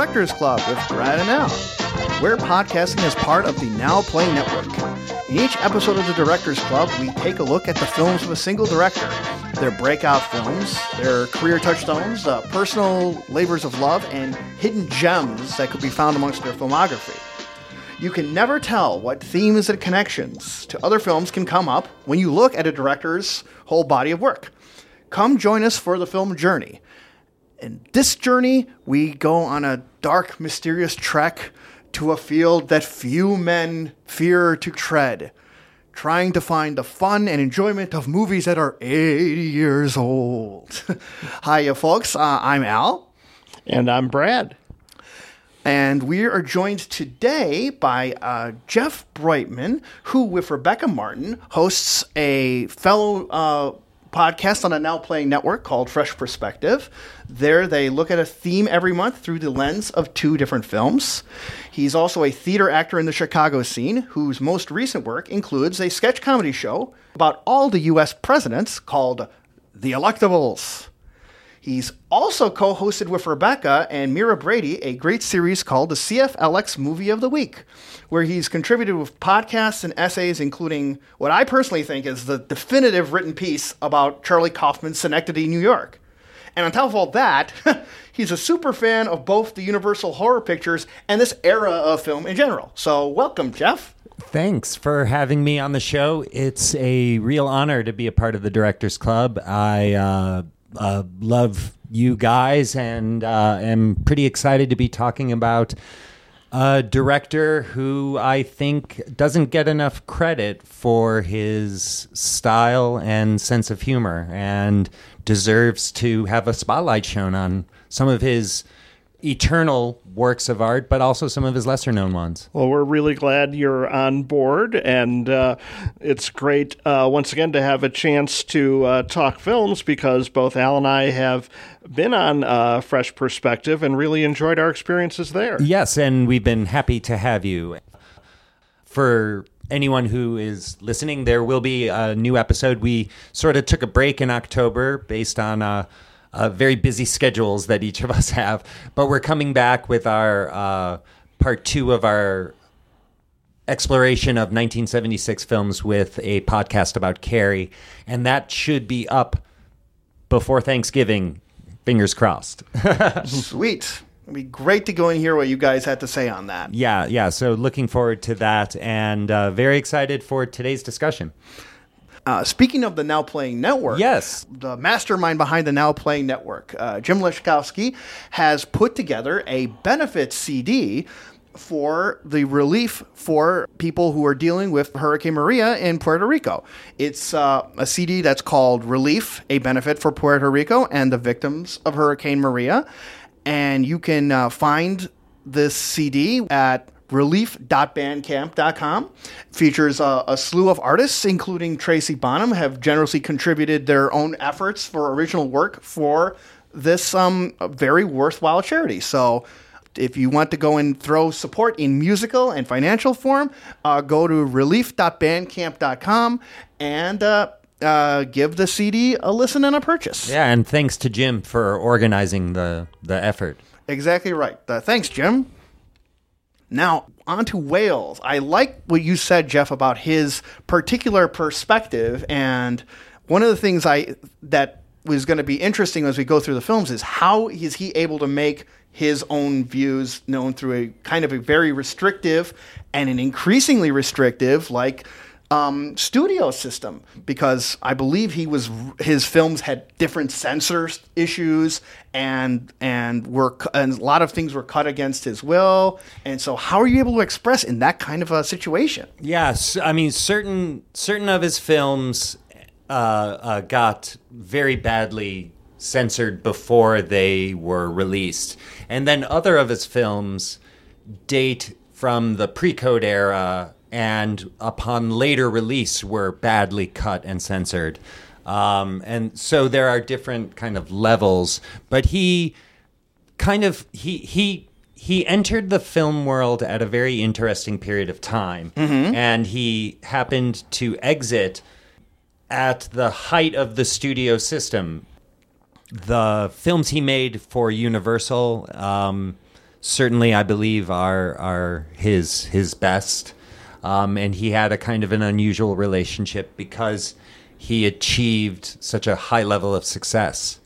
Directors Club with Brad and Al. We're podcasting as part of the Now Play Network. In each episode of the Directors Club, we take a look at the films of a single director, their breakout films, their career touchstones, uh, personal labors of love, and hidden gems that could be found amongst their filmography. You can never tell what themes and connections to other films can come up when you look at a director's whole body of work. Come join us for the film journey. In this journey, we go on a dark, mysterious trek to a field that few men fear to tread, trying to find the fun and enjoyment of movies that are 80 years old. Hiya, folks. Uh, I'm Al. And I'm Brad. And we are joined today by uh, Jeff Brightman, who, with Rebecca Martin, hosts a fellow uh, podcast on a Now Playing network called Fresh Perspective. There, they look at a theme every month through the lens of two different films. He's also a theater actor in the Chicago scene, whose most recent work includes a sketch comedy show about all the U.S. presidents called The Electables. He's also co hosted with Rebecca and Mira Brady a great series called the CFLX Movie of the Week, where he's contributed with podcasts and essays, including what I personally think is the definitive written piece about Charlie Kaufman's Synecdoche, New York. And on top of all that, he's a super fan of both the Universal horror pictures and this era of film in general. So, welcome, Jeff. Thanks for having me on the show. It's a real honor to be a part of the Directors Club. I uh, uh, love you guys and uh, am pretty excited to be talking about a director who I think doesn't get enough credit for his style and sense of humor and deserves to have a spotlight shown on some of his eternal works of art, but also some of his lesser known ones. Well, we're really glad you're on board, and uh, it's great uh, once again to have a chance to uh, talk films because both Al and I have been on uh, Fresh Perspective and really enjoyed our experiences there. Yes, and we've been happy to have you. For anyone who is listening, there will be a new episode. We sort of took a break in October based on uh, very busy schedules that each of us have. But we're coming back with our uh, part two of our exploration of 1976 films with a podcast about Carrie, and that should be up before Thanksgiving. Fingers crossed. Sweet. It'd be great to go and hear what you guys had to say on that. Yeah, yeah. So looking forward to that, and uh, very excited for today's discussion. Uh, speaking of the Now Playing Network, yes, the mastermind behind the Now Playing Network, uh, Jim Leszkowski, has put together a benefit CD for the relief for people who are dealing with Hurricane Maria in Puerto Rico. It's uh, a CD that's called Relief, a benefit for Puerto Rico and the victims of Hurricane Maria. And you can uh, find this CD at relief.bandcamp.com. Features a, a, slew of artists, including Tracy Bonham, have generously contributed their own efforts for original work for this um, very worthwhile charity. So if you want to go and throw support in musical and financial form, uh, go to relief.bandcamp.com and uh, uh, give the CD a listen and a purchase. Yeah, and thanks to Jim for organizing the, the effort. Exactly right. Uh, thanks, Jim. Now, on to Whales. I like what you said, Jeff, about his particular perspective. And one of the things I that was going to be interesting as we go through the films is how is he able to make his own views known through a kind of a very restrictive and an increasingly restrictive, like um, studio system because I believe he was his films had different censor issues and and were and a lot of things were cut against his will and so how are you able to express in that kind of a situation? Yes, I mean certain certain of his films uh, uh, got very badly censored before they were released, and then other of his films date from the pre-code era and upon later release were badly cut and censored. Um, and so there are different kind of levels, but he kind of he he he entered the film world at a very interesting period of time, mm-hmm. and he happened to exit at the height of the studio system. the films he made for Universal, um, certainly, I believe, are are his his best. Um, and he had a kind of an unusual relationship because he achieved such a high level of success.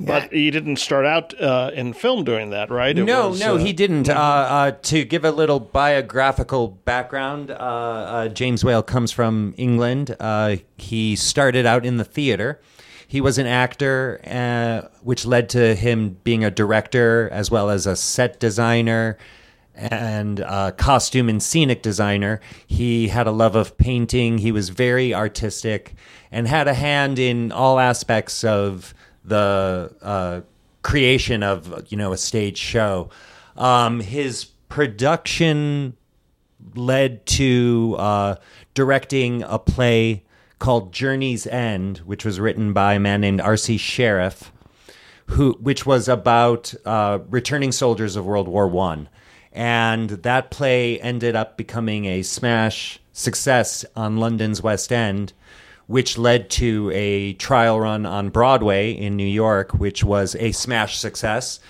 But he didn't start out uh, in film doing that, right? It no, was, no, uh, he didn't. Uh, uh, to give a little biographical background, uh, uh, James Whale comes from England. Uh, he started out in the theater. He was an actor, uh, which led to him being a director as well as a set designer and costume and scenic designer. He had a love of painting. He was very artistic and had a hand in all aspects of the uh, creation of you know a stage show. Um, his production led to uh, directing a play called Journey's End, which was written by a man named R.C. Sherriff, who which was about uh, returning soldiers of World War One, and that play ended up becoming a smash success on London's West End, which led to a trial run on Broadway in New York, which was a smash success,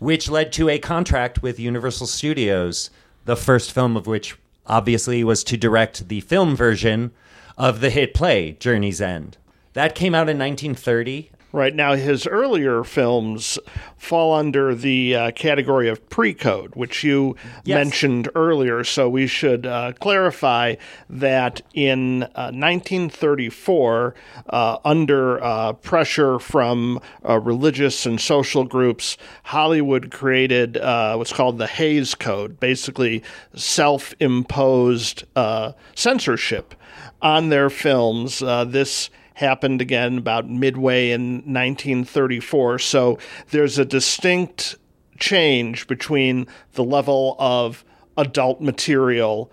which led to a contract with Universal Studios, the first film of which obviously was to direct the film version of the hit play Journey's End. That came out in 1930. Right now, his earlier films fall under the uh, category of pre-code, which you Yes. mentioned earlier. So we should uh, clarify that in uh, 1934, uh, under uh, pressure from uh, religious and social groups, Hollywood created uh, what's called the Hays Code, basically self-imposed uh, censorship on their films. Uh, this happened again about midway in 1934. So there's a distinct change between the level of adult material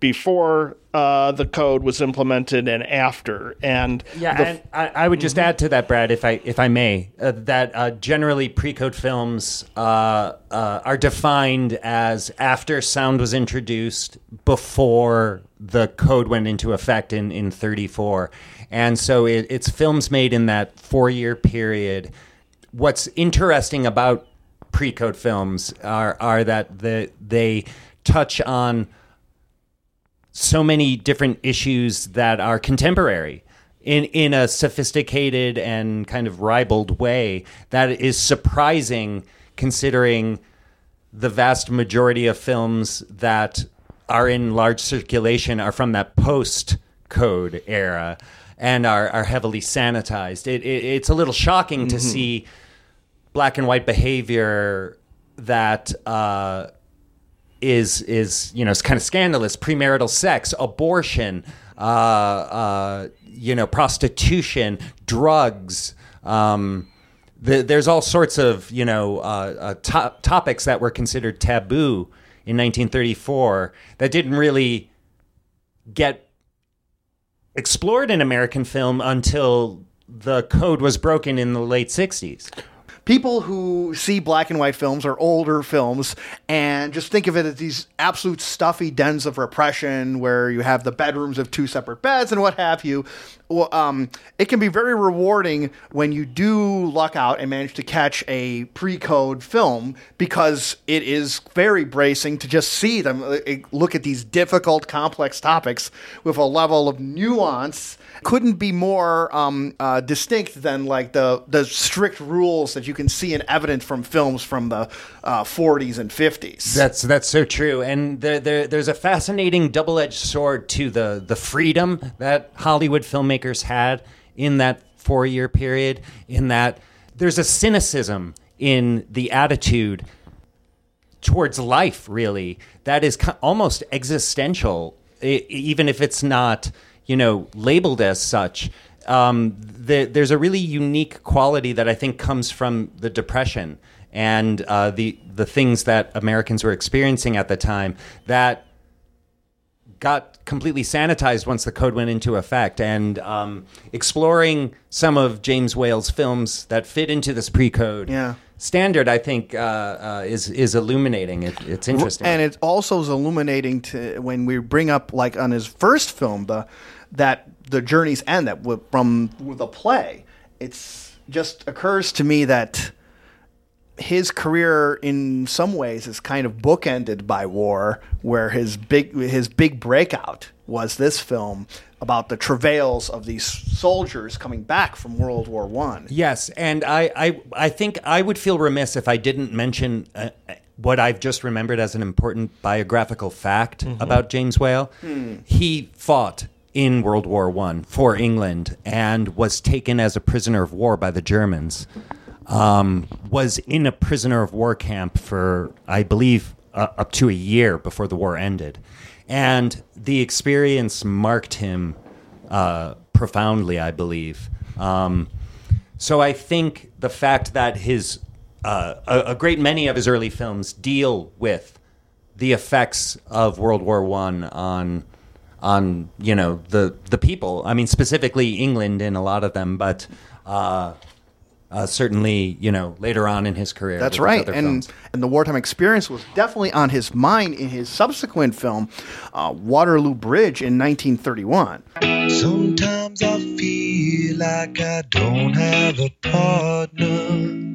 before uh, the code was implemented and after. And Yeah, the- and I, I would just add to that, Brad, if I if I may, uh, that uh, generally pre-code films uh, uh, are defined as after sound was introduced, before the code went into effect in in 34, and so it, it's films made in that four-year period. What's interesting about pre-code films are are that the, they touch on so many different issues that are contemporary in in a sophisticated and kind of ribald way that is surprising considering the vast majority of films that are in large circulation are from that post code era and are, are heavily sanitized. It, it, it's a little shocking to see black and white behavior that uh, is is you know kind of scandalous premarital sex abortion uh, uh, you know prostitution drugs um, the, there's all sorts of you know uh, uh, to- topics that were considered taboo in 1934 that didn't really get explored in American film until the code was broken in the late 60s. People who see black and white films or older films and just think of it as these absolute stuffy dens of repression where you have the bedrooms of two separate beds and what have you. Well, um, it can be very rewarding when you do luck out and manage to catch a pre-code film because it is very bracing to just see them uh, look at these difficult, complex topics with a level of nuance couldn't be more um, uh, distinct than like the the strict rules that you can see and evidence from films from the uh, 40s and 50s. That's that's so true, and there, there there's a fascinating double-edged sword to the the freedom that Hollywood filmmakers had in that four-year period. In that there's a cynicism in the attitude towards life, really, that is almost existential, even if it's not you know labeled as such. Um, the, there's a really unique quality that I think comes from the depression and uh, the the things that Americans were experiencing at the time that got completely sanitized once the code went into effect. And um, exploring some of James Whale's films that fit into this pre-code Yeah. Standard, I think, uh, uh, is is illuminating. It, it's interesting. And it also is illuminating to when we bring up like on his first film the that the journey's end that from the play. It's just occurs to me that his career in some ways is kind of bookended by war where his big his big breakout was this film about the travails of these soldiers coming back from World War 1. Yes, and I, I, I think I would feel remiss if I didn't mention uh, what I've just remembered as an important biographical fact about James Whale. He fought in World War One for England and was taken as a prisoner of war by the Germans. Um, was in a prisoner of war camp for, I believe, uh, up to a year before the war ended, and the experience marked him uh, profoundly. I believe. Um, so I think the fact that his uh, a, a great many of his early films deal with the effects of World War One on on you know the the people. I mean, specifically England in a lot of them, but uh, uh, certainly you know later on in his career. That's right, and films. and the wartime experience was definitely on his mind in his subsequent film, uh, Waterloo Bridge in 1931. Sometimes I feel like I don't have a partner.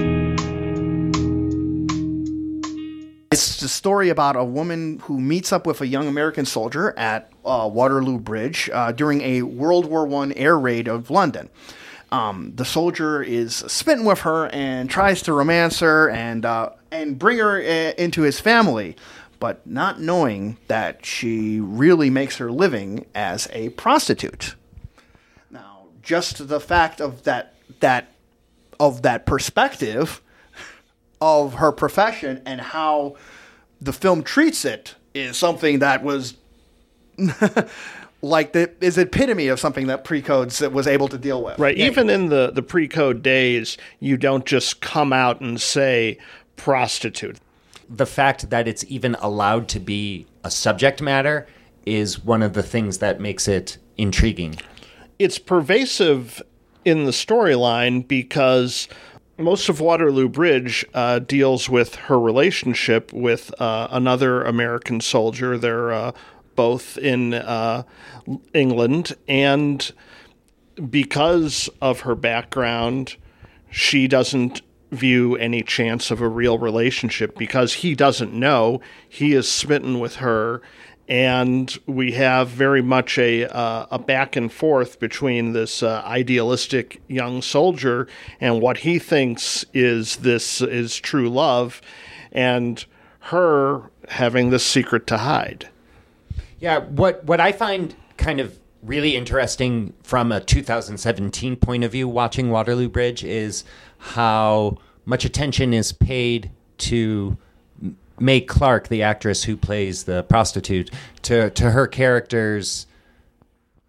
It's a story about a woman who meets up with a young American soldier at uh, Waterloo Bridge uh, during a World War I air raid of London. Um, the soldier is smitten with her and tries to romance her and uh, and bring her uh, into his family, but not knowing that she really makes her living as a prostitute. Now, just the fact of that that of that perspective of her profession and how the film treats it is something that was like the is epitome of something that precodes was able to deal with. Right. Even in the, the pre code days, you don't just come out and say prostitute. the fact that it's even allowed to be a subject matter is one of the things that makes it intriguing. It's pervasive in the storyline because most of Waterloo Bridge uh, deals with her relationship with uh, another American soldier. They're uh, both in uh, England, and because of her background, she doesn't view any chance of a real relationship because he doesn't know he is smitten with her and we have very much a uh, a back and forth between this uh, idealistic young soldier and what he thinks is this is true love and her having this secret to hide. Yeah, what what I find kind of really interesting from a 2017 point of view watching Waterloo Bridge is how much attention is paid to M- Mae Clarke, the actress who plays the prostitute, to to her character's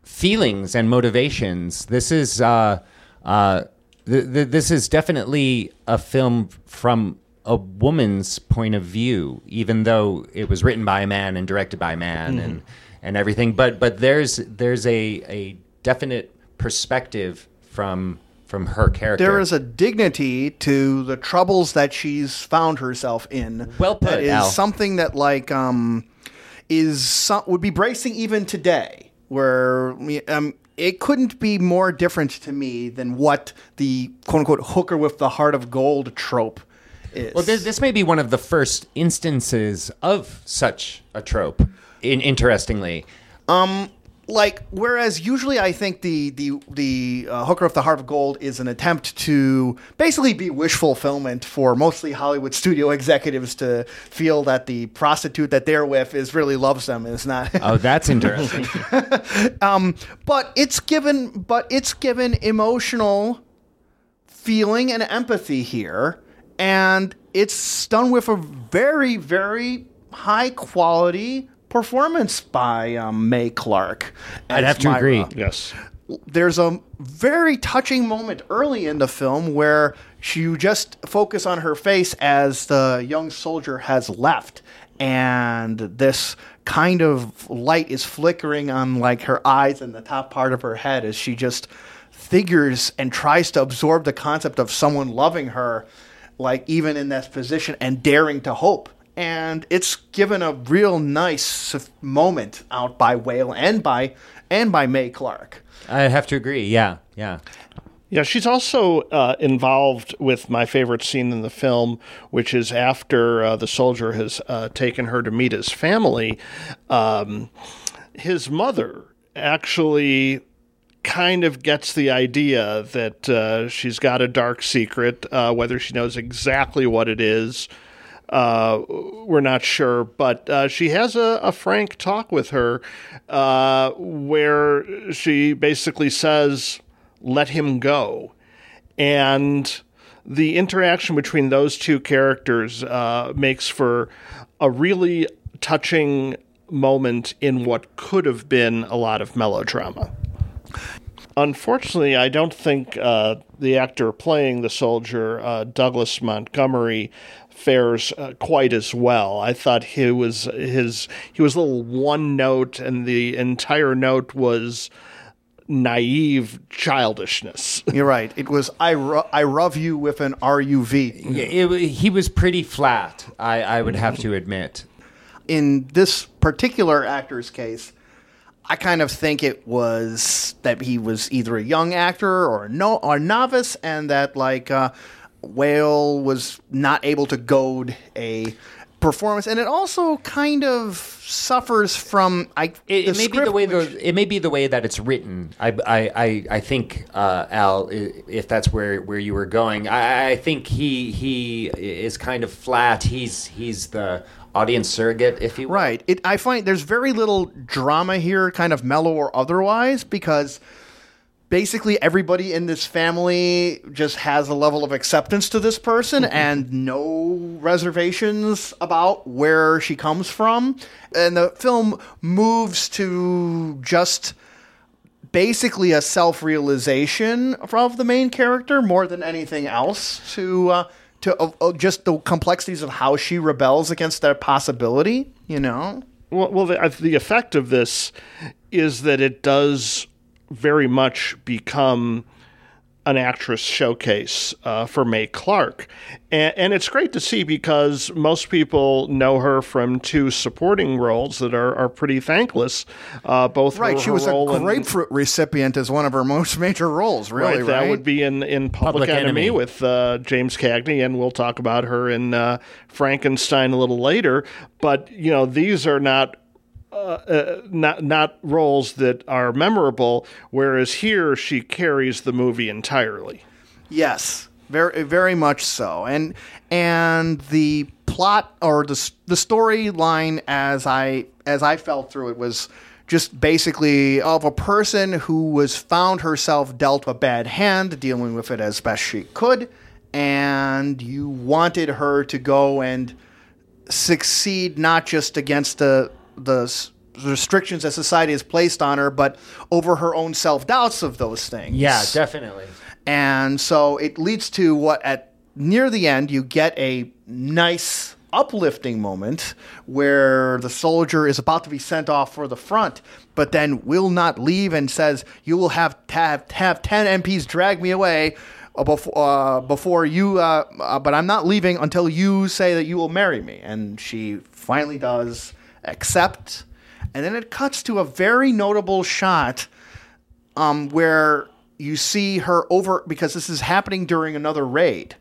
feelings and motivations. This is uh, uh, th- th- this is definitely a film from a woman's point of view, even though it was written by a man and directed by a man and and everything. But but there's there's a a definite perspective from from her character. There is a dignity to the troubles that she's found herself in. Well put, That is Al. something that like um is some, would be bracing even today, where um it couldn't be more different to me than what the quote unquote hooker with the heart of gold trope is. Well, this, this may be one of the first instances of such a trope. In, interestingly, like whereas usually I think the the the uh, hooker of the heart of gold is an attempt to basically be wish fulfillment for mostly Hollywood studio executives to feel that the prostitute that they're with is really loves them and is not. oh, that's interesting. but it's given but it's given emotional feeling and empathy here and it's done with a very very high quality performance by um, Mae Clarke. I'd have to Myra agree. yes there's a very touching moment early in the film where you just focus on her face as the young soldier has left and this kind of light is flickering on like her eyes and the top part of her head as she just figures and tries to absorb the concept of someone loving her, like even in this position and daring to hope. And it's given a real nice moment out by Whale and by and by Mae Clarke. I have to agree. Yeah, yeah. Yeah, she's also uh, involved with my favorite scene in the film, which is after uh, the soldier has uh, taken her to meet his family. Um, his mother actually kind of gets the idea that uh, she's got a dark secret, uh, whether she knows exactly what it is. We're not sure, but uh, she has a, a, frank talk with her uh, where she basically says, let him go. And the interaction between those two characters uh, makes for a really touching moment in what could have been a lot of melodrama. Unfortunately, I don't think uh, the actor playing the soldier, uh, Douglas Montgomery, fares uh, quite as well. I thought he was his he was a little one note, and the entire note was naive childishness. You're right. It was I, ru- I love you with an RUV. Yeah, it, he was pretty flat, I, I would have to admit. In this particular actor's case, I kind of think it was that he was either a young actor or no or novice, and that like uh, Whale was not able to goad a performance, and it also kind of suffers from. I it, it may be the way which, it may be the way that it's written. I I I, I think uh, Al, if that's where where you were going, I, I think he he is kind of flat. He's he's the audience surrogate, if you will. right. It, I find there's very little drama here, kind of mellow or otherwise, because basically everybody in this family just has a level of acceptance to this person mm-hmm. and no reservations about where she comes from. And the film moves to just basically a self realization of the main character more than anything else to. Uh, to uh, just the complexities of how she rebels against that possibility, you know? Well, well the, the effect of this is that it does very much become an actress showcase uh, for Mae Clarke. And, and, it's great to see because most people know her from two supporting roles that are, are pretty thankless. Uh, both right, her, she was a grapefruit in, recipient as one of her most major roles. Really, right? That would be in in Public, Public Enemy, Enemy, with uh, James Cagney, and we'll talk about her in uh, Frankenstein a little later. But you know, these are not uh, uh, not not roles that are memorable. Whereas here, she carries the movie entirely. Yes, very very much so. And and the plot or the the storyline as I as I felt through it was just basically of a person who was found herself dealt a bad hand, dealing with it as best she could, and you wanted her to go and succeed not just against the the restrictions that society has placed on her, but over her own self doubts of those things. Yeah, definitely. And so it leads to what at near the end you get a nice uplifting moment where the soldier is about to be sent off for the front, but then will not leave and says, "You will have to have, have ten MPs drag me away." Uh, before, uh, before you, uh, uh, but I'm not leaving until you say that you will marry me. And she finally does accept. And then it cuts to a very notable shot um, where you see her over, because this is happening during another raid.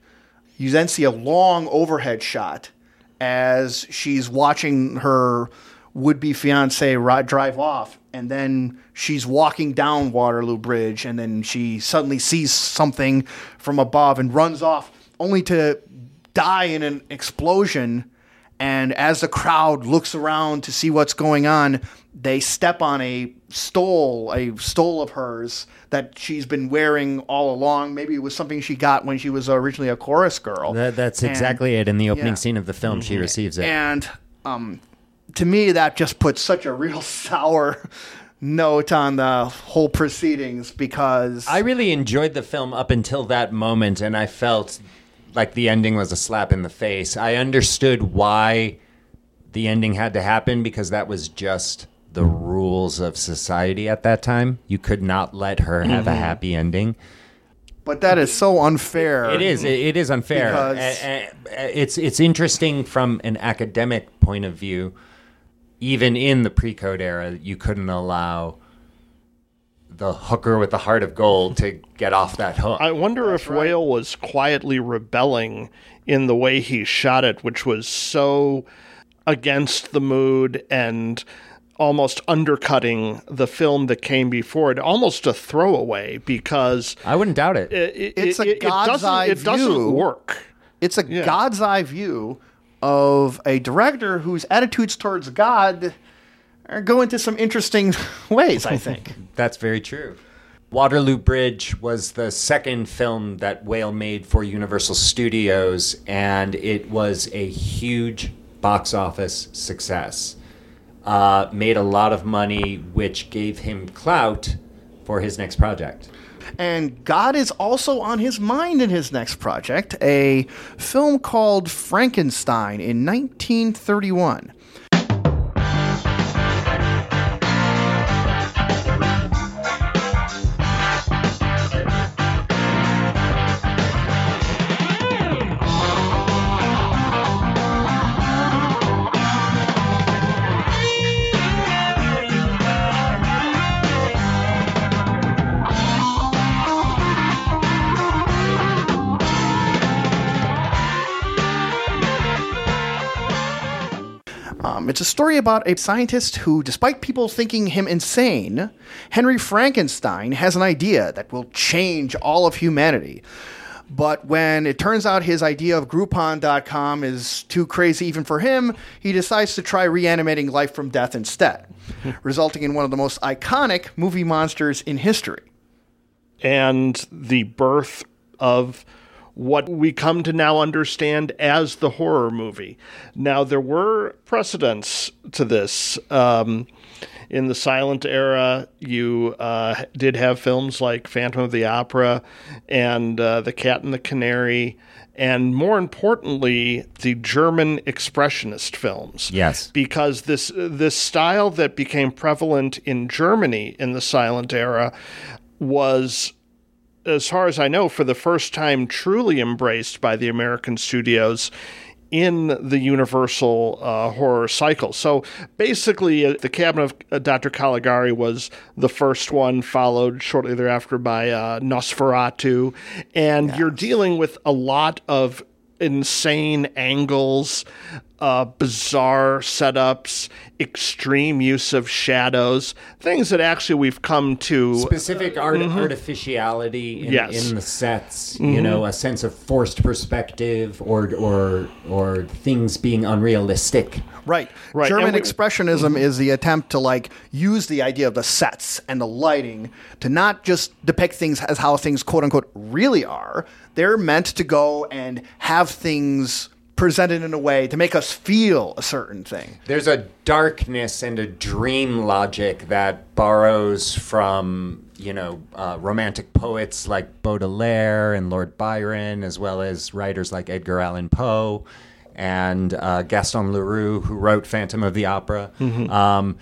You then see a long overhead shot as she's watching her would be fiance drive off. And then she's walking down Waterloo Bridge, and then she suddenly sees something from above and runs off, only to die in an explosion and as the crowd looks around to see what's going on, they step on a stole, a stole of hers that she's been wearing all along. Maybe it was something she got when she was originally a chorus girl. That, that's and, exactly it. In the opening yeah. scene of the film, mm-hmm. she receives it. And um, to me, that just puts such a real sour note on the whole proceedings because I really enjoyed the film up until that moment, and I felt like the ending was a slap in the face. I understood why the ending had to happen because that was just the rules of society at that time. You could not let her have a mm-hmm. happy ending. But that is so unfair. It is. It, it is unfair. Because- A- a- it's it's interesting from an academic point of view. Even in the pre-code era, you couldn't allow the hooker with the heart of gold to get off that hook. I wonder if Whale was quietly rebelling in the way he shot it, which was so against the mood and almost undercutting the film that came before it, almost a throwaway because I wouldn't doubt it. it, it, It's a it, it God's doesn't, eye it doesn't work. It's a God's eye view of a director whose attitudes towards God are go into some interesting ways, I think. That's very true. Waterloo Bridge was the second film that Whale made for Universal Studios, and it was a huge box office success. Uh, made a lot of money, which gave him clout for his next project. and God is also on his mind in his next project, a film called Frankenstein in 1931. It's a story about a scientist who, despite people thinking him insane, Henry Frankenstein has an idea that will change all of humanity. But when it turns out his idea of Groupon.com is too crazy even for him, he decides to try reanimating life from death instead, resulting in one of the most iconic movie monsters in history. and the birth of what we come to now understand as the horror movie. Now, there were precedents to this. Um, in the silent era, you uh, did have films like Phantom of the Opera and uh, The Cat and the Canary, and more importantly, the German expressionist films Yes. because this this style that became prevalent in Germany in the silent era was as far as I know for the first time truly embraced by the American studios in the universal uh, horror cycle. So basically uh, the Cabinet of uh, Dr. Caligari was the first one followed shortly thereafter by uh, Nosferatu and you're dealing with a lot of insane angles, uh, bizarre setups, extreme use of shadows, things that actually we've come to. Specific art mm-hmm. artificiality in, Yes. in the sets, you mm-hmm. know, a sense of forced perspective or or or things being unrealistic. Right. Right, German we- expressionism mm-hmm. is the attempt to like use the idea of the sets and the lighting to not just depict things as how things quote unquote really are. They're meant to go and have things presented in a way to make us feel a certain thing. There's a darkness and a dream logic that borrows from, you know, uh, romantic poets like Baudelaire and Lord Byron, as well as writers like Edgar Allan Poe and uh, Gaston Leroux, who wrote Phantom of the Opera. Um,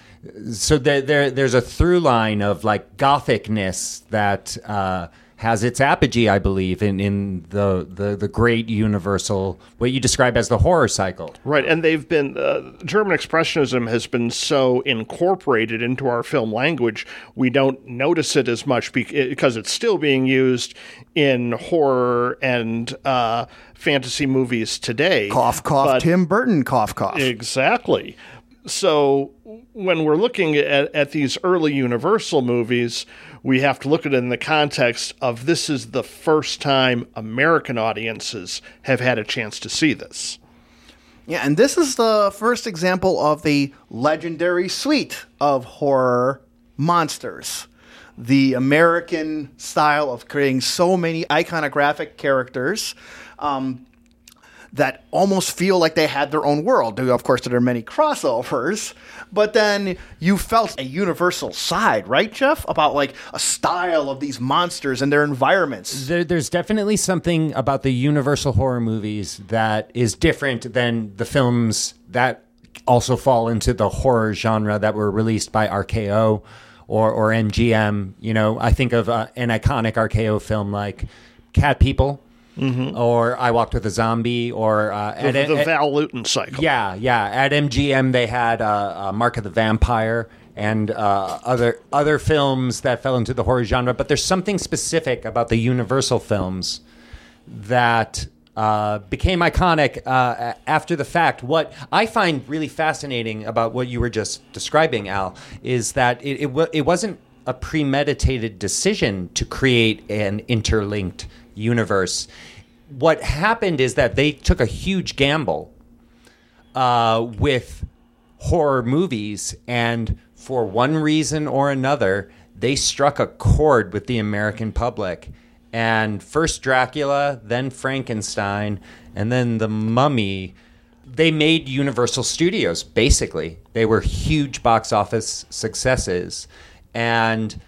so there, there, there's a through line of like gothicness that uh, has its apogee, I believe, in, in the, the, the great universal, what you describe as the horror cycle. Right, and they've been uh, German expressionism has been so incorporated into our film language, we don't notice it as much bec- because it's still being used in horror and uh, fantasy movies today. Cough, cough, But- Tim Burton, cough, cough. Exactly. So when we're looking at, at these early Universal movies, we have to look at it in the context of this is the first time American audiences have had a chance to see this. Yeah, and this is the first example of the legendary suite of horror monsters. The American style of creating so many iconographic characters um, that almost feel like they had their own world. Of course, there are many crossovers, but then you felt a universal side, right, Jeff? About like a style of these monsters and their environments. There, there's definitely something about the Universal horror movies that is different than the films that also fall into the horror genre that were released by RKO or or MGM. You know, I think of uh, an iconic RKO film like Cat People. Or I Walked with a Zombie, or uh, Mm-hmm. The, the at- Val Lewton cycle. yeah, yeah. At MGM, they had uh, uh, Mark of the Vampire and uh, other other films that fell into the horror genre. But there's something specific about the Universal films that uh, became iconic uh, after the fact. What I find really fascinating about what you were just describing, Al, is that it it, wa- it wasn't a premeditated decision to create an interlinked universe. What happened is that they took a huge gamble uh, with horror movies, and for one reason or another, they struck a chord with the American public. And first Dracula, then Frankenstein, and then the Mummy. They made Universal Studios, basically. They were huge box office successes. And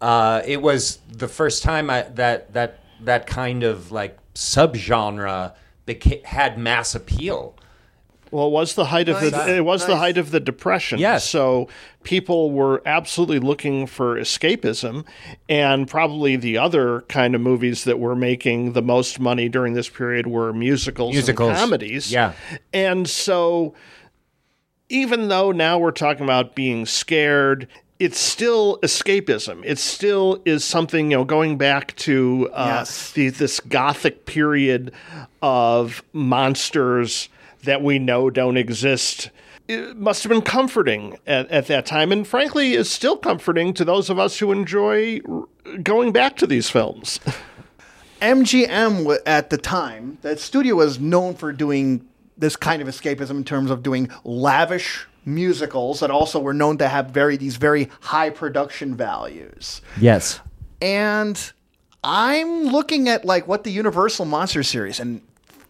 uh, it was the first time I, that that that kind of like subgenre beca- had mass appeal. Well, it was the height of the it was the height of the depression. Yes. So people were absolutely looking for escapism, and probably the other kind of movies that were making the most money during this period were musicals, Musicals. and comedies. Yeah. And so, even though now we're talking about being scared. It's still escapism. It still is something, you know, going back to uh, Yes. the, this gothic period of monsters that we know don't exist it must have been comforting at, at that time and frankly is still comforting to those of us who enjoy going back to these films MGM at the time, that studio was known for doing this kind of escapism in terms of doing lavish musicals that also were known to have very these very high production values. Yes. And I'm looking at like what the Universal Monster series and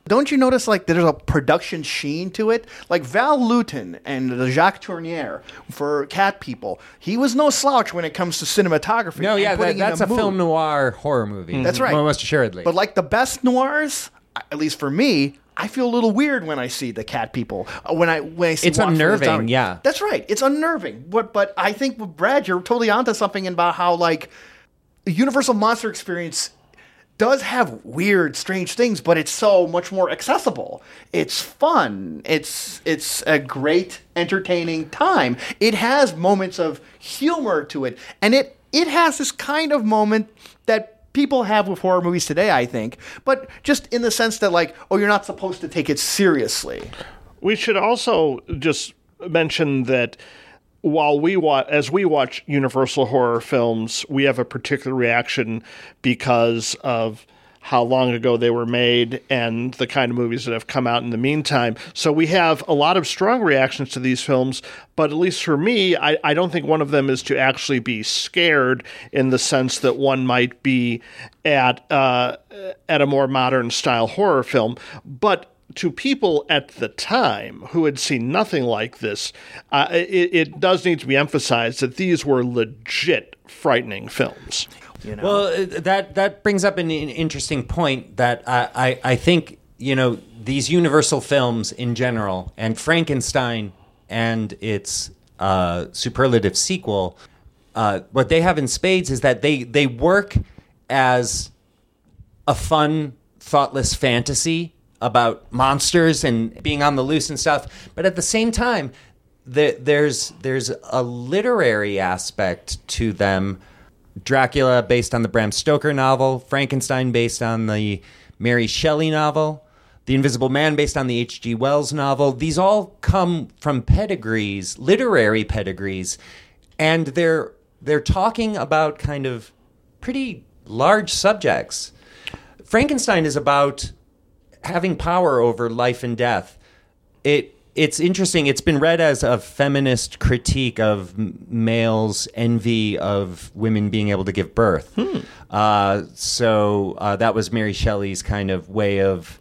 don't you notice like there's a production sheen to it? Like Val Lewton and the Jacques Tourneur for Cat People, he was no slouch when it comes to cinematography. No, yeah, that, that's a, mood. film noir horror movie. That's mm-hmm. right. Most assuredly. But like the best noirs, at least for me, I feel a little weird when I see the cat people. Uh, When I when I see It's Walk for the unnerving, yeah. That's right. It's unnerving. But but I think with Brad, you're totally onto something about how like the Universal Monster Experience does have weird, strange things, but it's so much more accessible. It's fun. It's it's a great, entertaining time. It has moments of humor to it, and it it has this kind of moment that people have with horror movies today. I think, but just in the sense that like, oh, you're not supposed to take it seriously. we should also just mention that while we watch as we watch universal horror films we have a particular reaction because of how long ago they were made and the kind of movies that have come out in the meantime. So we have a lot of strong reactions to these films, but at least for me, I, I don't think one of them is to actually be scared in the sense that one might be at uh, at a more modern style horror film. But to people at the time who had seen nothing like this, uh, it, it does need to be emphasized that these were legit frightening films. You know, Well, uh, that that brings up an, interesting point that I, I I think you know these Universal films in general and Frankenstein and its uh, superlative sequel. Uh, what they have in spades is that they they work as a fun, thoughtless fantasy about monsters and being on the loose and stuff. But at the same time, the, there's there's a literary aspect to them. Dracula, based on the Bram Stoker novel, Frankenstein, based on the Mary Shelley novel, The Invisible Man, based on the H.G. Wells novel. These all come from pedigrees, literary pedigrees, and they're they're talking about kind of pretty large subjects. Frankenstein is about having power over life and death. It it's interesting. It's been read as a feminist critique of males' envy of women being able to give birth. Uh, so uh, that was Mary Shelley's kind of way of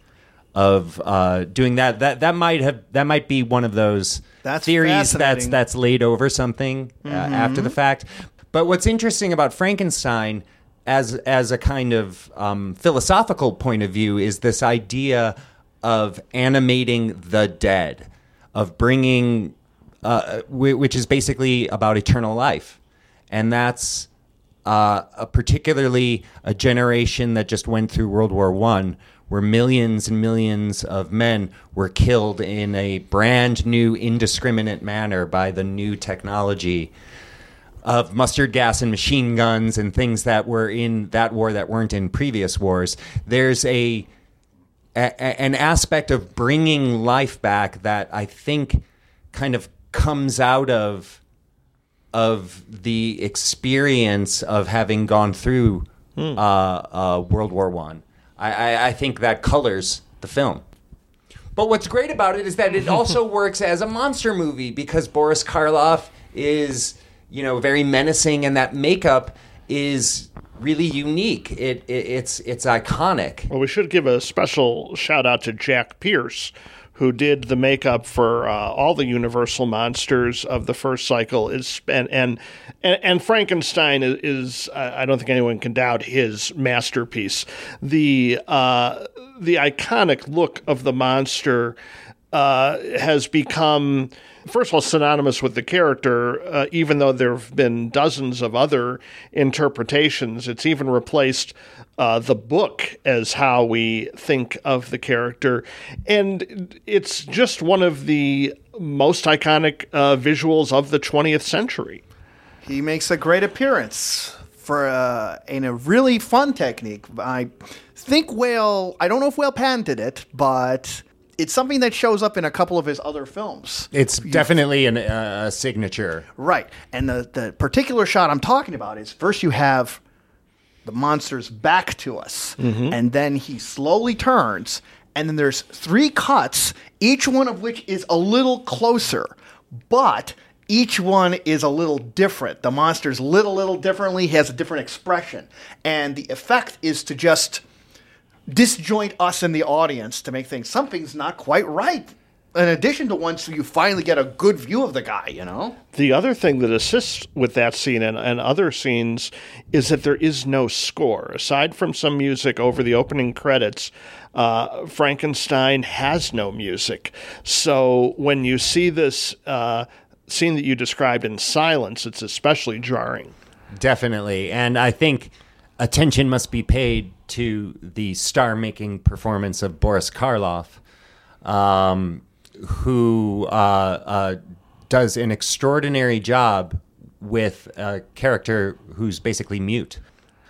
of uh, doing that. That that might have that might be one of those That's theories that's that's laid over something uh, after the fact. But what's interesting about Frankenstein as as a kind of um, philosophical point of view is this idea of animating the dead, of bringing, uh, whi- which is basically about eternal life, and that's uh, a particularly a generation that just went through World War One, where millions and millions of men were killed in a brand new, indiscriminate manner by the new technology of mustard gas and machine guns and things that were in that war that weren't in previous wars. There's a, a a- an aspect of bringing life back that I think kind of comes out of of the experience of having gone through uh, uh, World War One. I, I, I think that colors the film. But what's great about it is that it also works as a monster movie because Boris Karloff is, you know, very menacing, and that makeup is really unique. It, it it's it's iconic. Well, we should give a special shout out to Jack Pierce, who did the makeup for uh, all the Universal monsters of the first cycle. Is and and and, Frankenstein is, is I don't think anyone can doubt his masterpiece. The uh, the iconic look of the monster uh, has become, first of all, synonymous with the character, uh, even though there have been dozens of other interpretations. It's even replaced uh, the book as how we think of the character. And it's just one of the most iconic uh, visuals of the 20th century. He makes a great appearance for uh, in a really fun technique. I think Whale. I don't know if Whale patented it, but it's something that shows up in a couple of his other films. It's definitely an, uh, a signature. Right. And the, the particular shot I'm talking about is first you have the monster's back to us, and then he slowly turns, and then there's three cuts, each one of which is a little closer, but each one is a little different. The monster's lit a little differently, he has a different expression. And the effect is to just disjoint us in the audience to make things something's not quite right. In addition to once you finally get a good view of the guy, you know? The other thing that assists with that scene and, and other scenes is that there is no score. Aside from some music over the opening credits, uh, Frankenstein has no music. So when you see this uh, scene that you described in silence, it's especially jarring. Definitely. And I think attention must be paid to the star making performance of Boris Karloff, um, who uh, uh, does an extraordinary job with a character who's basically mute.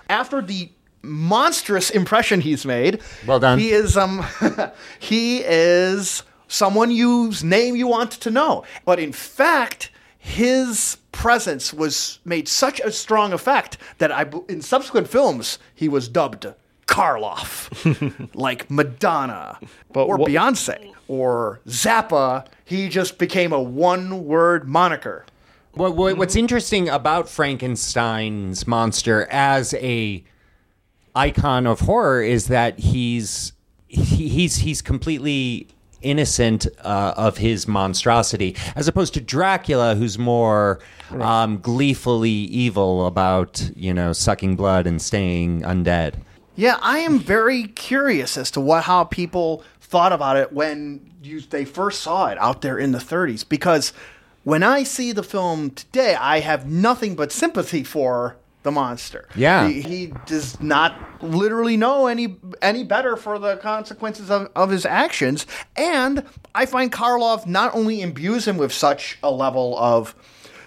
after the monstrous impression he's made. Well done. He is um he is someone whose name you want to know. But in fact, his presence was made such a strong effect that I in subsequent films he was dubbed Karloff, like Madonna But or wha- Beyonce or Zappa. He just became a one-word moniker. What, what, what's interesting about Frankenstein's monster as a icon of horror is that he's he, he's he's completely innocent uh, of his monstrosity, as opposed to Dracula, who's more um, gleefully evil about you know sucking blood and staying undead. Yeah, I am very curious as to what how people thought about it when you they first saw it out there in the 30s because when I see the film today, I have nothing but sympathy for the monster. Yeah. He, he does not literally know any any better for the consequences of, of his actions. And I find Karloff not only imbues him with such a level of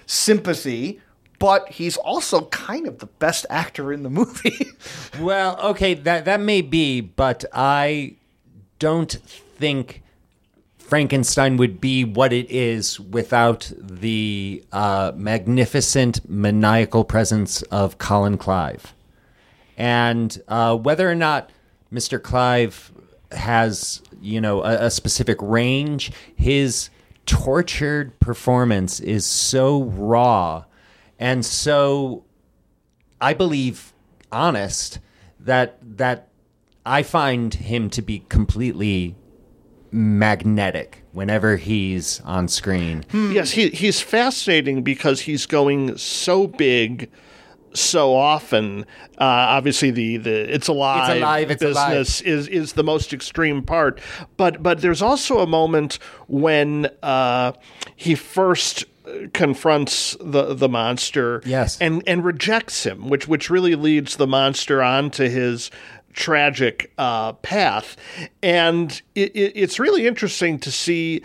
sympathy, but he's also kind of the best actor in the movie. Well, okay, that that may be, but I don't think Frankenstein would be what it is without the uh, magnificent, maniacal presence of Colin Clive. And uh, whether or not Mr. Clive has, you know, a, a specific range, his tortured performance is so raw and so I believe honest that that I find him to be completely magnetic whenever he's on screen. Yes, he, he's fascinating because he's going so big so often. Uh, obviously, the, the it's alive, It's alive, it's alive. business is is the most extreme part. But but there's also a moment when uh, he first confronts the the monster, Yes. and and rejects him, which which really leads the monster onto his tragic uh, path, and it, it, it's really interesting to see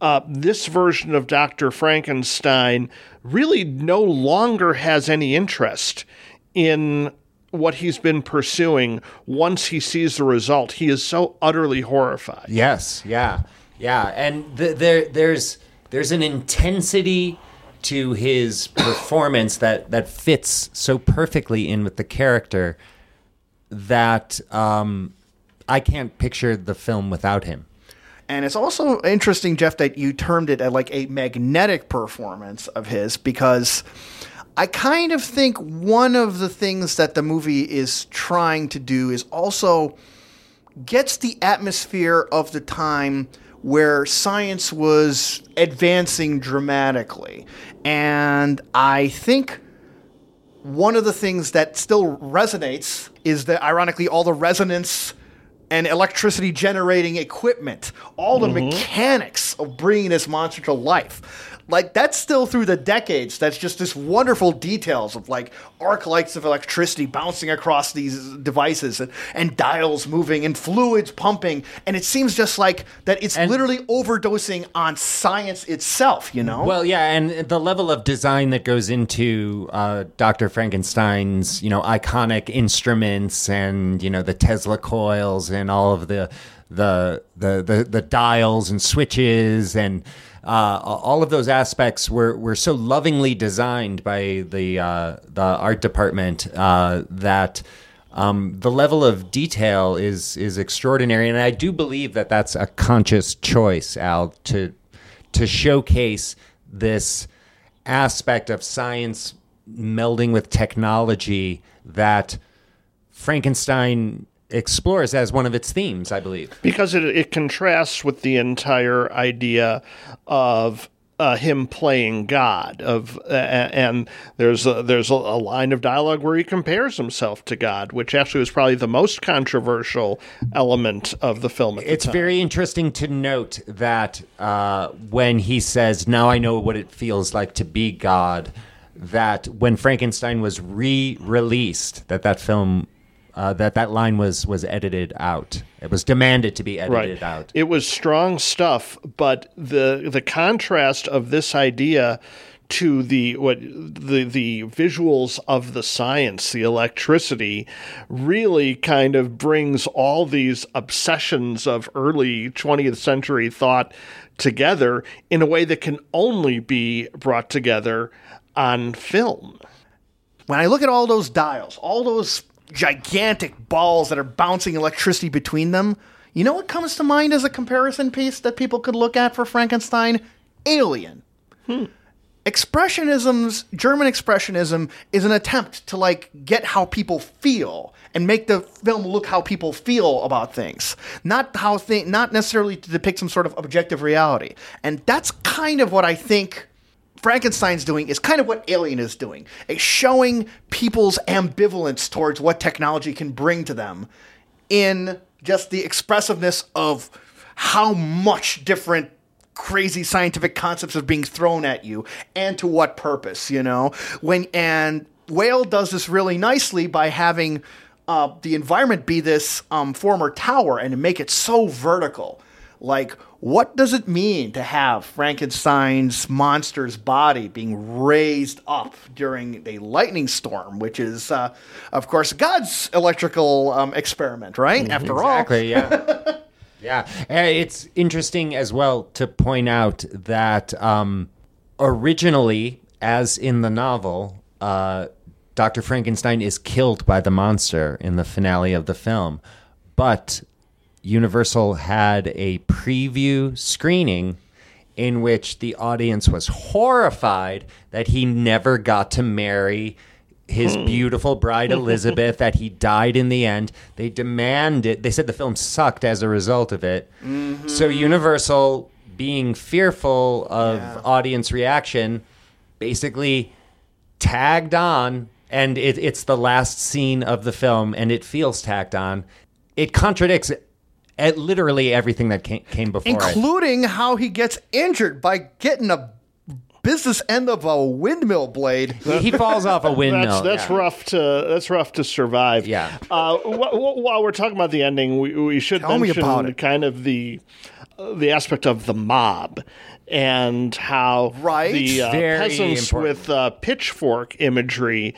uh, this version of Dr. Frankenstein really no longer has any interest in what he's been pursuing once he sees the result. He is so utterly horrified. Yes, yeah, yeah, and th- there there's there's an intensity to his performance that that fits so perfectly in with the character that um, I can't picture the film without him. And it's also interesting, Jeff, that you termed it like a magnetic performance of his because I kind of think one of the things that the movie is trying to do is also gets the atmosphere of the time where science was advancing dramatically. And I think one of the things that still resonates is that ironically all the resonance and electricity generating equipment, all the mm-hmm. mechanics of bringing this monster to life. Like that's still through the decades. That's just this wonderful details of like arc lights of electricity bouncing across these devices and, and dials moving and fluids pumping. And it seems just like that it's And- literally overdosing on science itself, you know? Well, yeah, and the level of design that goes into uh, Dr. Frankenstein's, you know, iconic instruments and you know the Tesla coils and all of the the the the, the dials and switches and. Uh, all of those aspects were, were so lovingly designed by the uh, the art department uh, that um, the level of detail is is extraordinary, and I do believe that that's a conscious choice, Al, to to showcase this aspect of science melding with technology that Frankenstein explores as one of its themes, I believe. because it, it contrasts with the entire idea of uh, him playing God. Of uh, and there's a, there's a, a line of dialogue where he compares himself to God, which actually was probably the most controversial element of the film. At the It's time. very interesting to note that uh, when he says, Now I know what it feels like to be God, that when Frankenstein was re released, that that film. Uh, that that line was was edited out. It was demanded to be edited out. It was strong stuff, but the the contrast of this idea to the what the the visuals of the science, the electricity, really kind of brings all these obsessions of early 20th century thought together in a way that can only be brought together on film. when I look at all those dials, all those gigantic balls that are bouncing electricity between them, you know what comes to mind as a comparison piece that people could look at for Frankenstein? Alien. Hmm. Expressionism's German expressionism is an attempt to like get how people feel and make the film look how people feel about things, not how thi- not necessarily to depict some sort of objective reality. And that's kind of what I think Frankenstein's doing is kind of what Alien is doing. It's showing people's ambivalence towards what technology can bring to them in just the expressiveness of how much different crazy scientific concepts are being thrown at you and to what purpose, you know? When and Whale does this really nicely by having uh, the environment be this um, former tower and make it so vertical. Like, what does it mean to have Frankenstein's monster's body being raised up during a lightning storm, which is, uh, of course, God's electrical um, experiment, right? After all, Exactly. Yeah. yeah. It's interesting as well to point out that um, originally, as in the novel, uh, Dr. Frankenstein is killed by the monster in the finale of the film, but Universal had a preview screening in which the audience was horrified that he never got to marry his hmm. beautiful bride Elizabeth, that he died in the end. They demanded, they said the film sucked as a result of it. So mm-hmm. Universal, being fearful of audience reaction, basically tagged on and it, it's the last scene of the film, and it feels tacked on. It contradicts at literally everything that came, came before it. including how he gets injured by getting a business end of a windmill blade. He, he falls off a windmill. That's that's yeah. rough to that's rough to survive. Yeah. Uh, wh- wh- while we're talking about the ending, we, we should Tell me mention about kind of the uh, the aspect of the mob and how Right. the uh, peasants important. with uh, pitchfork imagery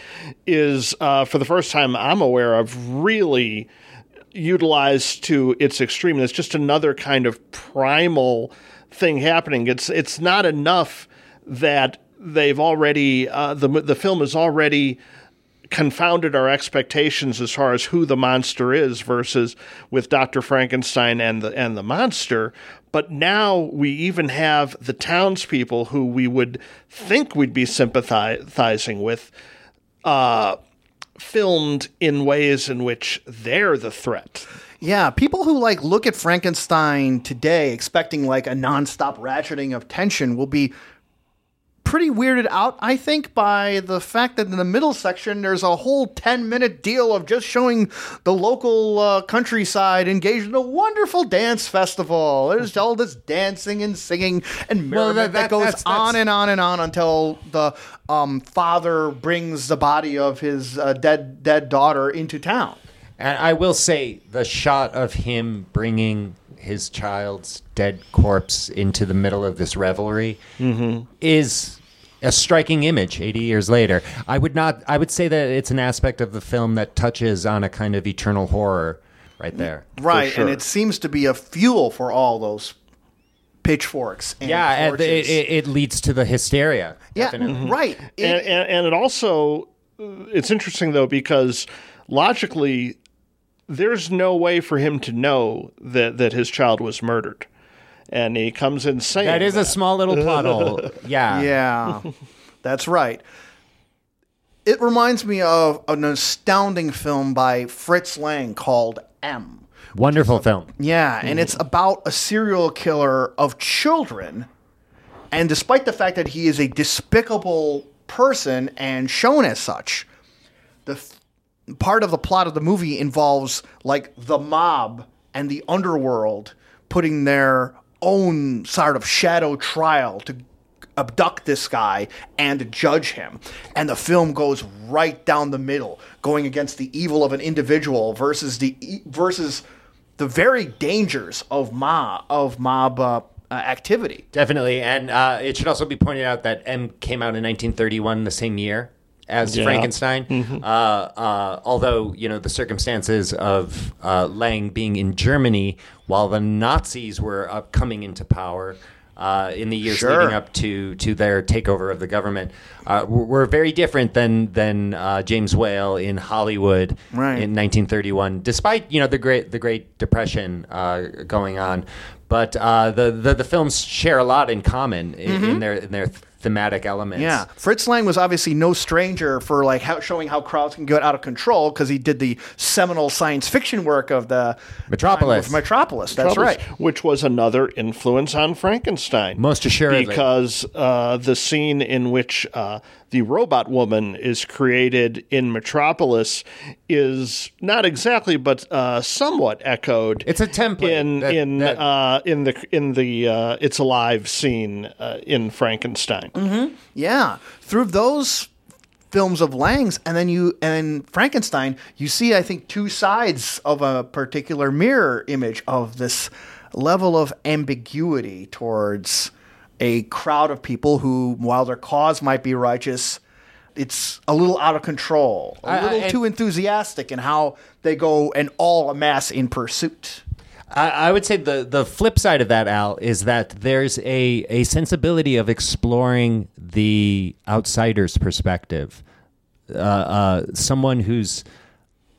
is uh, for the first time I'm aware of really utilized to its extreme. It's just another kind of primal thing happening. It's it's not enough that they've already uh, the the film has already confounded our expectations as far as who the monster is versus with Dr. Frankenstein and the and the monster. But now we even have the townspeople who we would think we'd be sympathizing with uh, filmed in ways in which they're the threat. Yeah, people who like look at Frankenstein today expecting like a nonstop ratcheting of tension will be pretty weirded out, I think, by the fact that in the middle section there's a whole 10 minute deal of just showing the local uh, countryside engaged in a wonderful dance festival. There's all this dancing and singing and Well, merriment that- that, goes that's- that's- on and on and on until the um, father brings the body of his uh, dead dead daughter into town. And I will say the shot of him bringing his child's dead corpse into the middle of this revelry is a striking image 80 years later. I would not I would say that it's an aspect of the film that touches on a kind of eternal horror right there. Mm, right, sure. and it seems to be a fuel for all those pitchforks. And Yeah, and it, it, it leads to the hysteria. yeah, definitely. Mm-hmm. right. It- and, and, and it also it's interesting though because logically there's no way for him to know that that his child was murdered and he comes in saying That is a small little plot hole. Yeah. yeah, that's right. It reminds me of an astounding film by Fritz Lang called M. Wonderful film. Yeah, and it's about a serial killer of children. And despite the fact that he is a despicable person and shown as such, the f- part of the plot of the movie involves like the mob and the underworld putting their own sort of shadow trial to abduct this guy and judge him. And the film goes right down the middle, going against the evil of an individual versus the versus the very dangers of mob of mob uh, uh, activity. Definitely. And uh, it should also be pointed out that M came out in 1931, the same year as Yeah. Frankenstein. Uh, uh, although, you know, the circumstances of uh, Lang being in Germany while the Nazis were uh, coming into power. Uh, in the years Sure. leading up to, to their takeover of the government, uh, were, were very different than than uh, James Whale in Hollywood Right. in 1931, despite you know the great the Great Depression uh, going on. But uh, the, the the films share a lot in common in, in their in their thematic elements. Yeah, Fritz Lang was obviously no stranger for like how, showing how crowds can get out of control because he did the seminal science fiction work of the Metropolis. of Metropolis. That's Troubles, right. Which was another influence on Frankenstein. Most assuredly. Because uh, the scene in which uh, the robot woman is created in Metropolis is not exactly, but uh, somewhat echoed. It's a template in that- in that- uh, in the in the uh, It's Alive scene uh, in Frankenstein. Mm-hmm. Yeah, through those films of Lang's, and then you and Frankenstein, you see, I think, two sides of a particular mirror image of this level of ambiguity towards a crowd of people who, while their cause might be righteous, it's a little out of control, a I- I- little and- too enthusiastic in how they go and all amass in pursuit. I, would say the the flip side of that, Al, is that there's a a sensibility of exploring the outsider's perspective, uh, uh, someone who's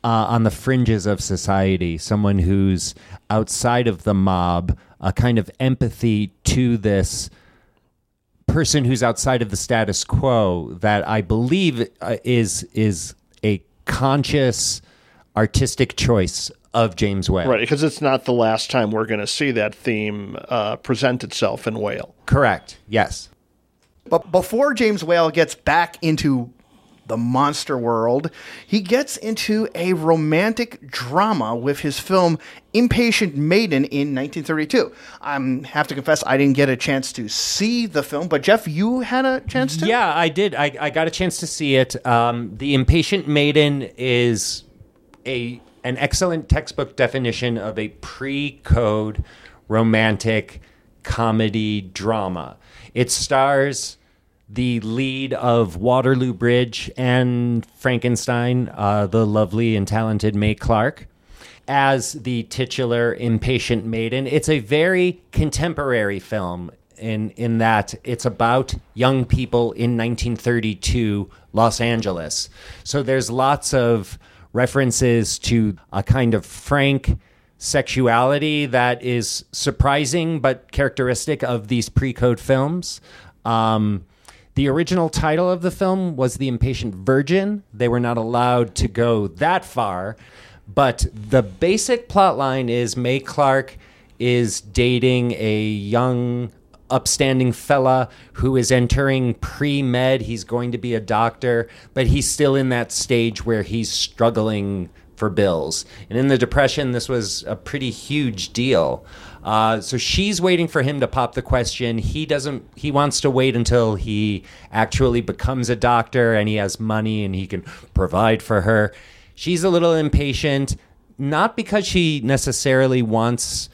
uh, on the fringes of society, someone who's outside of the mob, a kind of empathy to this person who's outside of the status quo that I believe uh, is is a conscious artistic choice of James Whale. Right, because it's not the last time we're going to see that theme uh, present itself in Whale. Correct. Yes. But before James Whale gets back into the monster world, he gets into a romantic drama with his film Impatient Maiden in 1932. I have to confess, I didn't get a chance to see the film, but Jeff, you had a chance to? Yeah, I did. I, I got a chance to see it. Um, the Impatient Maiden is a an excellent textbook definition of a pre-code romantic comedy drama. It stars the lead of Waterloo Bridge and Frankenstein, uh, the lovely and talented Mae Clarke, as the titular impatient maiden. It's a very contemporary film in in that it's about young people in 1932 Los Angeles. So there's lots of references to a kind of frank sexuality that is surprising but characteristic of these pre-code films. Um, the original title of the film was The Impatient Virgin. They were not allowed to go that far, but the basic plot line is Mae Clarke is dating a young upstanding fella who is entering pre-med. He's going to be a doctor but he's still in that stage where he's struggling for bills. And in the depression this was a pretty huge deal. Uh, so she's waiting for him to pop the question. He doesn't he wants to wait until he actually becomes a doctor and he has money and he can provide for her. She's a little impatient not because she necessarily wants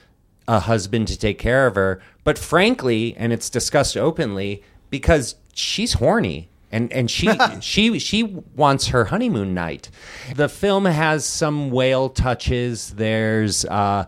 a husband to take care of her, but frankly, and it's discussed openly, because she's horny and and she she she wants her honeymoon night. The film has some Whale touches. There's uh,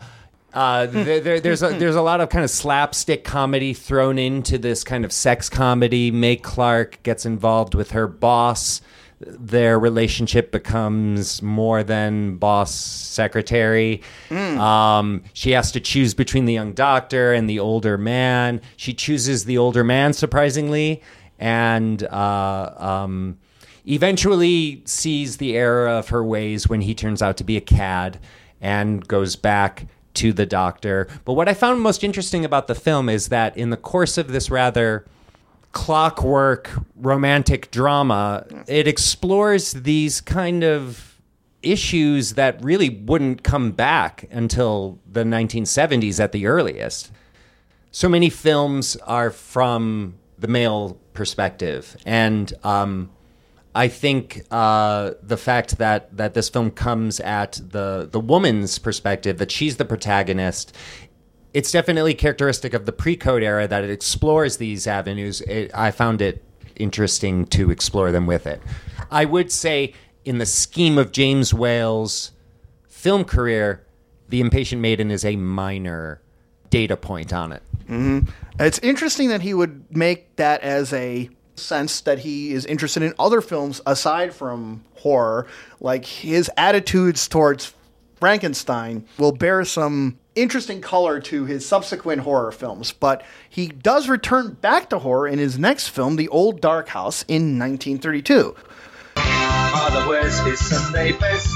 uh, there, there, there's a, there's a lot of kind of slapstick comedy thrown into this kind of sex comedy. Mae Clarke gets involved with her boss their relationship becomes more than boss secretary. Mm. Um, she has to choose between the young doctor and the older man. She chooses the older man, surprisingly, and uh, um, eventually sees the error of her ways when he turns out to be a cad and goes back to the doctor. But what I found most interesting about the film is that in the course of this rather clockwork romantic drama, it explores these kind of issues that really wouldn't come back until the 1970s at the earliest. So many films are from the male perspective, and um, I think uh, the fact that that this film comes at the the woman's perspective, that she's the protagonist, it's definitely characteristic of the pre-code era that it explores these avenues. It, I found it interesting to explore them with it. I would say, in the scheme of James Whale's film career, The Impatient Maiden is a minor data point on it. Mm-hmm. It's interesting that he would make that as a sense that he is interested in other films aside from horror, like his attitudes towards Frankenstein will bear some interesting color to his subsequent horror films, but he does return back to horror in his next film, The Old Dark House, in 1932. Father wears his Sunday best.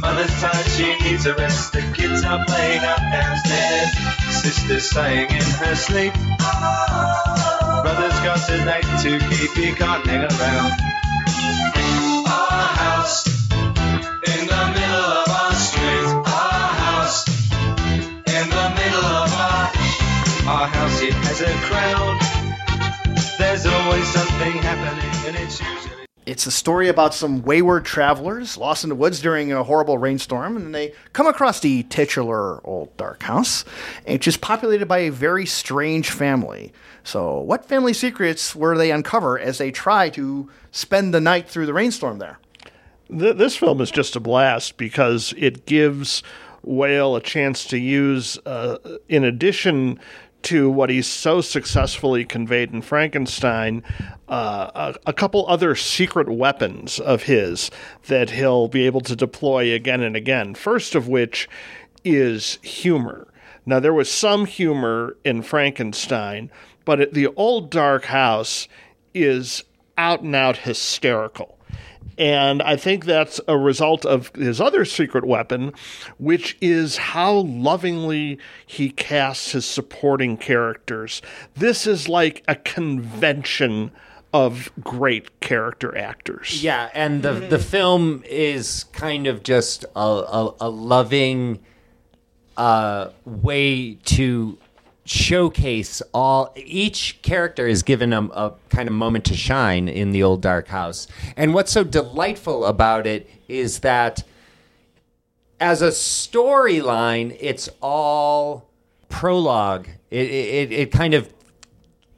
Mother's tired, she needs a rest. The kids are playing up downstairs. Sister's sighing in her sleep. Brother's got a date to keep, he can't around. It has a crowd. There's always something happening, and it's usually. It's a story about some wayward travelers lost in the woods during a horrible rainstorm, and they come across the titular old dark house, which is populated by a very strange family. So, what family secrets were they uncover as they try to spend the night through the rainstorm there? Th- this film is just a blast because it gives Whale a chance to use, uh, in addition to what he's so successfully conveyed in Frankenstein, uh, a, a, couple other secret weapons of his that he'll be able to deploy again and again. First of which is humor. Now, there was some humor in Frankenstein, but the old dark house is out and out hysterical. And I think that's a result of his other secret weapon, which is how lovingly he casts his supporting characters. This is like a convention of great character actors. Yeah, and the the film is kind of just a a, a loving uh, way to showcase all each character is given a, a kind of moment to shine in the old dark house. And what's so delightful about it is that as a storyline it's all prologue. It, it, it kind of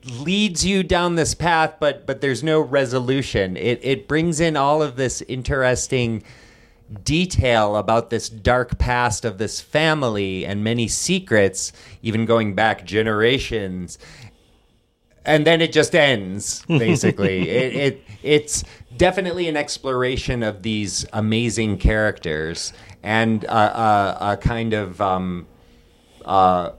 leads you down this path but but there's no resolution. It it brings in all of this interesting detail about this dark past of this family and many secrets even going back generations. And then it just ends basically. It, it it's definitely an exploration of these amazing characters and a, a, a kind of um, uh,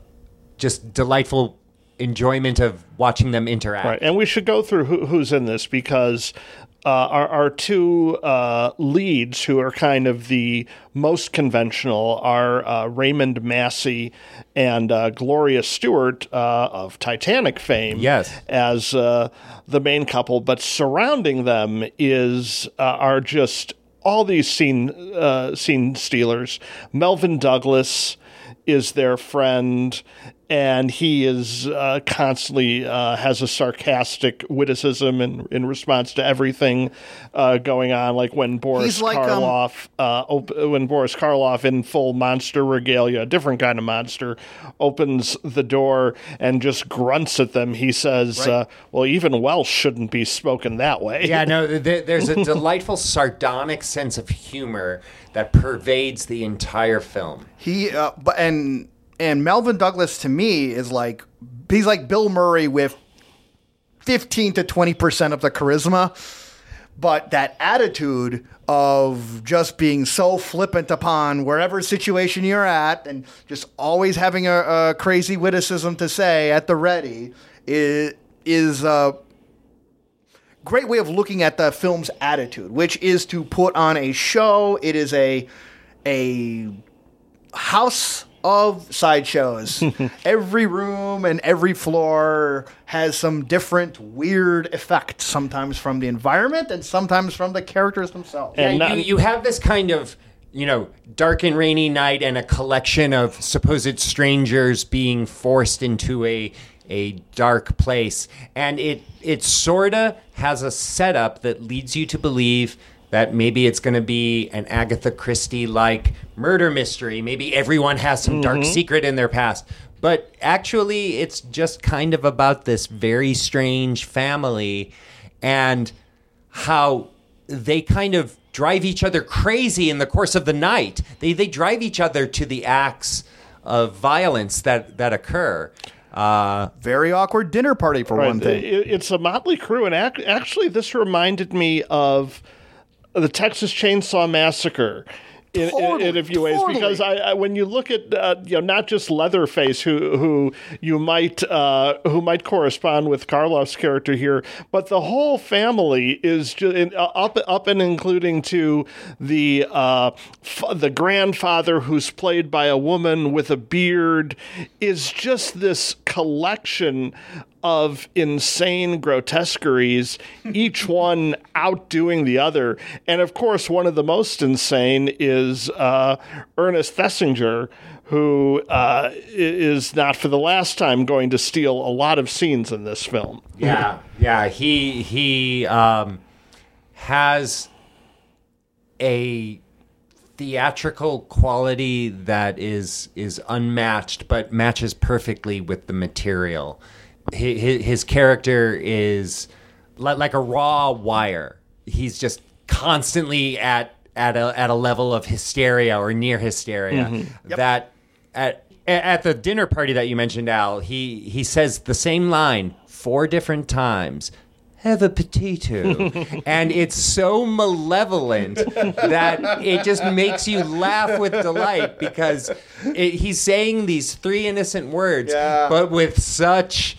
just delightful enjoyment of watching them interact. Right, and we should go through who, who's in this because uh, our, our two uh, leads, who are kind of the most conventional, are uh, Raymond Massey and uh, Gloria Stuart uh, of Titanic fame. Yes. as uh, the main couple, but surrounding them is uh, are just all these scene uh, scene stealers. Melvyn Douglas is their friend, and he is uh, constantly uh, has a sarcastic witticism in in response to everything uh, going on. Like when Boris He's like, um, Karloff, uh, op- when Boris Karloff in full monster regalia, a different kind of monster, opens the door and just grunts at them. He says, uh, "Well, even Welsh shouldn't be spoken that way." Yeah, no, th- there's a delightful sardonic sense of humor that pervades the entire film. He uh, but and and Melvyn Douglas to me is like he's like Bill Murray with fifteen to twenty percent of the charisma, but that attitude of just being so flippant upon wherever situation you're at and just always having a, a crazy witticism to say at the ready is is a great way of looking at the film's attitude, which is to put on a show. It is a a house of sideshows. every room and every floor has some different weird effect, sometimes from the environment and sometimes from the characters themselves. And yeah, not- you, you have this kind of you know dark and rainy night and a collection of supposed strangers being forced into a a dark place and it it sorta has a setup that leads you to believe that maybe it's going to be an Agatha Christie like murder mystery maybe everyone has some dark secret in their past but actually it's just kind of about this very strange family and how they kind of drive each other crazy in the course of the night. They they drive each other to the acts of violence that that occur. Uh, Very awkward dinner party for one thing. It- it's a motley crew, and ac- actually, this reminded me of the Texas Chainsaw Massacre. In, in- in, a few ways, because I, I, when you look at uh, you know not just Leatherface, who who you might uh, who might correspond with Karloff's character here, but the whole family is just up up and including to the uh, f- the grandfather who's played by a woman with a beard is just this collection of insane grotesqueries, each one outdoing the other. And of course, one of the most insane is uh, Ernest Thesiger, who uh, is not for the last time going to steal a lot of scenes in this film. yeah, yeah. He he um, has a theatrical quality that is is unmatched, but matches perfectly with the material. His, his character is like a raw wire. He's just constantly at at a at a level of hysteria or near hysteria mm-hmm. that at at the dinner party that you mentioned, Al, he he says the same line four different times. Have a potato, and it's so malevolent that it just makes you laugh with delight because it, he's saying these three innocent words, but with such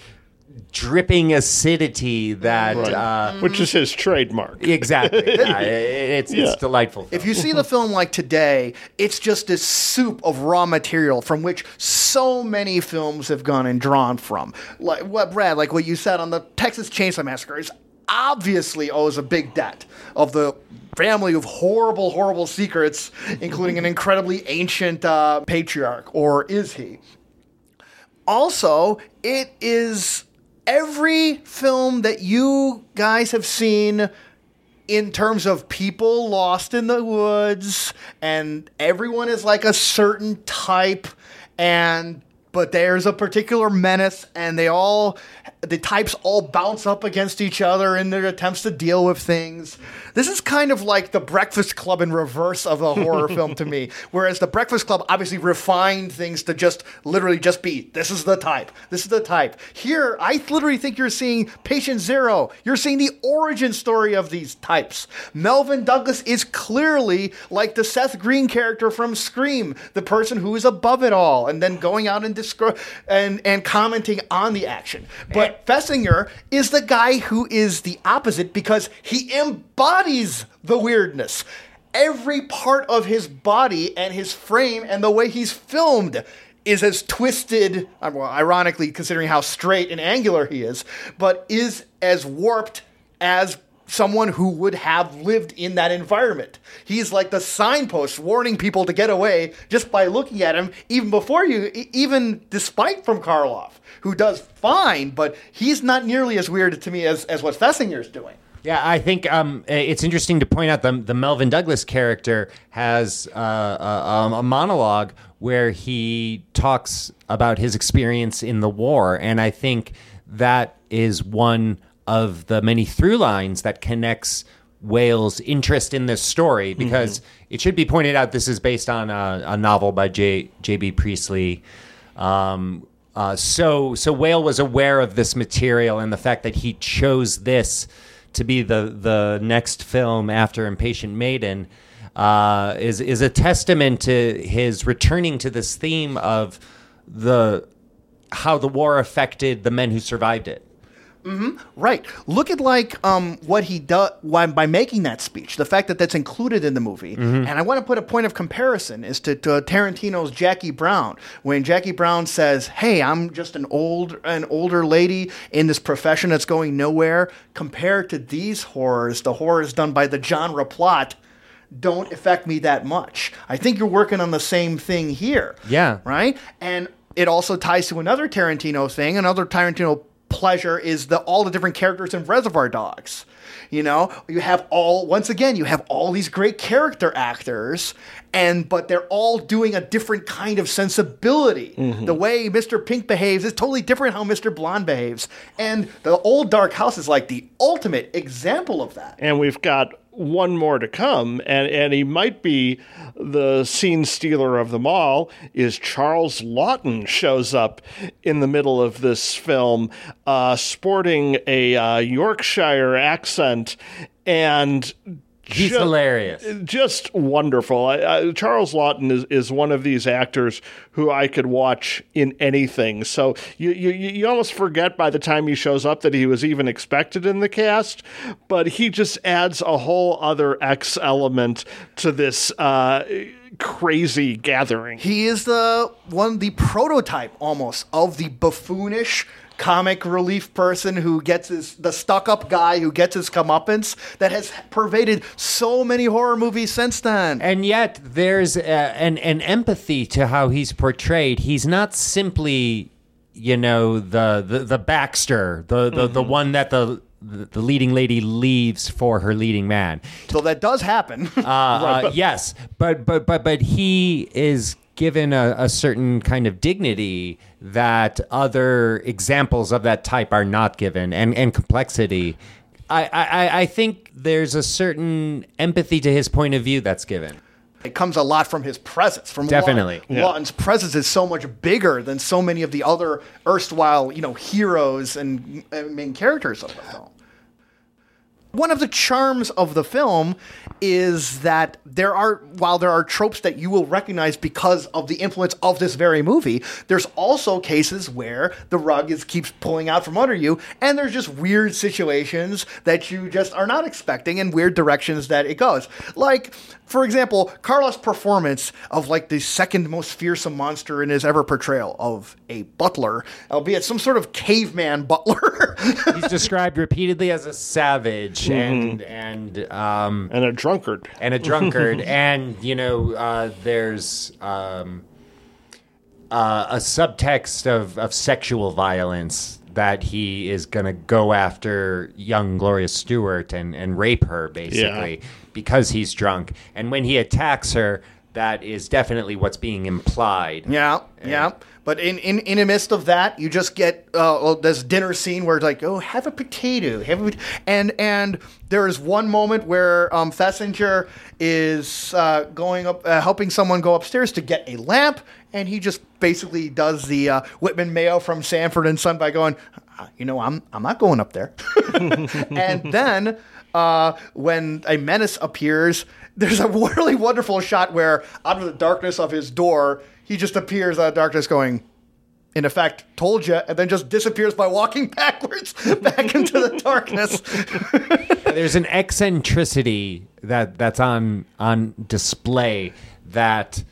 dripping acidity that uh, Which is his trademark. exactly yeah, it's Yeah. it's delightful. If you see the film like today, it's just this soup of raw material from which so many films have gone and drawn from. Like what Brad, like what you said on the Texas Chainsaw Massacre is obviously owes a big debt of the family of horrible, horrible secrets, including an incredibly ancient uh, patriarch, or is he? Also, it is every film that you guys have seen in terms of people lost in the woods and everyone is like a certain type and but there's a particular menace and they all the types all bounce up against each other in their attempts to deal with things. This is kind of like the breakfast club in reverse of a horror film to me. Whereas the breakfast club obviously refined things to just literally just be this is the type. This is the type. Here i literally think you're seeing patient zero. You're seeing the origin story of these types. Melvyn douglas is clearly like the seth green character from scream the person who is above it all and then going out and descri- and and commenting on the action. But Thesiger is the guy who is the opposite because he embodies the weirdness every part of his body and his frame and the way he's filmed is as twisted, uh, well, ironically, considering how straight and angular he is, but is as warped as someone who would have lived in that environment. He's like the signpost warning people to get away just by looking at him, even before you, even despite from Karloff, who does fine, but he's not nearly as weird to me as, as what Thesiger's doing. Yeah, I think um, it's interesting to point out the the Melvyn Douglas character has uh, a, a monologue where he talks about his experience in the war, and I think that is one of the many through lines that connects Whale's interest in this story because it should be pointed out this is based on a, a novel by J. J.B. Priestley. Um, uh, so, so Whale was aware of this material and the fact that he chose this to be the the next film after Impatient Maiden uh, is is a testament to his returning to this theme of the how the war affected the men who survived it. Right. Look at like um, what he does by making that speech. The fact that that's included in the movie, and I want to put a point of comparison is to, to Tarantino's Jackie Brown. When Jackie Brown says, "Hey, I'm just an old an older lady in this profession that's going nowhere," compared to these horrors, the horrors done by the genre plot. Don't affect me that much. I think you're working on the same thing here. Yeah. Right? And it also ties to another Tarantino thing, another Tarantino pleasure is the all the different characters in Reservoir Dogs. You know, you have all once again, you have all these great character actors, and but they're all doing a different kind of sensibility. Mm-hmm. The way Mr. Pink behaves is totally different how Mr. Blonde behaves. And the old Dark House is like the ultimate example of that. and we've got one more to come, and, and he might be the scene stealer of them all. Is Charles Laughton shows up in the middle of this film, uh, sporting a uh, Yorkshire accent and. He's ju- hilarious. just wonderful. I, I, Charles Laughton is, is one of these actors who I could watch in anything. So you, you you almost forget by the time he shows up that he was even expected in the cast, but he just adds a whole other X element to this uh, crazy gathering. He is the one, the prototype almost of the buffoonish comic relief person who gets his the stuck up guy who gets his comeuppance that has pervaded so many horror movies since then. And yet, there's uh, an an empathy to how he's portrayed. He's not simply, you know, the the, the Baxter, the the, the one that the the leading lady leaves for her leading man. So that does happen. Uh, uh, yes, but but but but he is given a, a certain kind of dignity that other examples of that type are not given, and and complexity. I, I, I think there's a certain empathy to his point of view that's given. it comes a lot from his presence. From Definitely. Laughton. Laughton's presence is so much bigger than so many of the other erstwhile, you know, heroes and uh, main characters of the film. One of the charms of the film is that there are, while there are tropes that you will recognize because of the influence of this very movie, there's also cases where the rug is keeps pulling out from under you, and there's just weird situations that you just are not expecting and weird directions that it goes. Like for example, Carlos' performance of like the second most fearsome monster in his ever portrayal of a butler, albeit some sort of caveman butler. He's described repeatedly as a savage and and um, and a drunkard. and a drunkard, and you know, uh, there's um, uh, a subtext of, of sexual violence that he is going to go after young Gloria Stuart and, and rape her basically because he's drunk. And when he attacks her, that is definitely what's being implied. Yeah, yeah. But in, in, in the midst of that, you just get uh, well, this dinner scene where it's like, oh, have a potato, have a, and and there is one moment where um, Thesiger is uh, going up, uh, helping someone go upstairs to get a lamp, and he just basically does the uh, Whitman Mayo from Sanford and Son by going, "Uh, you know, I'm I'm not going up there, and then. Uh, when a menace appears, there's a really wonderful shot where, out of the darkness of his door, he just appears out of darkness going, in effect, told you, and then just disappears by walking backwards back into the darkness. There's an eccentricity that that's on on display that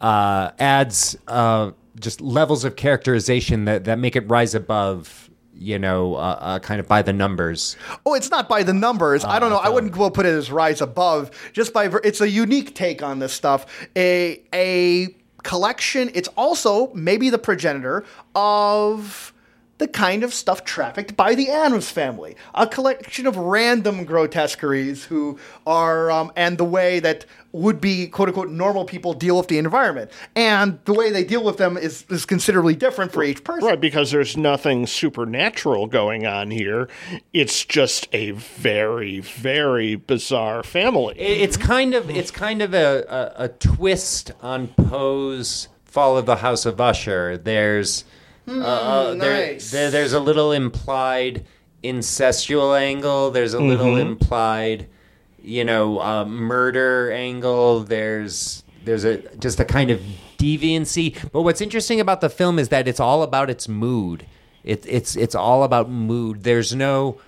uh, adds uh, just levels of characterization that, that make it rise above, you know, uh, uh, kind of by the numbers. oh, it's not by the numbers. I don't know. I wouldn't well put it as rise above. Just by it's a unique take on this stuff. A a collection. It's also maybe the progenitor of the kind of stuff trafficked by the Addams family. A collection of random grotesqueries who are, um, and the way that would be quote unquote normal people deal with the environment. And the way they deal with them is, is considerably different for each person. Right, because there's nothing supernatural going on here. It's just a very, very bizarre family. It's kind of it's kind of a, a, a twist on Poe's Fall of the House of Usher. There's hmm, uh, uh nice. there, there's a little implied incestual angle. There's a little mm-hmm. implied, you know, uh, murder angle. There's there's a just a kind of deviancy. But what's interesting about the film is that it's all about its mood. It, it's it's all about mood. There's no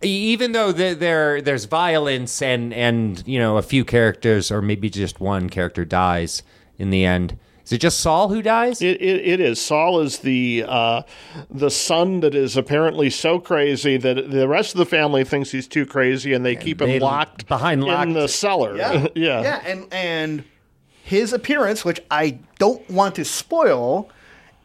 even though there there's violence and and you know a few characters or maybe just one character dies in the end. Is it just Saul who dies? It, it, it is. Saul is the uh, the son that is apparently so crazy that the rest of the family thinks he's too crazy, and they keep him locked behind in the cellar. Yeah. yeah. Yeah, and and his appearance, which I don't want to spoil,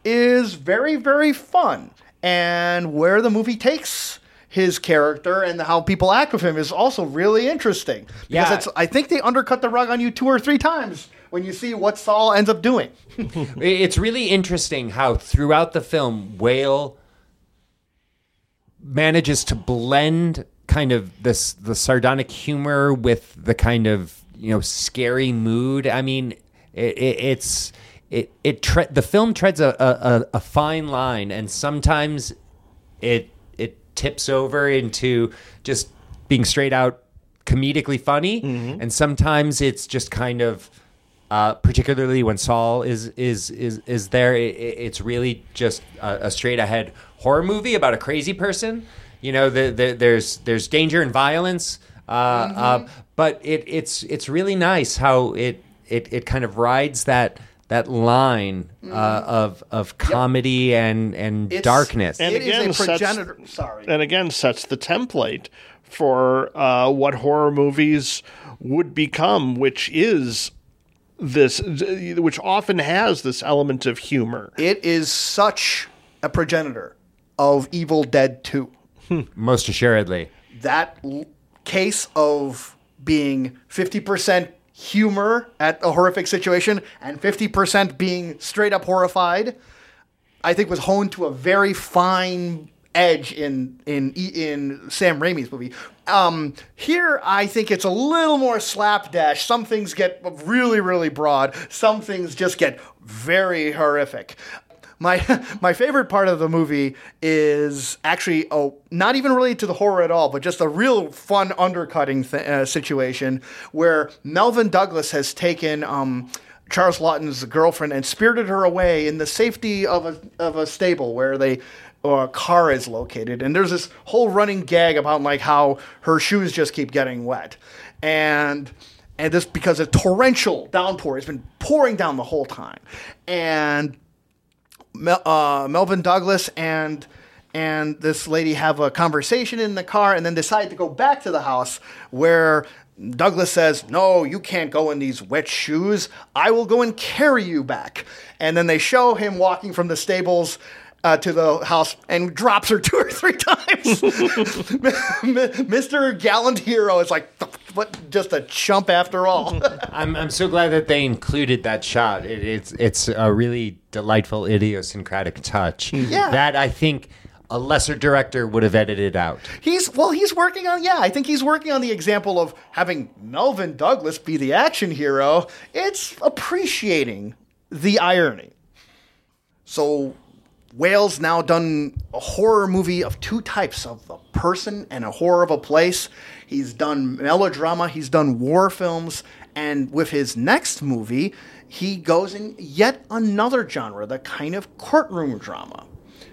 is very very fun. And where the movie takes his character and how people act with him is also really interesting. Because Yeah. it's I think they undercut the rug on you two or three times when you see what Saul ends up doing. It's really interesting how throughout the film, Whale manages to blend kind of this the sardonic humor with the kind of you know scary mood. I mean, it, it, it's it it tre- the film treads a, a, a fine line, and sometimes it it tips over into just being straight out comedically funny, mm-hmm. and sometimes it's just kind of uh, particularly when Saul is is is is there. It, it- it's really just a, a straight ahead horror movie about a crazy person. You know, the, the, there's there's danger and violence, uh, uh, but it, it's it's really nice how it it, it kind of rides that that line uh, of of comedy and and It's- darkness. And It is again, a sets- progenitor. sorry. and again sets the template for uh, what horror movies would become, which is this, which often has this element of humor. It is such a progenitor of Evil Dead 2. Hmm. most assuredly. that l- case of being 50% humor at a horrific situation and 50% being straight up horrified, I think was honed to a very fine edge in in in Sam Raimi's movie. Um, here, I think it's a little more slapdash. Some things get really, really broad. Some things just get very horrific. My my favorite part of the movie is actually oh not even related to the horror at all, but just a real fun undercutting th- uh, situation where Melvyn Douglas has taken. Um, Charles Laughton's girlfriend and spirited her away in the safety of a of a stable where they uh, car is located. And there's this whole running gag about like how her shoes just keep getting wet, and and this because a torrential downpour has been pouring down the whole time, and Mel, uh, Melvyn Douglas and and this lady have a conversation in the car and then decide to go back to the house where Douglas says, No, you can't go in these wet shoes. I will go and carry you back. And then they show him walking from the stables. Uh, to the house and drops her two or three times. Mr. Gallant Hero is like, what? Just a chump after all. I'm, I'm so glad that they included that shot. It, it's it's a really delightful idiosyncratic touch. Yeah. That I think a lesser director would have edited out. He's well, he's working on yeah, I think he's working on the example of having Melvyn Douglas be the action hero. It's appreciating the irony. So Whale's now done a horror movie of two types of a person and a horror of a place. He's done melodrama, he's done war films, and with his next movie, he goes in yet another genre, the kind of courtroom drama.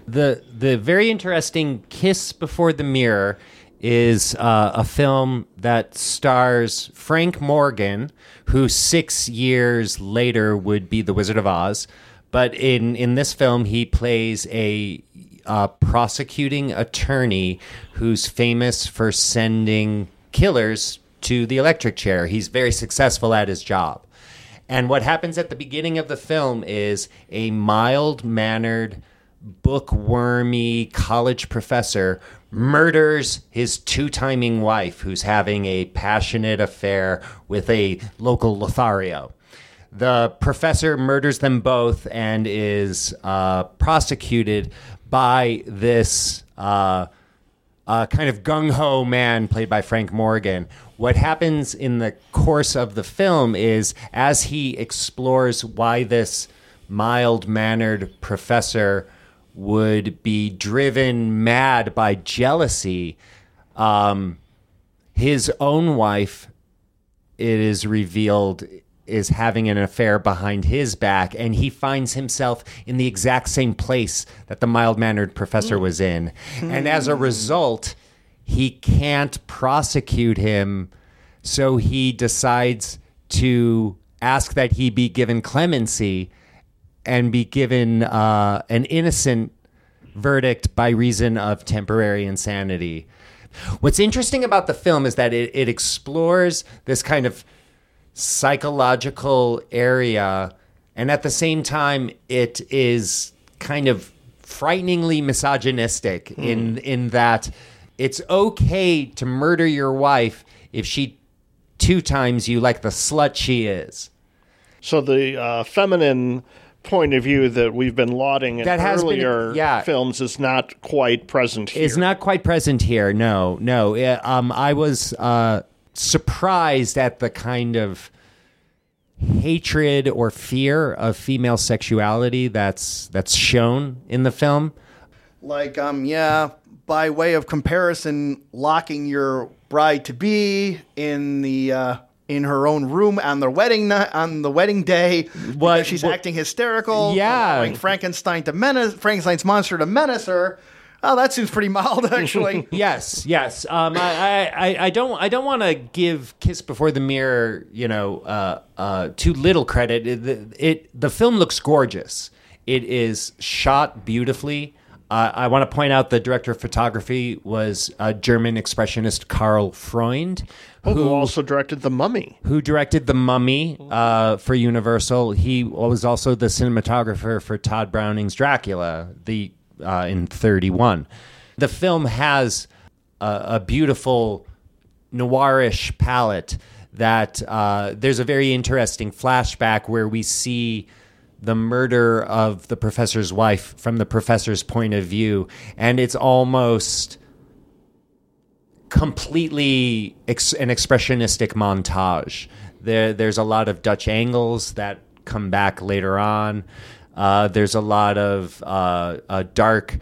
The the very interesting Kiss Before the Mirror is uh, a film that stars Frank Morgan, who six years later would be the Wizard of Oz. But in, in this film, he plays a uh, prosecuting attorney who's famous for sending killers to the electric chair. He's very successful at his job. And what happens at the beginning of the film is a mild mannered, bookwormy college professor murders his two timing wife, who's having a passionate affair with a local Lothario. The professor murders them both and is uh, prosecuted by this uh, uh, kind of gung ho man played by Frank Morgan. What happens in the course of the film is as he explores why this mild mannered professor would be driven mad by jealousy, um, his own wife, it is revealed, is having an affair behind his back, and he finds himself in the exact same place that the mild mannered professor was in. And as a result, he can't prosecute him, so he decides to ask that he be given clemency and be given uh, an innocent verdict by reason of temporary insanity. What's interesting about the film is that it, it explores this kind of psychological area, and at the same time, it is kind of frighteningly misogynistic in in that it's okay to murder your wife if she two times you like the slut she is. So the uh, feminine point of view that we've been lauding in That has been- earlier yeah. films is not quite present here. is not quite present here. No, no. Um, I was uh, surprised at the kind of hatred or fear of female sexuality that's that's shown in the film. like um yeah by way of comparison locking your bride to be in the uh in her own room on the wedding night on the wedding day What- she's what- acting hysterical Yeah. frankenstein to menace frankenstein's monster to menace her oh that seems pretty mild actually Yes, yes. Um, I, I, I don't, I don't want to give Kiss Before the Mirror, you know, uh, uh, too little credit. It, it, the film looks gorgeous. It is shot beautifully. Uh, I want to point out the director of photography was a German expressionist Karl Freund, who also directed The Mummy. who directed The Mummy uh, for Universal. He was also the cinematographer for Tod Browning's Dracula, the uh, in '31. The film has a, a beautiful noirish palette. That uh, there's a very interesting flashback where we see the murder of the professor's wife from the professor's point of view, and it's almost completely ex- an expressionistic montage. There, there's a lot of Dutch angles that come back later on. Uh, there's a lot of uh, uh, dark,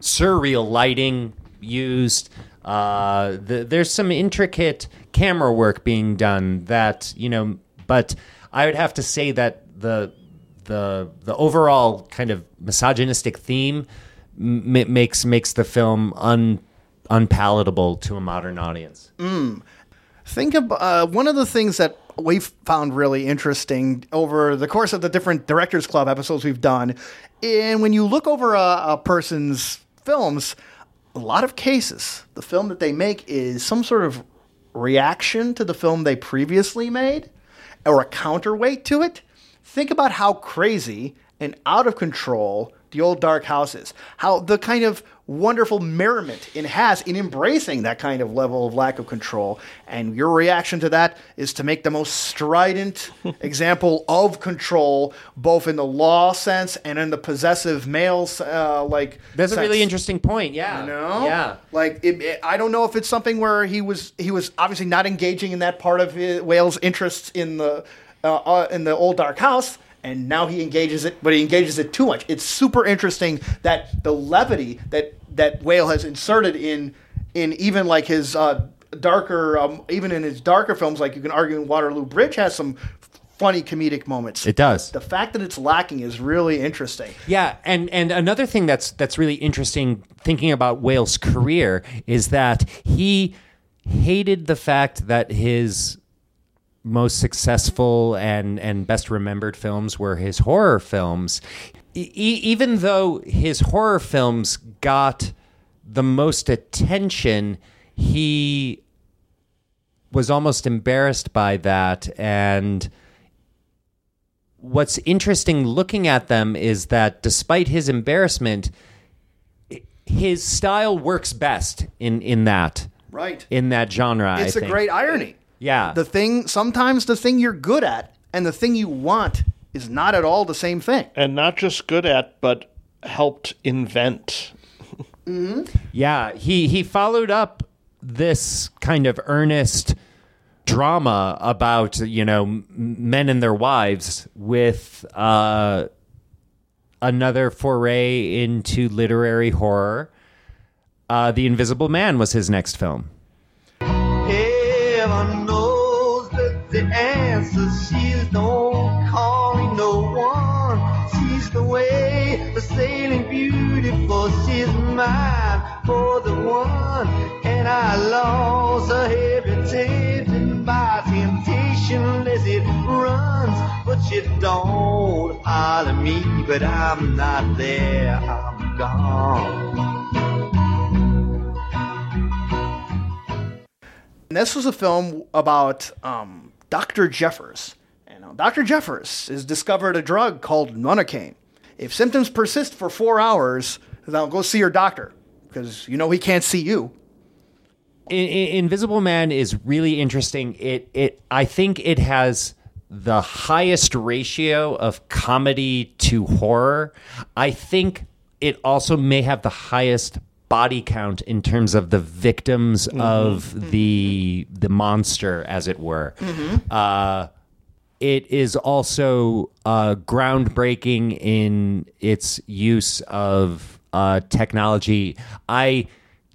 surreal lighting used. Uh, the, there's some intricate camera work being done that you know, but I would have to say that the the the overall kind of misogynistic theme m- makes makes the film un unpalatable to a modern audience. Think of uh, one of the things that we've found really interesting over the course of the different Directors Club episodes we've done. And when you look over a, a person's films, a lot of cases, the film that they make is some sort of reaction to the film they previously made or a counterweight to it. Think about how crazy and out of control the old dark house is. How the kind of wonderful merriment it has in embracing that kind of level of lack of control. And your reaction to that is to make the most strident example of control, both in the law sense and in the possessive male, uh, like. That's a really interesting point. Yeah. You know, Yeah. Like it, it- I don't know if it's something where he was he was obviously not engaging in that part of his, Whale's interests in the uh, uh, in the old dark house, and now he engages it, but he engages it too much. It's super interesting that the levity that that Whale has inserted in in even like his uh, darker, um, even in his darker films, like you can argue in Waterloo Bridge has some funny comedic moments. It does. The fact that it's lacking is really interesting. Yeah, and and another thing that's that's really interesting thinking about Whale's career is that he hated the fact that his most successful and and best remembered films were his horror films. E- even though his horror films got the most attention, he was almost embarrassed by that and what's interesting looking at them is that despite his embarrassment his style works best in in that Right. in that genre It's I a think. great irony. Yeah the thing sometimes the thing you're good at and the thing you want is not at all the same thing. and not just good at, but helped invent. Yeah, he he followed up this kind of earnest drama about you know men and their wives with uh, another foray into literary horror. Uh, the Invisible Man was his next film. The answer she's no calling no one. She's the way, the sailing beautiful. She's mine for the one, and I lost her heavy taken by temptation as it runs. But you don't holler me, but I'm not there. I'm gone. And this was a film about um, Dr. Jeffers. And Dr. Jeffers has discovered a drug called Monocane. If symptoms persist for four hours, then go see your doctor because you know he can't see you. Invisible Man is really interesting. It it I think it has the highest ratio of comedy to horror. I think it also may have the highest body count in terms of the victims of the the monster, as it were. Uh, it is also uh, groundbreaking in its use of uh, technology. I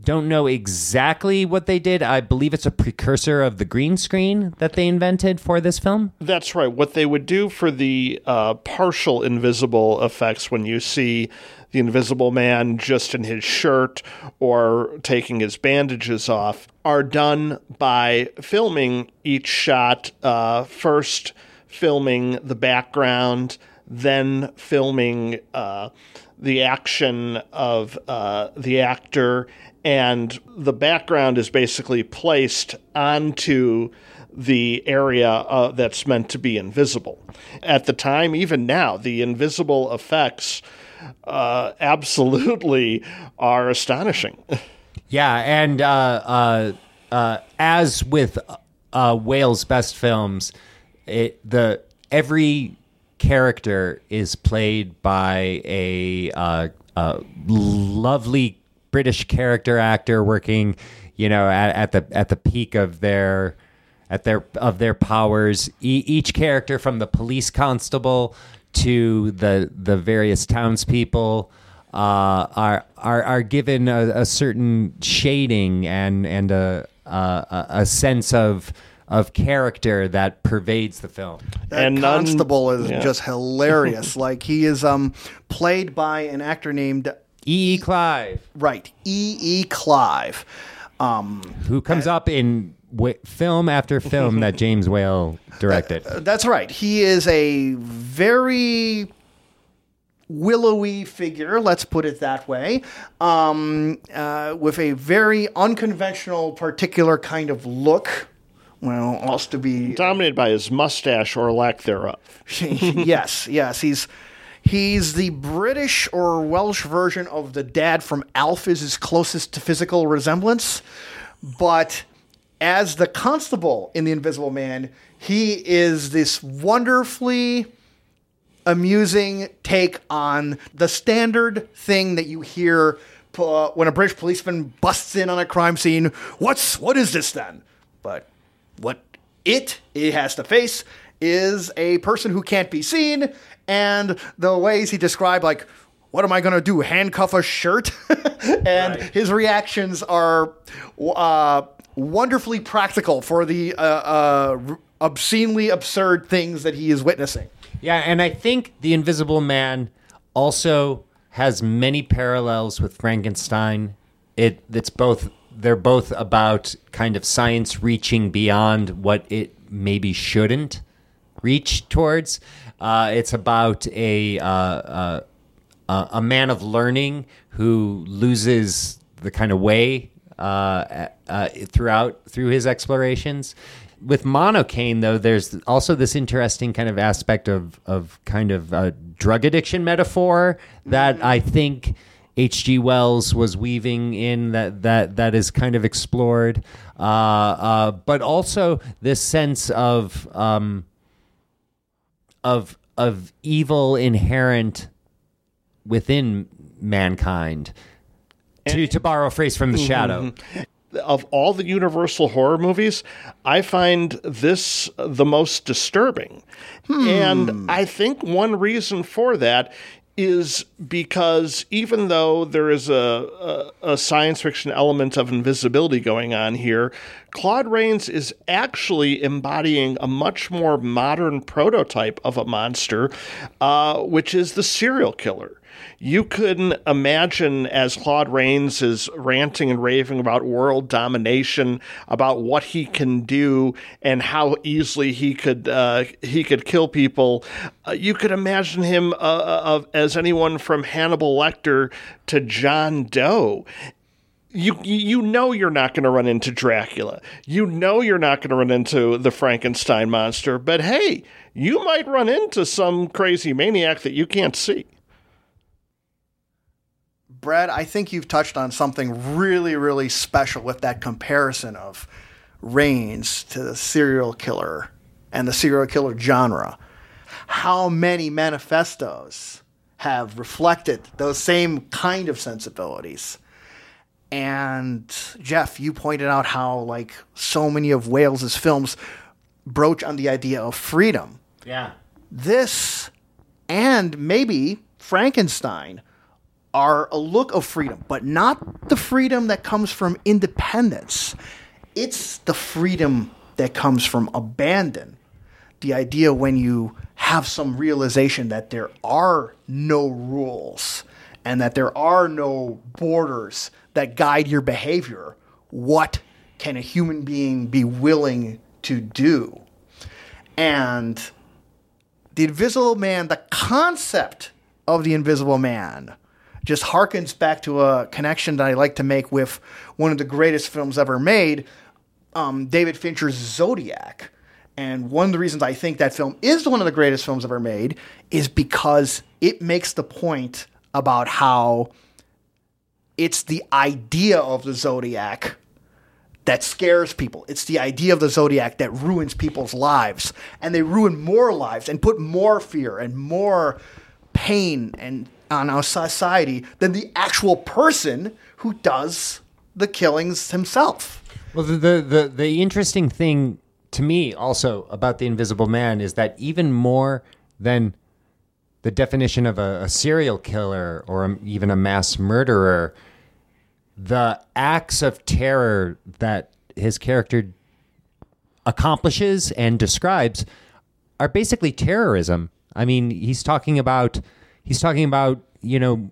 don't know exactly what they did. I believe it's a precursor of the green screen that they invented for this film. That's right. What they would do for the uh, partial invisible effects when you see the invisible man just in his shirt or taking his bandages off are done by filming each shot, uh, first filming the background, then filming uh, the action of uh, the actor, and the background is basically placed onto the area uh, that's meant to be invisible. At the time, even now, the invisible effects uh, absolutely are astonishing. Yeah, and uh, uh, uh, as with uh, Whale's best films, it, the every character is played by a, a lovely British character actor working, you know, at, at the at the peak of their at their of their powers. E- each character, from the police constable to the the various townspeople, uh, are are are given a, a certain shading and and a, a a sense of of character that pervades the film. That And none- constable is yeah. just hilarious. like he is um played by an actor named E. E. Clive, Right, E. E. Clive. Um, who comes up in w- film after film that James Whale directed. That's right. He is a very willowy figure, let's put it that way, um, uh, with a very unconventional, particular kind of look. Well, also to be Dominated by his mustache or lack thereof. yes, yes, he's he's the British or Welsh version of the dad from Alf is his closest to physical resemblance, but as the constable in the Invisible Man, he is this wonderfully amusing take on the standard thing that you hear uh, when a British policeman busts in on a crime scene. What's what is this then? But what it it has to face is a person who can't be seen, and the ways he described like. What am I going to do? Handcuff a shirt? and his reactions are uh, wonderfully practical for the uh, uh, obscenely absurd things that he is witnessing. Yeah, and I think The Invisible Man also has many parallels with Frankenstein. It it's both they're both about kind of science reaching beyond what it maybe shouldn't reach towards. Uh, it's about a uh, uh, uh, a man of learning who loses the kind of way uh, uh, throughout through his explorations. With Monocane, though, there's also this interesting kind of aspect of of kind of a drug addiction metaphor that I think H.G. Wells was weaving in that that that is kind of explored, uh, uh, but also this sense of um, of of evil inherent within mankind. To, to borrow a phrase from the mm-hmm, shadow, mm-hmm. Of all the Universal horror movies, I find this the most disturbing. Hmm. And I think one reason for that is because even though there is a, a, a science fiction element of invisibility going on here, Claude Rains is actually embodying a much more modern prototype of a monster, uh, which is the serial killer. You couldn't imagine as Claude Rains is ranting and raving about world domination, about what he can do and how easily he could uh, he could kill people. Uh, you could imagine him uh, uh, as anyone from Hannibal Lecter to John Doe you you know you're not going to run into Dracula. You know you're not going to run into the Frankenstein monster, but hey, you might run into some crazy maniac that you can't see. Brad, I think you've touched on something really, really special with that comparison of Rains to the serial killer and the serial killer genre. How many manifestos have reflected those same kind of sensibilities? And Jeff, you pointed out how like so many of Whale's films broach on the idea of freedom. yeah, This and maybe Frankenstein are a look of freedom, but not the freedom that comes from independence. It's the freedom that comes from abandon. The idea when you have some realization that there are no rules and that there are no borders that guide your behavior. What can a human being be willing to do? And the Invisible Man, the concept of the Invisible Man, just harkens back to a connection that I like to make with one of the greatest films ever made, um, David Fincher's Zodiac. And one of the reasons I think that film is one of the greatest films ever made is because it makes the point about how it's the idea of the Zodiac that scares people. It's the idea of the zodiac that ruins people's lives, and they ruin more lives and put more fear and more pain and on our society than the actual person who does the killings himself. Well, the, the the the interesting thing to me also about the Invisible Man is that even more than the definition of a, a serial killer or a, even a mass murderer, the acts of terror that his character accomplishes and describes are basically terrorism. I mean, he's talking about he's talking about you know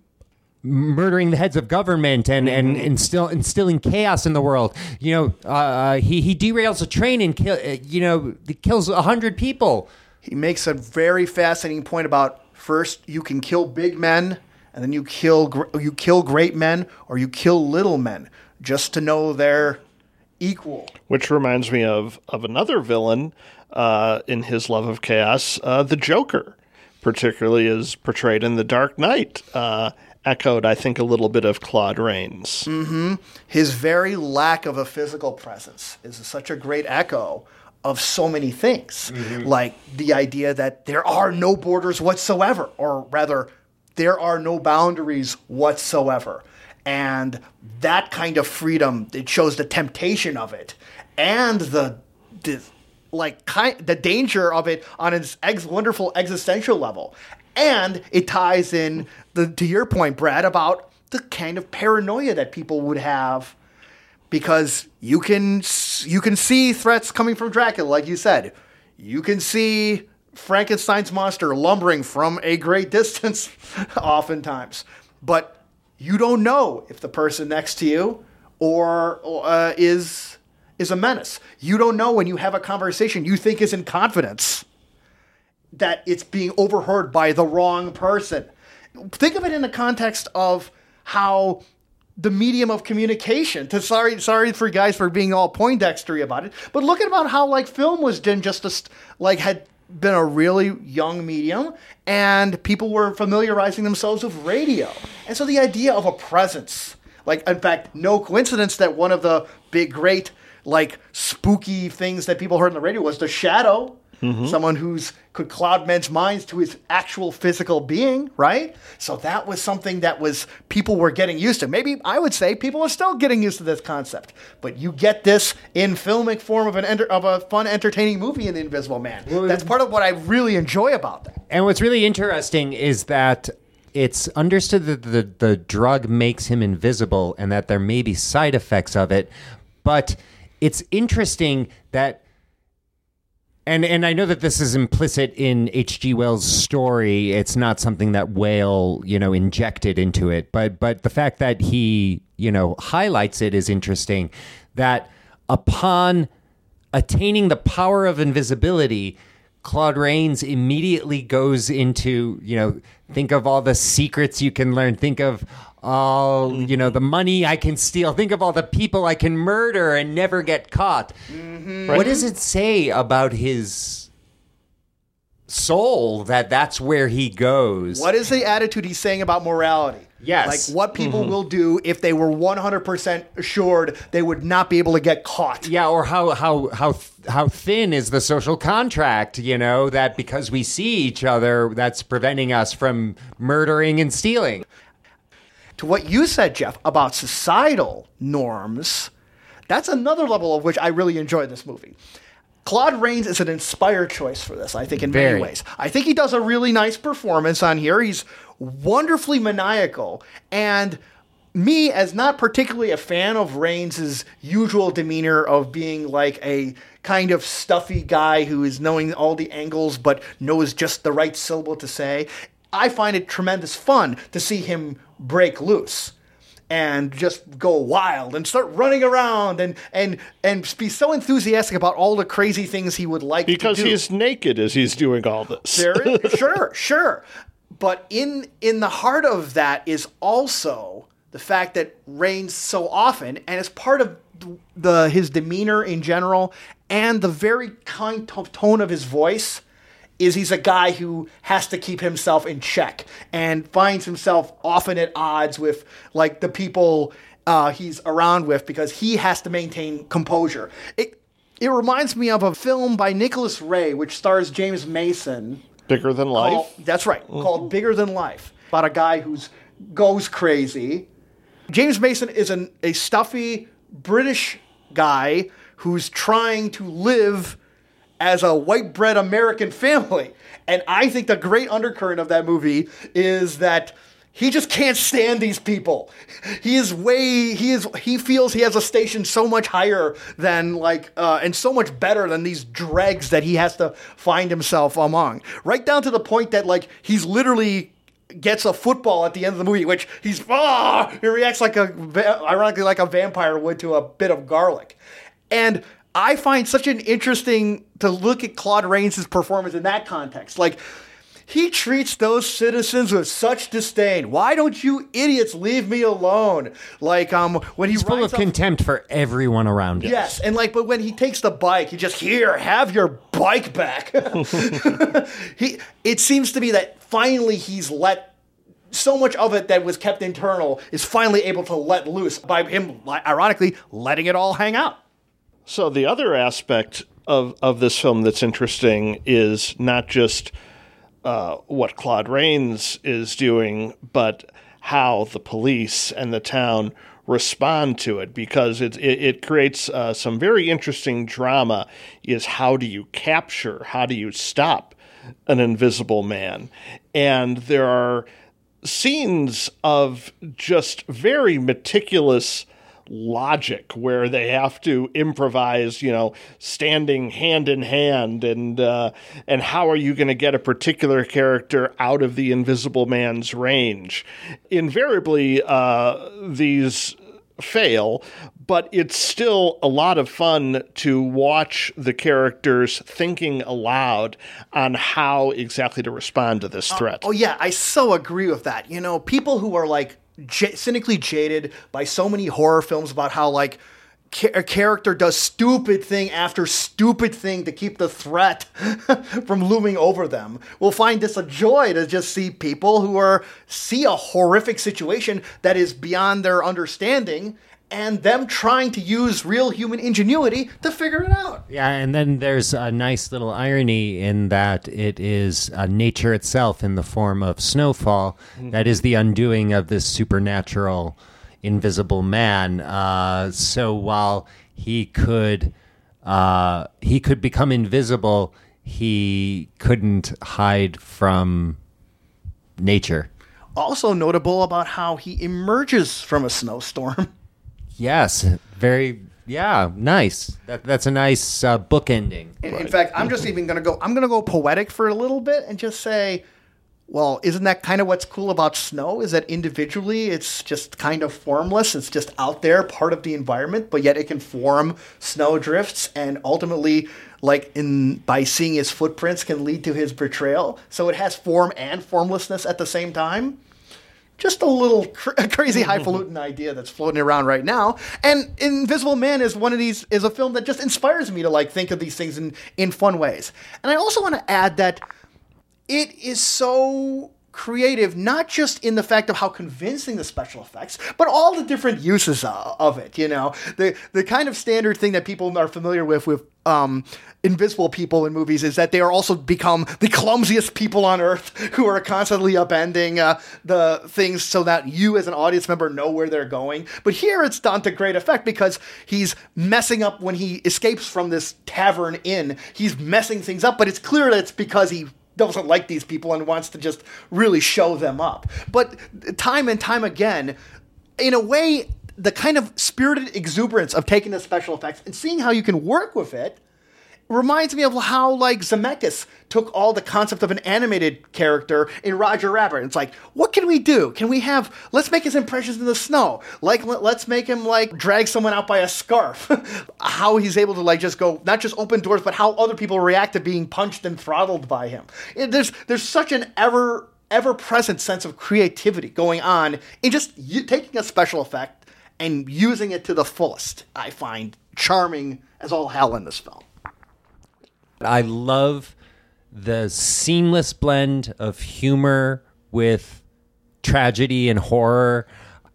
murdering the heads of government and and Mm-hmm. instill, instilling chaos in the world. You know, uh, uh, he he derails a train and kill, uh, you know kills a hundred people. He makes a very fascinating point about first you can kill big men, and then you kill you kill great men, or you kill little men, just to know they're equal. Which reminds me of of another villain uh, in his love of chaos, uh, the Joker, particularly as portrayed in The Dark Knight. Uh, echoed, I think, a little bit of Claude Rains. his very lack of a physical presence is such a great echo of so many things like the idea that there are no borders whatsoever or rather there are no boundaries whatsoever and that kind of freedom it shows the temptation of it and the, the like kind the danger of it on its ex- wonderful existential level and it ties in the to your point brad about the kind of paranoia that people would have because you can you can see threats coming from Dracula, like you said. You can see Frankenstein's monster lumbering from a great distance, oftentimes, but you don't know if the person next to you or uh, is is a menace. You don't know when you have a conversation you think is in confidence that it's being overheard by the wrong person. Think of it in the context of how the medium of communication. To sorry, sorry for guys for being all poindextery about it, but look at about how like film was done just as like had been a really young medium, and people were familiarizing themselves with radio, and so the idea of a presence, like in fact, no coincidence that one of the big great like spooky things that people heard on the radio was the shadow mm-hmm. someone who's could cloud men's minds to his actual physical being, right? So that was something that was people were getting used to. Maybe I would say people are still getting used to this concept, but you get this in filmic form of an enter, of a fun, entertaining movie in The Invisible Man. That's part of what I really enjoy about that. And what's really interesting is that it's understood that the, the drug makes him invisible and that there may be side effects of it. But it's interesting that and and I know that this is implicit in H.G. Wells' story. It's not something that Whale, you know, injected into it. But but the fact that he, you know, highlights it is interesting. That upon attaining the power of invisibility, Claude Rains immediately goes into, you know, think of all the secrets you can learn. Think of all, you know, the money I can steal. Think of all the people I can murder and never get caught. Mm-hmm. What does it say about his soul that that's where he goes? What is the attitude he's saying about morality? Yes. Like what people mm-hmm. will do if they were 100% assured they would not be able to get caught. Yeah, or how how how how thin is the social contract? You know that because we see each other, that's preventing us from murdering and stealing. to what you said, Jeff, about societal norms, that's another level of which I really enjoy this movie. Claude Rains is an inspired choice for this, I think, in Very. many ways. I think he does a really nice performance on here. He's wonderfully maniacal. And me, as not particularly a fan of Rains's usual demeanor of being like a kind of stuffy guy who is knowing all the angles but knows just the right syllable to say, I find it tremendous fun to see him break loose and just go wild and start running around and and and be so enthusiastic about all the crazy things he would like Because to do. Because he's naked as he's doing all this. There is, sure, sure. But in in the heart of that is also the fact that Rains so often, and it's part of the his demeanor in general, and the very kind tone of his voice, is he's a guy who has to keep himself in check and finds himself often at odds with like the people uh, he's around with because he has to maintain composure. It it reminds me of a film by Nicholas Ray, which stars James Mason. Bigger than life. Called- that's right, called Bigger Than Life, about a guy who's goes crazy. James Mason is an, a stuffy British guy who's trying to live as a white bread American family. And I think the great undercurrent of that movie is that he just can't stand these people. He is way he is he feels he has a station so much higher than like uh, and so much better than these dregs that he has to find himself among. Right down to the point that like he's literally gets a football at the end of the movie, which he's ah, he reacts like a ironically like a vampire would to a bit of garlic, and I find such an interesting to look at Claude Rains' performance in that context, like. He treats those citizens with such disdain. Why don't you idiots leave me alone? Like um when he He's full of up- contempt for everyone around him. Yes, and like, but when he takes the bike, he just here, have your bike back. he, it seems to be that finally he's let so much of it that was kept internal is finally able to let loose by him, ironically, letting it all hang out. So the other aspect of of this film that's interesting is not just uh, what Claude Rains is doing, but how the police and the town respond to it because it it, it creates uh, some very interesting drama. Is how do you capture? How do you stop an invisible man? And there are scenes of just very meticulous logic where they have to improvise, you know, standing hand in hand, and uh, and how are you going to get a particular character out of the Invisible Man's range? Invariably, uh, these fail, but it's still a lot of fun to watch the characters thinking aloud on how exactly to respond to this threat. Oh yeah, I so agree with that. You know, people who are like j- cynically jaded by so many horror films about how like a character does stupid thing after stupid thing to keep the threat from looming over them. Will find this a joy to just see people who are see a horrific situation that is beyond their understanding and them trying to use real human ingenuity to figure it out. Yeah, and then there's a nice little irony in that it is uh, nature itself in the form of snowfall that is the undoing of this supernatural invisible man. Uh, so while he could uh, he could become invisible, he couldn't hide from nature. Also notable about how he emerges from a snowstorm. Yes, very. Yeah, nice. That, that's a nice uh, book ending. In, in fact, I'm just even gonna go. I'm gonna go poetic for a little bit and just say, well, isn't that kind of what's cool about snow? Is that individually it's just kind of formless. It's just out there, part of the environment, but yet it can form snow drifts, and ultimately, like in by seeing his footprints, can lead to his betrayal. So it has form and formlessness at the same time just a little cr- crazy highfalutin idea that's floating around right now. And Invisible Man is one of these is a film that just inspires me to like think of these things in in fun ways. And I also want to add that it is so creative not just in the fact of how convincing the special effects but all the different uses of it you know? The the kind of standard thing that people are familiar with with um, invisible people in movies is that they are also become the clumsiest people on earth who are constantly upending uh, the things so that you as an audience member know where they're going. But here it's done to great effect because he's messing up when he escapes from this tavern inn. He's messing things up but it's clear that it's because he doesn't like these people and wants to just really show them up. But time and time again, in a way, the kind of spirited exuberance of taking the special effects and seeing how you can work with it reminds me of how like Zemeckis took all the concept of an animated character in Roger Rabbit. It's like, what can we do? Can we have? Let's make his impressions in the snow. Like, let- let's make him like drag someone out by a scarf. how he's able to like just go not just open doors, but how other people react to being punched and throttled by him. It- there's there's such an ever ever present sense of creativity going on in just y- taking a special effect and using it to the fullest. I find charming as all hell in this film. I love the seamless blend of humor with tragedy and horror.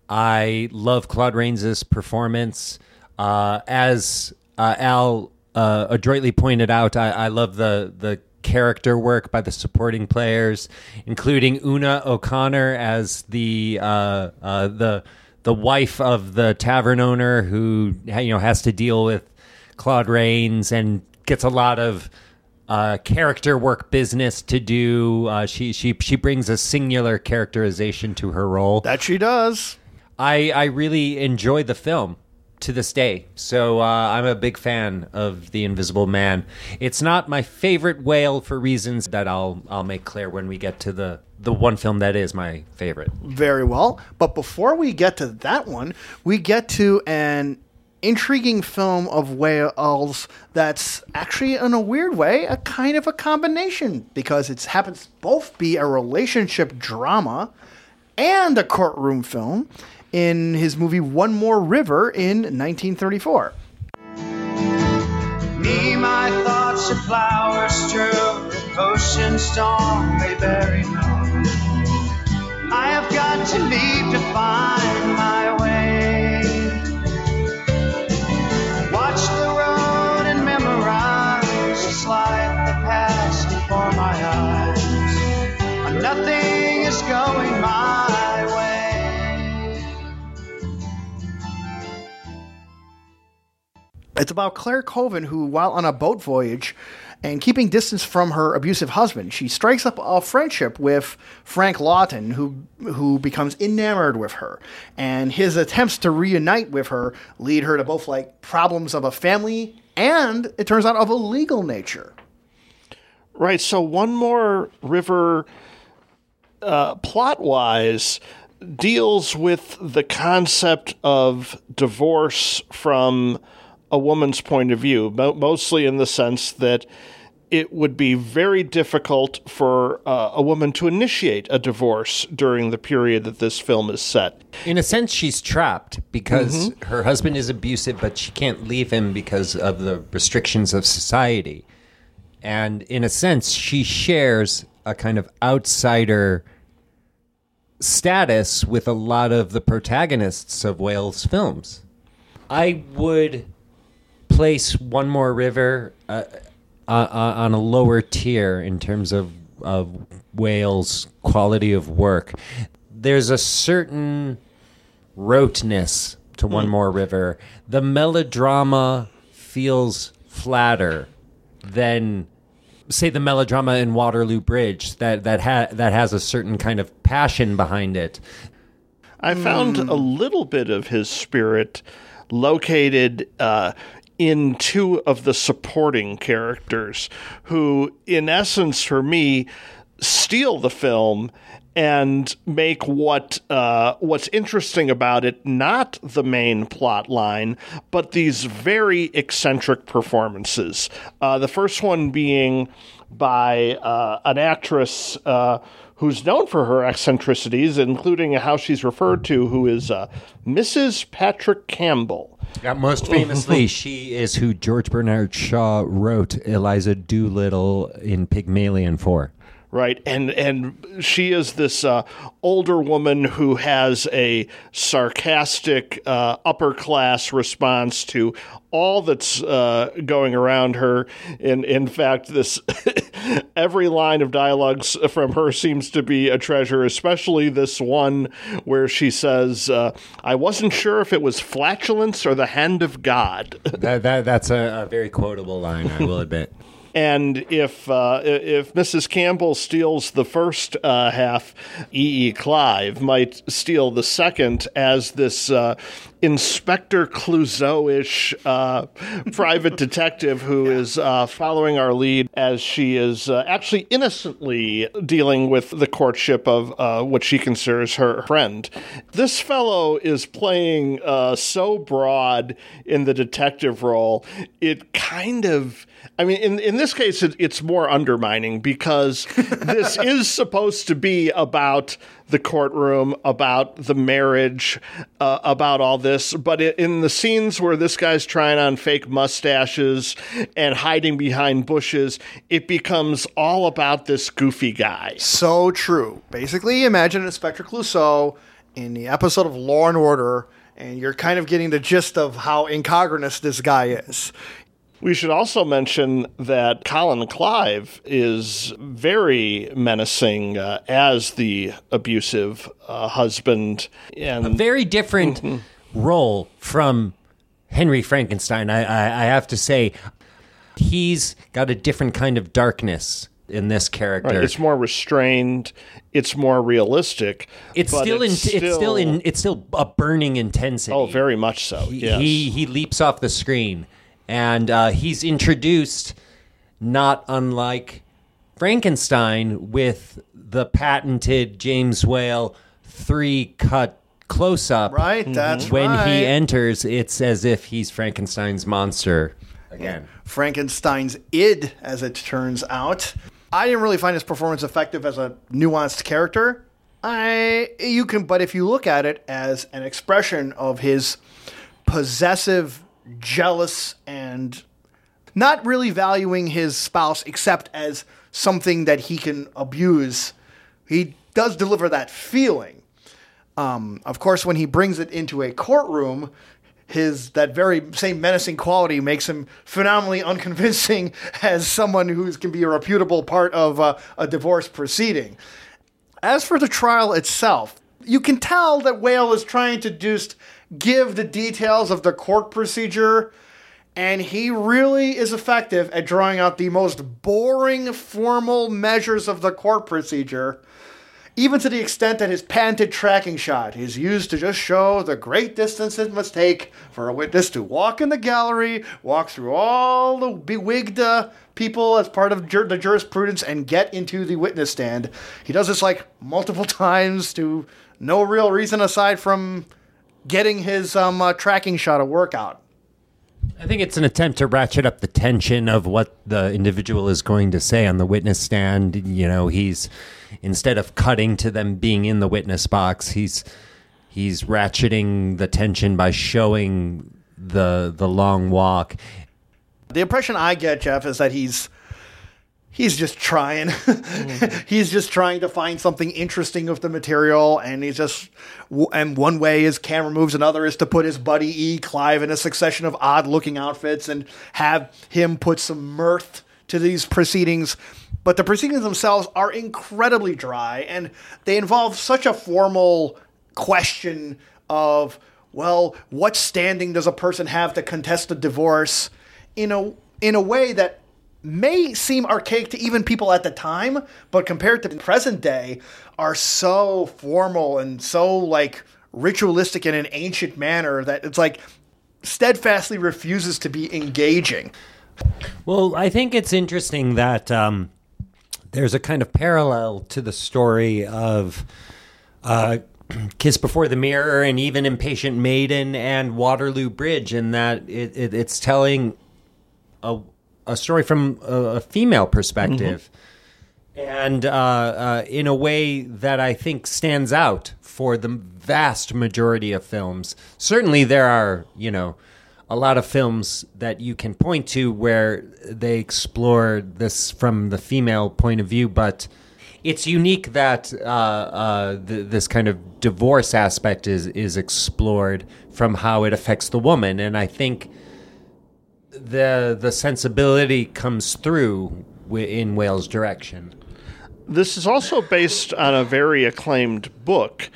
I love Claude Rains' performance. Uh, as uh, Al uh, adroitly pointed out, I, I love the the character work by the supporting players, including Una O'Connor as the uh, uh, the the wife of the tavern owner who you know has to deal with Claude Rains and gets a lot of uh, character work business to do. Uh, she she she brings a singular characterization to her role. That she does. I I really enjoy the film. to this day. So uh, I'm a big fan of The Invisible Man. It's not my favorite whale for reasons that I'll I'll make clear when we get to the the one film that is my favorite. Very well. But before we get to that one, we get to an intriguing film of whales that's actually, in a weird way, a kind of a combination because it happens to both be a relationship drama and a courtroom film in his movie One More River in 1934. Me, my thoughts flowers ocean storm bury. I have got to leave to find my It's about Clare Corven, who, while on a boat voyage and keeping distance from her abusive husband, she strikes up a friendship with Frank Lawton, who who becomes enamored with her. And his attempts to reunite with her lead her to both like problems of a family and, it turns out, of a legal nature. Right. So one more river, uh, plot wise, deals with the concept of divorce from a woman's point of view, mostly in the sense that it would be very difficult for uh, a woman to initiate a divorce during the period that this film is set. In a sense, she's trapped because her husband is abusive, but she can't leave him because of the restrictions of society. And in a sense, she shares a kind of outsider status with a lot of the protagonists of Whale's films. I would place One More River uh, uh, uh, on a lower tier in terms of, of Whale's quality of work. There's a certain roteness to One More River. The melodrama feels flatter than say the melodrama in Waterloo Bridge that that ha- that has a certain kind of passion behind it. I found a little bit of his spirit located uh, in two of the supporting characters, who, in essence, for me, steal the film and make what uh, what's interesting about it not the main plot line, but these very eccentric performances. Uh, the first one being by uh, an actress uh, who's known for her eccentricities, including how she's referred to, who is uh, Mrs. Patrick Campbell. Most famously, she is who George Bernard Shaw wrote Eliza Doolittle in Pygmalion for. Right? And and she is this uh, older woman who has a sarcastic uh, upper class response to all that's uh, going around her. In in fact this every line of dialogues from her seems to be a treasure especially this one where she says uh, i wasn't sure if it was flatulence or the hand of god. That, that that's a, a very quotable line, I will admit. And if uh, if Mrs. Campbell steals the first uh, half, E. E. Clive might steal the second as this uh, Inspector Clouseau-ish uh, private detective who is uh, following our lead as she is uh, actually innocently dealing with the courtship of uh, what she considers her friend. This fellow is playing uh, so broad in the detective role, it kind of. I mean, in, in this case, it, it's more undermining because this is supposed to be about the courtroom, about the marriage, uh, about all this. But it, in the scenes where this guy's trying on fake mustaches and hiding behind bushes, it becomes all about this goofy guy. So true. Basically, imagine Inspector Clouseau in the episode of Law and Order, and you're kind of getting the gist of how incongruous this guy is. We should also mention that Colin Clive is very menacing uh, as the abusive uh, husband. And Very different role from Henry Frankenstein. I, I, I have to say, he's got a different kind of darkness in this character. Right, It's more restrained. It's more realistic. It's still in. it's It's still in. It's still a burning intensity. Oh, very much so. He yes. he, he leaps off the screen, and uh, he's introduced, not unlike Frankenstein, with the patented James Whale three cut close up. Right, that's When right. he enters, it's as if he's Frankenstein's monster again. Frankenstein's id, as it turns out. I didn't really find his performance effective as a nuanced character. I you can, but if you look at it as an expression of his possessive, jealous, and not really valuing his spouse except as something that he can abuse, he does deliver that feeling. Um, of course, when he brings it into a courtroom, his that very same menacing quality makes him phenomenally unconvincing as someone who can be a reputable part of uh, a divorce proceeding. As for the trial itself, you can tell that Whale is trying to just give the details of the court procedure, and he really is effective at drawing out the most boring formal measures of the court procedure even to the extent that his patented tracking shot is used to just show the great distance it must take for a witness to walk in the gallery, walk through all the bewigged uh, people as part of jur- the jurisprudence, and get into the witness stand. He does this like multiple times to no real reason aside from getting his um, uh, tracking shot a workout. I think it's an attempt to ratchet up the tension of what the individual is going to say on the witness stand. You know, he's instead of cutting to them being in the witness box, he's he's ratcheting the tension by showing the the long walk. The impression I get, Jeff, is that he's he's just trying. Mm-hmm. he's just trying to find something interesting of the material, and he's just and one way his camera moves, another is to put his buddy E. Clive in a succession of odd-looking outfits and have him put some mirth to these proceedings. But the proceedings themselves are incredibly dry, and they involve such a formal question of, well, what standing does a person have to contest a divorce? In a in a way that may seem archaic to even people at the time, but compared to present day, are so formal and so like ritualistic in an ancient manner that it's like steadfastly refuses to be engaging. Well, I think it's interesting that um, there's a kind of parallel to the story of uh, Kiss Before the Mirror and even Impatient Maiden and Waterloo Bridge, in that it, it, it's telling a, a story from a, a female perspective. And uh, uh, in a way that I think stands out for the vast majority of films. Certainly, there are, you know, a lot of films that you can point to where they explore this from the female point of view, but it's unique that uh, uh, th- this kind of divorce aspect is is explored from how it affects the woman, and I think the the sensibility comes through in Whale's direction. This is also based on a very acclaimed book.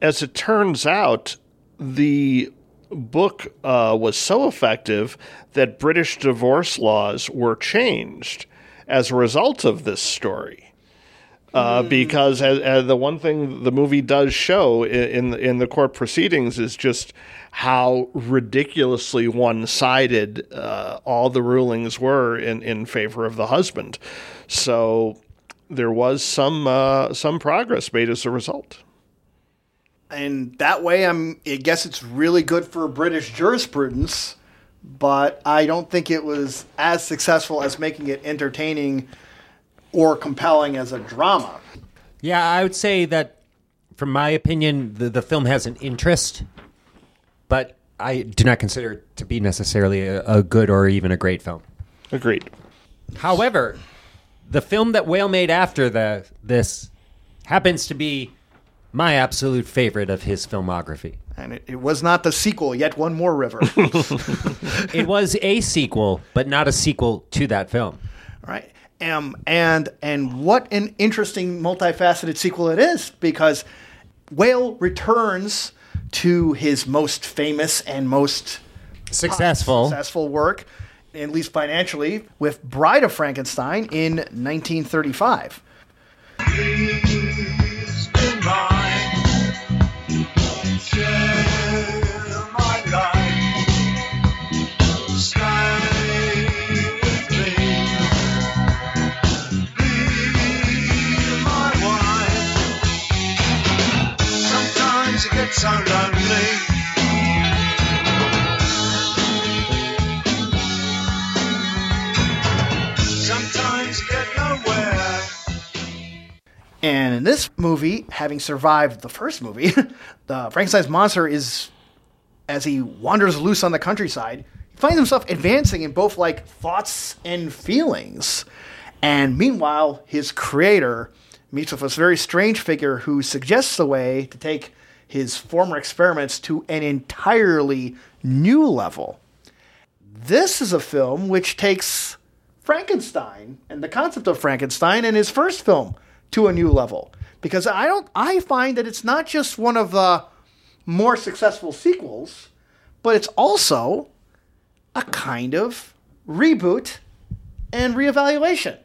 As it turns out, the book uh, was so effective that British divorce laws were changed as a result of this story. Uh, because as, as the one thing the movie does show in in the court proceedings is just how ridiculously one sided uh, all the rulings were in, in favor of the husband. So there was some uh, some progress made as a result. and that way I'm I guess it's really good for British jurisprudence, but I don't think it was as successful as making it entertaining or compelling as a drama. Yeah, I would say that, from my opinion, the, the film has an interest, but I do not consider it to be necessarily a, a good or even a great film. Agreed. However, the film that Whale made after the this happens to be my absolute favorite of his filmography. And it, it was not the sequel, yet one more river. It was a sequel, but not a sequel to that film. right? Um, and and what an interesting multifaceted sequel it is because Whale returns to his most famous and most Successful. successful work at least financially, with Bride of Frankenstein in 1935. Gets so lonely. Sometimes get nowhere. And in this movie, having survived the first movie, the Frankenstein's monster is, as he wanders loose on the countryside, he finds himself advancing in both like thoughts and feelings. And meanwhile, his creator meets with this very strange figure who suggests a way to take his former experiments to an entirely new level. This is a film which takes Frankenstein and the concept of Frankenstein and his first film to a new level because I don't I find that it's not just one of the more successful sequels, but it's also a kind of reboot and reevaluation.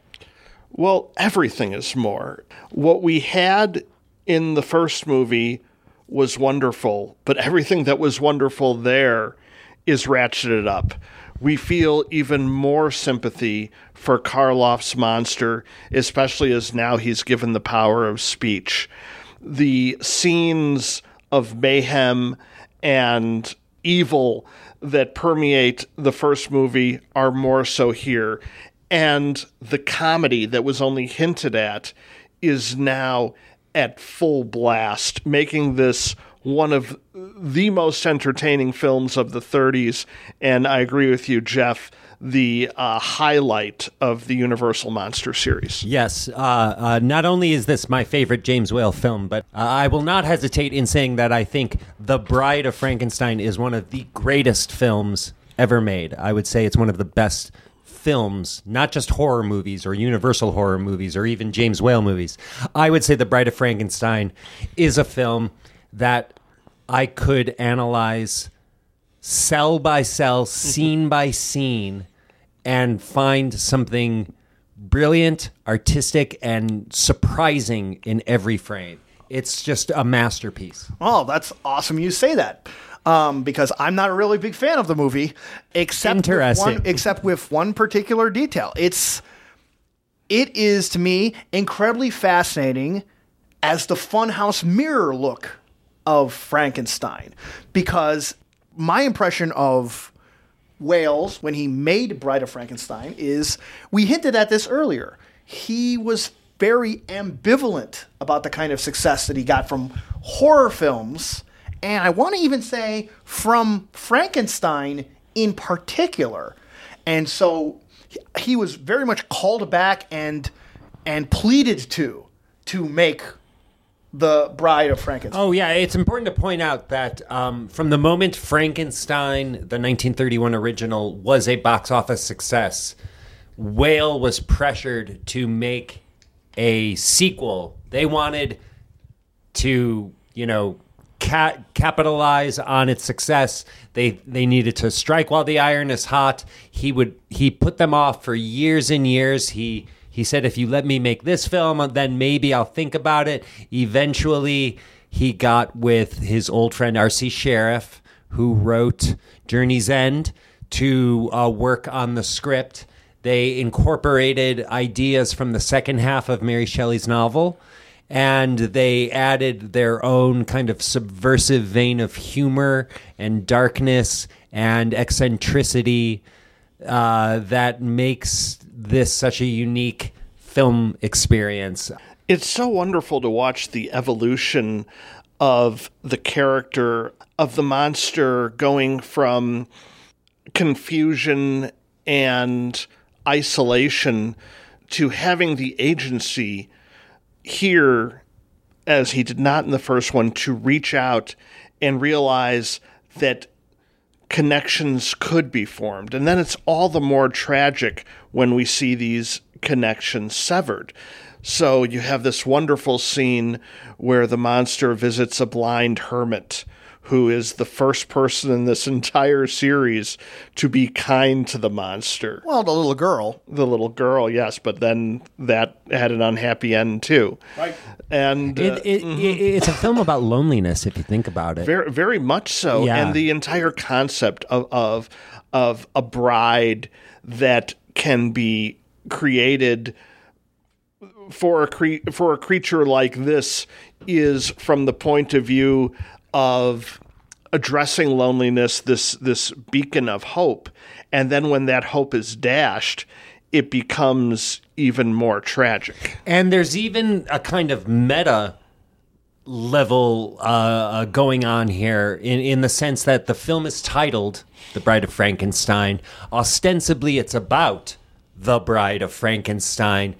Well, everything is more. What we had in the first movie was wonderful, but everything that was wonderful there is ratcheted up. We feel even more sympathy for Karloff's monster, especially as now he's given the power of speech. The scenes of mayhem and evil that permeate the first movie are more so here. And the comedy that was only hinted at is now at full blast, making this one of the most entertaining films of the 30s. And I agree with you, Jeff, the uh, highlight of the Universal Monster series. Yes, uh, uh, not only is this my favorite James Whale film, but uh, I will not hesitate in saying that I think The Bride of Frankenstein is one of the greatest films ever made. I would say it's one of the best films, not just horror movies or Universal horror movies or even James Whale movies. I would say The Bride of Frankenstein is a film that I could analyze cell by cell, scene mm-hmm. by scene, and find something brilliant, artistic, and surprising in every frame. It's just a masterpiece. Oh, that's awesome you say that. Um, because I'm not a really big fan of the movie, except with one, except with one particular detail. It's it is to me incredibly fascinating as the funhouse mirror look of Frankenstein, because my impression of Whale's when he made Bride of Frankenstein is we hinted at this earlier. He was very ambivalent about the kind of success that he got from horror films, and I want to even say from Frankenstein in particular. And so he- was very much called back and and pleaded to to make the Bride of Frankenstein. Oh yeah, it's important to point out that um, from the moment Frankenstein, the 1931 original, was a box office success, Whale was pressured to make a sequel. They wanted to, you know, ca- capitalize on its success. They they needed to strike while the iron is hot. He would he put them off for years and years. He he said, if you let me make this film, then maybe I'll think about it. Eventually, he got with his old friend R.C. Sherriff, who wrote Journey's End, to uh, work on the script. They incorporated ideas from the second half of Mary Shelley's novel and they added their own kind of subversive vein of humor and darkness and eccentricity uh, that makes this such a unique film experience. It's so wonderful to watch the evolution of the character of the monster going from confusion and isolation to having the agency here as he did not in the first one to reach out and realize that connections could be formed. And then it's all the more tragic when we see these connections severed. So you have this wonderful scene where the monster visits a blind hermit who is the first person in this entire series to be kind to the monster. Well, the little girl. The little girl, yes, but then that had an unhappy end too. Right. And uh, It, it, it, it's a film about loneliness, if you think about it. very, very much so. Yeah. And the entire concept of, of of a bride that can be created for a cre- for a creature like this is from the point of view of addressing loneliness this this beacon of hope and then when that hope is dashed it becomes even more tragic And there's even a kind of meta level uh, uh, going on here in, in the sense that the film is titled The Bride of Frankenstein. Ostensibly, it's about the Bride of Frankenstein.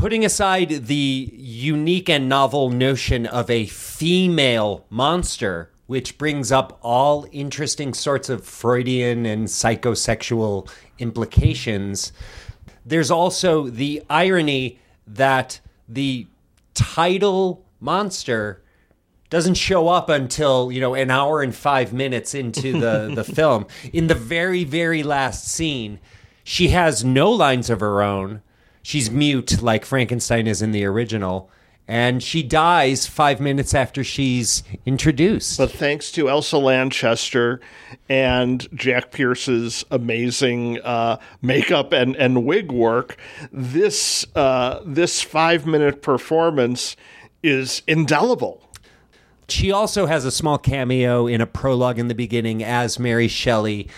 Putting aside the unique and novel notion of a female monster, which brings up all interesting sorts of Freudian and psychosexual implications, there's also the irony that the title monster doesn't show up until you know an hour and five minutes into the the film. In the very very last scene she has no lines of her own she's mute like frankenstein is in the original and she dies five minutes after she's introduced But thanks to Elsa Lanchester and Jack Pierce's amazing uh, makeup and, and wig work, this uh, this five minute performance is indelible. She also has a small cameo in a prologue in the beginning as Mary Shelley.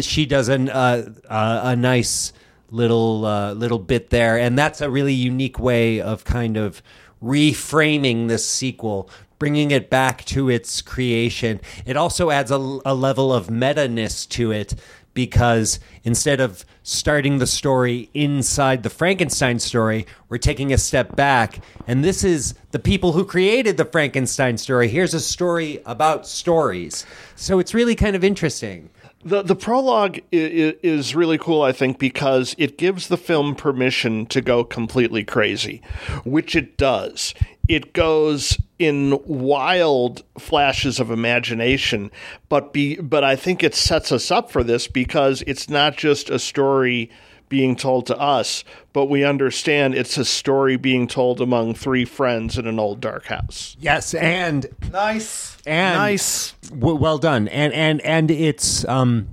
She does an, uh, uh, a nice little uh, little bit there, and that's a really unique way of kind of reframing this sequel, bringing it back to its creation. It also adds a, a level of meta ness to it because instead of starting the story inside the Frankenstein story, we're taking a step back. And this is the people who created the Frankenstein story. Here's a story about stories. So it's really kind of interesting. The the prologue is, is really cool, I think, because it gives the film permission to go completely crazy, which it does. It goes in wild flashes of imagination, but be but I think it sets us up for this because it's not just a story being told to us, but we understand it's a story being told among three friends in an old dark house. Yes, and Nice. And- nice. w- well done. And and and it's um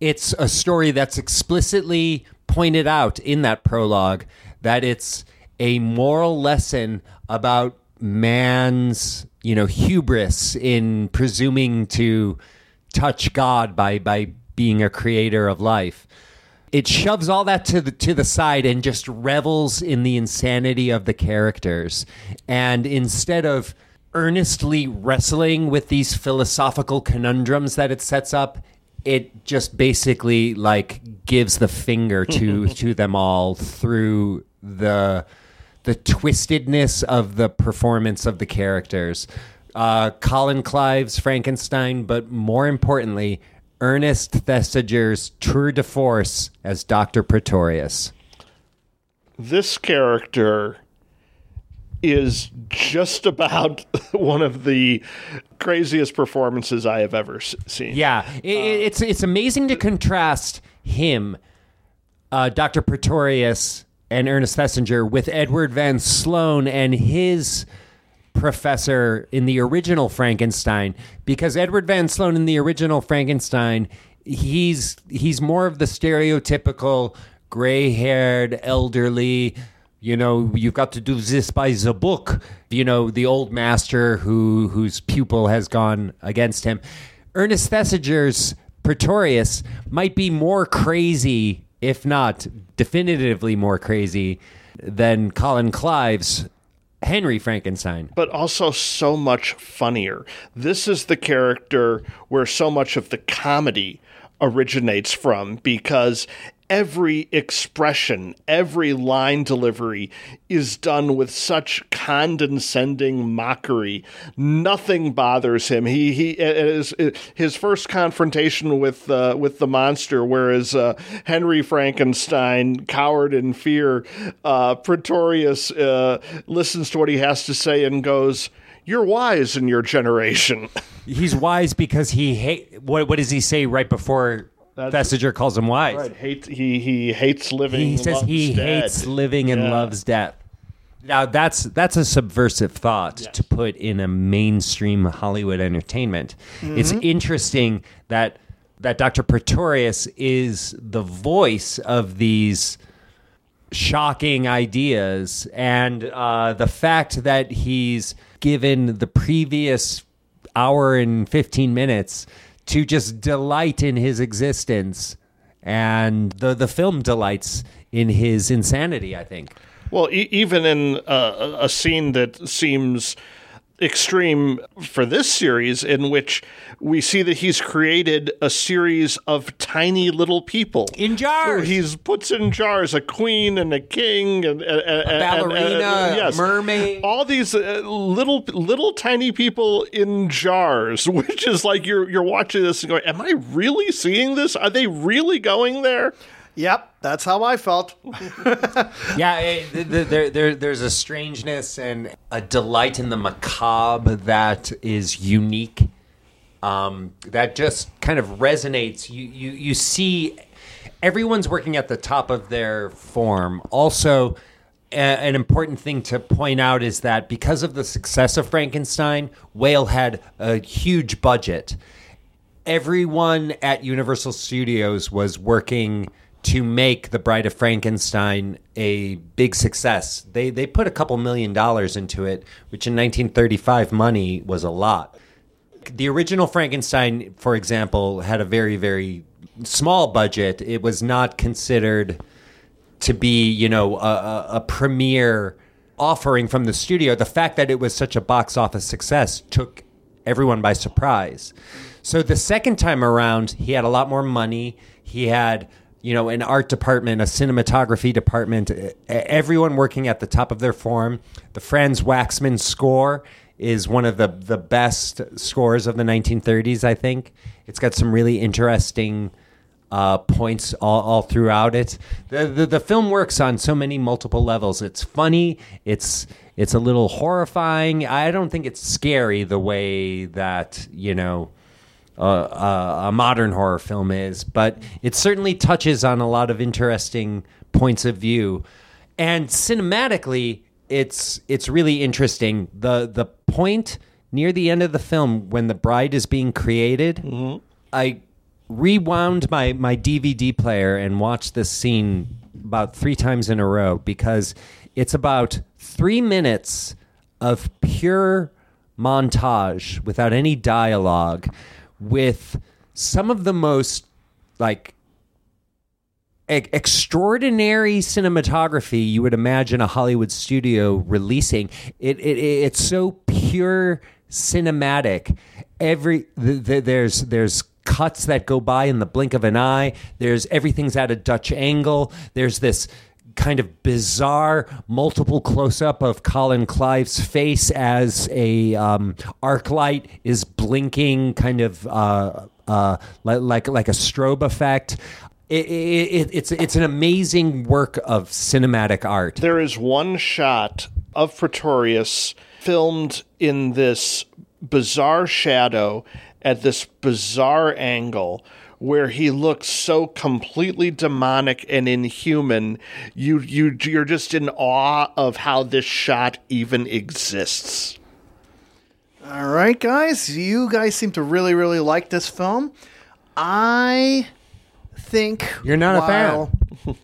it's a story that's explicitly pointed out in that prologue that it's a moral lesson about man's, you know, hubris in presuming to touch God by by being a creator of life. It shoves all that to the to the side and just revels in the insanity of the characters. And instead of earnestly wrestling with these philosophical conundrums that it sets up, it just basically like gives the finger to to them all through the the twistedness of the performance of the characters. Uh, Colin Clive's Frankenstein, but more importantly, Ernest Thesiger's tour de force as Dr. Pretorius. this character is just about one of the craziest performances I have ever seen. Yeah, i i- it's it's amazing to contrast him, uh, Dr. Pretorius, and Ernest Thesiger with Edward Van Sloan and his professor in the original Frankenstein, because Edward Van Sloan in the original Frankenstein, he's he's more of the stereotypical gray-haired, elderly. You know, you've got to do this by the book. You know, the old master who whose pupil has gone against him. Ernest Thesiger's Pretorius might be more crazy, if not definitively more crazy, than Colin Clive's Henry Frankenstein. but also so much funnier. This is the character where so much of the comedy originates from because every expression, every line delivery is done with such condescending mockery. Nothing bothers him. He he is his first confrontation with uh, with the monster, whereas uh, Henry Frankenstein cowered in fear. Uh, Pretorius uh, listens to what he has to say and goes. You're wise in your generation. He's wise because he hate. What, what does he say right before Thesiger calls him wise? Right. Hate, he, he hates living. He says he dead. hates living and Yeah. loves death. Now that's that's a subversive thought to put in a mainstream Hollywood entertainment. It's interesting that that Dr. Pretorius is the voice of these shocking ideas and uh, the fact that he's given the previous hour and 15 minutes to just delight in his existence. And the the film delights in his insanity i think. Well, e- even in uh, a scene that seems extreme for this series, in which we see that he's created a series of tiny little people In jars. He's puts in jars a queen and a king and and- and- and- ballerina, and- yes. mermaid. All these uh, little little tiny people in jars, which is like you're you're watching this and going, "Am I really seeing this? Are they really going there?" Yep, that's how I felt. yeah it, th- th- there, there, there's a strangeness and a delight in the macabre that is unique um, that just kind of resonates. You, you, you see everyone's working at the top of their form. Also a- an important thing to point out is that because of the success of frankenstein whale had a huge budget. Everyone at Universal Studios was working to make The Bride of Frankenstein a big success. They they put a couple million dollars into it, which in 1935 money was a lot. The original Frankenstein, for example, had a very very small budget. It was not considered to be, you know, a, a, a premiere offering from the studio. The fact that it was such a box office success took everyone by surprise. So the second time around, he had a lot more money. He had, you know, an art department, a cinematography department, everyone working at the top of their form. The Franz Waxman score is one of the the best scores of the 1930s, I think. It's got some really interesting uh, points all, all throughout it. The, the the film works on so many multiple levels. It's funny. It's it's a little horrifying. I don't think it's scary the way that you know uh, a modern horror film is, but it certainly touches on a lot of interesting points of view. And cinematically, it's it's really interesting. the The point near the end of the film when the bride is being created, I rewound my my DVD player and watched this scene about three times in a row because it's about three minutes of pure montage without any dialogue with some of the most like e- extraordinary cinematography you would imagine a Hollywood studio releasing. It, it it's so pure cinematic. Every th- th- there's there's cuts that go by in the blink of an eye. There's everything's at a Dutch angle. There's this kind of bizarre multiple close up of Colin Clive's face as a um, arc light is blinking, kind of uh, uh, like, like like a strobe effect. It, it, it, it's it's an amazing work of cinematic art. There is one shot of Pretorius filmed in this bizarre shadow at this bizarre angle where he looks so completely demonic and inhuman you you you're just in awe of how this shot even exists. All right, guys. You guys seem to really, really like this film. I think You're not a fan.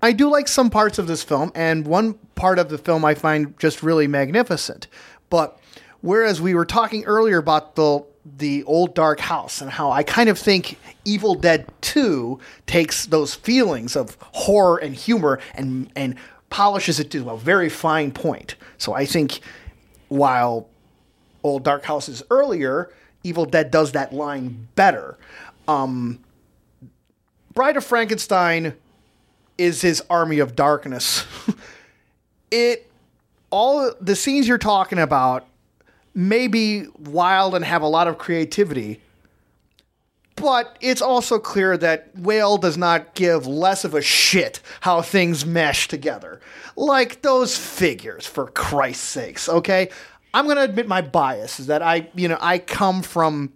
I do like some parts of this film, and one part of the film I find just really magnificent. But whereas we were talking earlier about the the old dark house and how I kind of think Evil Dead 2 takes those feelings of horror and humor and and polishes it to a very fine point. So I think while Old Dark House is earlier, Evil Dead does that line better. Um, Bride of Frankenstein is his army of darkness. it all the scenes you're talking about may be wild and have a lot of creativity, but it's also clear that Whale does not give less of a shit how things mesh together. Like those figures, for Christ's sakes, okay? I'm going to admit my bias is that I, you know, I come from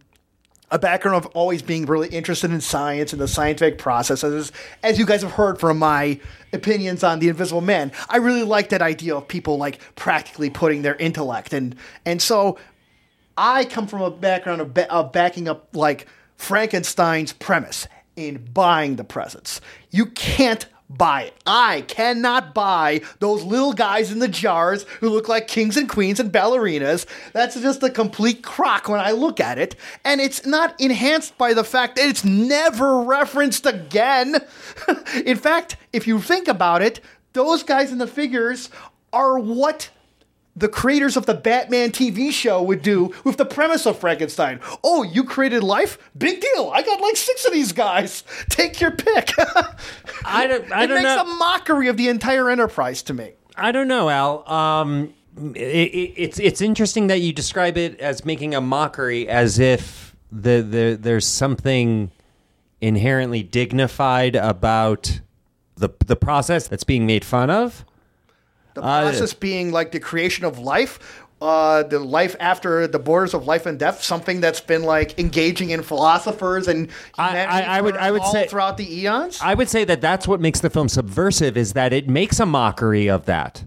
a background of always being really interested in science and the scientific processes. As you guys have heard from my opinions on the Invisible Man, I really like that idea of people like practically putting their intellect and and so I come from a background of, ba- of backing up like Frankenstein's premise in buying the presents. You can't buy it. I cannot buy those little guys in the jars who look like kings and queens and ballerinas. That's just a complete crock when I look at it. And it's not enhanced by the fact that it's never referenced again. in fact, if you think about it, those guys in the figures are what the creators of the Batman TV show would do with the premise of Frankenstein. Oh, you created life? Big deal. I got like six of these guys. Take your pick. I don't. I it don't makes know. a mockery of the entire enterprise to me. I don't know, Al. Um, it, it, it's it's interesting that you describe it as making a mockery, as if the, the there's something inherently dignified about the the process that's being made fun of. The Uh, process being like the creation of life, uh, the life after the borders of life and death, something that's been like engaging in philosophers and I- I- I would- I would say- throughout the eons. I would say that that's what makes the film subversive is that it makes a mockery of that.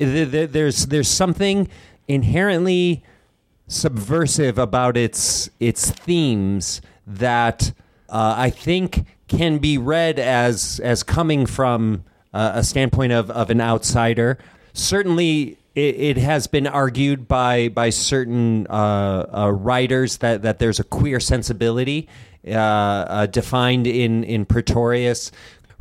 Th- th- There's there's something inherently subversive about its its themes that uh, I think can be read as as coming from uh, a standpoint of, of an outsider. Certainly, it, it has been argued by by certain uh, uh, writers that, that there's a queer sensibility uh, uh, defined in in Pretorius,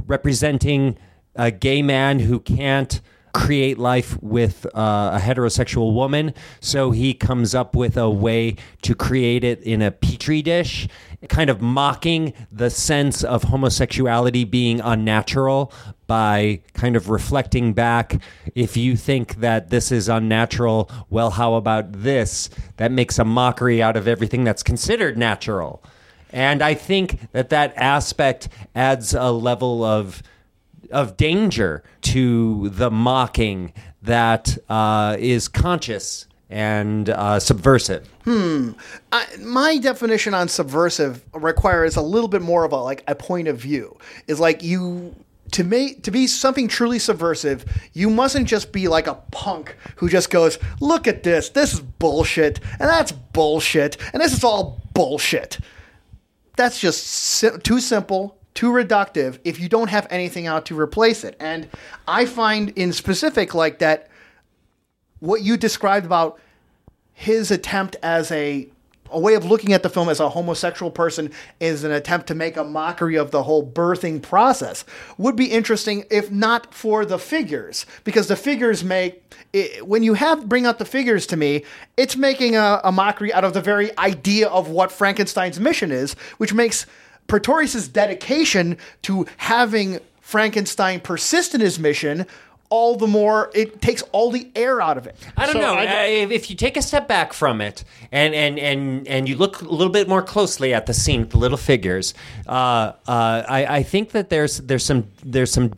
representing a gay man who can't create life with uh, a heterosexual woman. So he comes up with a way to create it in a petri dish, kind of mocking the sense of homosexuality being unnatural by kind of reflecting back. If you think that this is unnatural, well, how about this? That makes a mockery out of everything that's considered natural. And I think that that aspect adds a level of of danger to the mocking that uh, is conscious and uh, subversive. I, my definition on subversive requires a little bit more of a like a point of view. Is like you to make to be something truly subversive, you mustn't just be like a punk who just goes, "Look at this. This is bullshit, and that's bullshit, and this is all bullshit." That's just si- too simple, too reductive if you don't have anything out to replace it. And I find in specific like that what you described about his attempt as a a way of looking at the film as a homosexual person is an attempt to make a mockery of the whole birthing process would be interesting if not for the figures because the figures make it, when you have bring out the figures to me it's making a, a mockery out of the very idea of what frankenstein's mission is which makes pretorius's dedication to having frankenstein persist in his mission all the more it takes all the air out of it I don't So know. I- Uh, if- if you take a step back from it and, and, and, and you look a little bit more closely at the scene with the little figures, uh, uh, I, I think that there's there's some there's some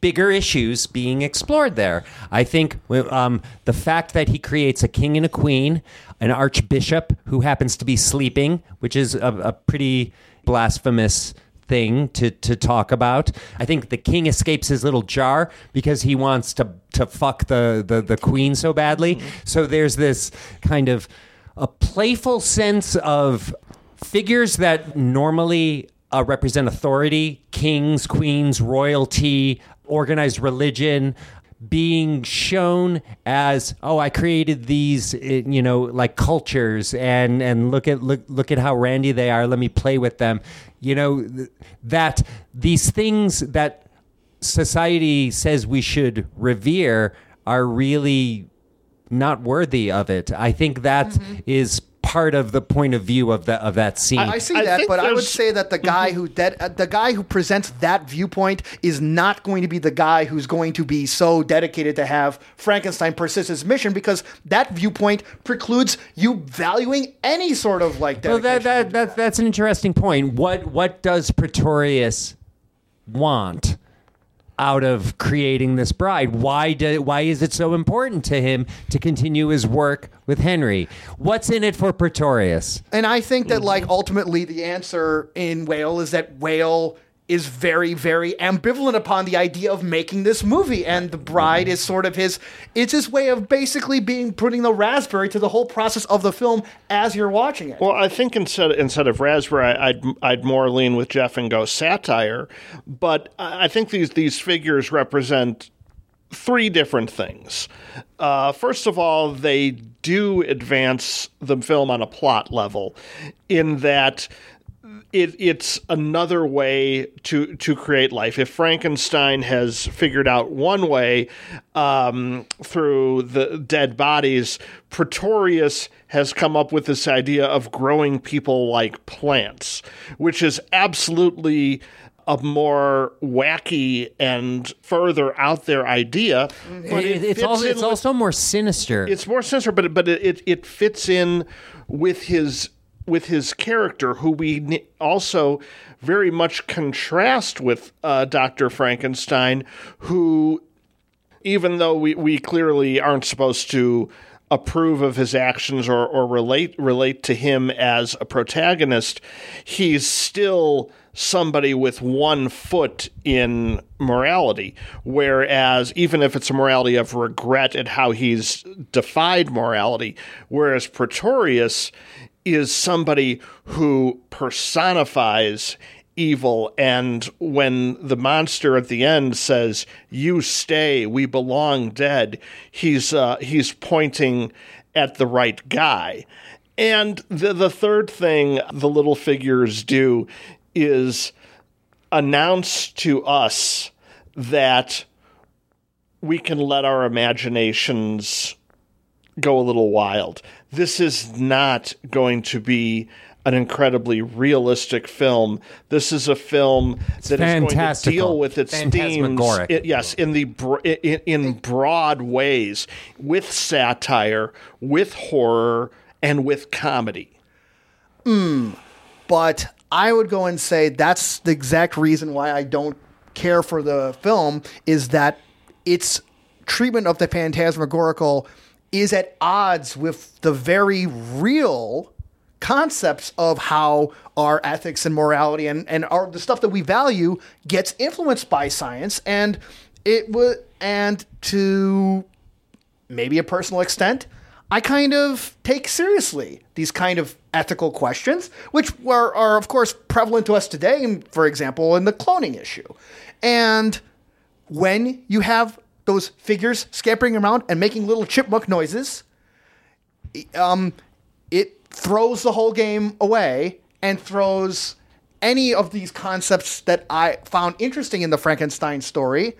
bigger issues being explored there. I think um, the fact that he creates a king and a queen, an archbishop who happens to be sleeping, which is a, a pretty blasphemous thing to, to talk about. I think the king escapes his little jar because he wants to to fuck the, the, the queen so badly. So there's this kind of a playful sense of figures that normally uh, represent authority, kings, queens, royalty, organized religion, being shown as oh I created these eh, you know like cultures and and look at look look at how randy they are. Let me play with them. You know that these things that society says we should revere are really not worthy of it. I think that is part of the point of view of that of that scene I, I see I that, but I would say that the guy who that uh, the guy who presents that viewpoint is not going to be the guy who's going to be so dedicated to have Frankenstein persist his mission because that viewpoint precludes you valuing any sort of like Well, dedication. that, that, that, that's an interesting point. What what does Pretorius want? Out of creating this bride? Why do, why is it so important to him to continue his work with Henry? What's in it for Pretorius? And I think that, like, ultimately, the answer in Whale is that Whale is very, very ambivalent upon the idea of making this movie, and the bride is sort of his. It's his way of basically being putting the raspberry to the whole process of the film as you're watching it. Well, I think instead instead of raspberry, I'd I'd more lean with Jeff and go satire. But I I think these these figures represent three different things. Uh, first of all, they do advance the film on a plot level, in that it, it's another way to to create life. If Frankenstein has figured out one way um, through the dead bodies, Pretorius has come up with this idea of growing people like plants, which is absolutely a more wacky and further out there idea. But It- it's also, it's with- also more sinister. it's more sinister, but but it, it it fits in with his with his character, who we also very much contrast with uh, Doctor Frankenstein, who even though we, we clearly aren't supposed to approve of his actions or, or relate relate to him as a protagonist, he's still somebody with one foot in morality. Whereas even if it's a morality of regret at how he's defied morality, whereas Pretorius is somebody who personifies evil and when the monster at the end says you stay we belong dead he's uh, he's pointing at the right guy and the the third thing the little figures do is announce to us that we can let our imaginations go a little wild. This is not going to be an incredibly realistic film. This is a film that is going to deal with its themes, Phantasmagoric. i- yes, in the br- in, in broad ways, with satire, with horror, and with comedy. Hmm. but I would go and say that's the exact reason why I don't care for the film is that its treatment of the phantasmagorical is at odds with the very real concepts of how our ethics and morality and, and our the stuff that we value gets influenced by science and it would and to maybe a personal extent, I kind of take seriously these kind of ethical questions, which are, are of course prevalent to us today, for example, in the cloning issue. And when you have those figures scampering around and making little chipmunk noises, um, it throws the whole game away and throws any of these concepts that I found interesting in the Frankenstein story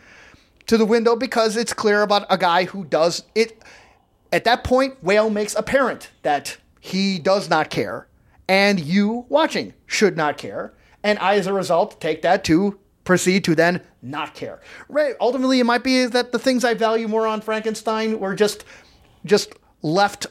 to the window because it's clear about a guy who does it. At that point, Whale makes apparent that he does not care, and you watching should not care. And I, as a result, take that to proceed to then not care. Right? Ultimately, it might be that the things I value more on Frankenstein were just just left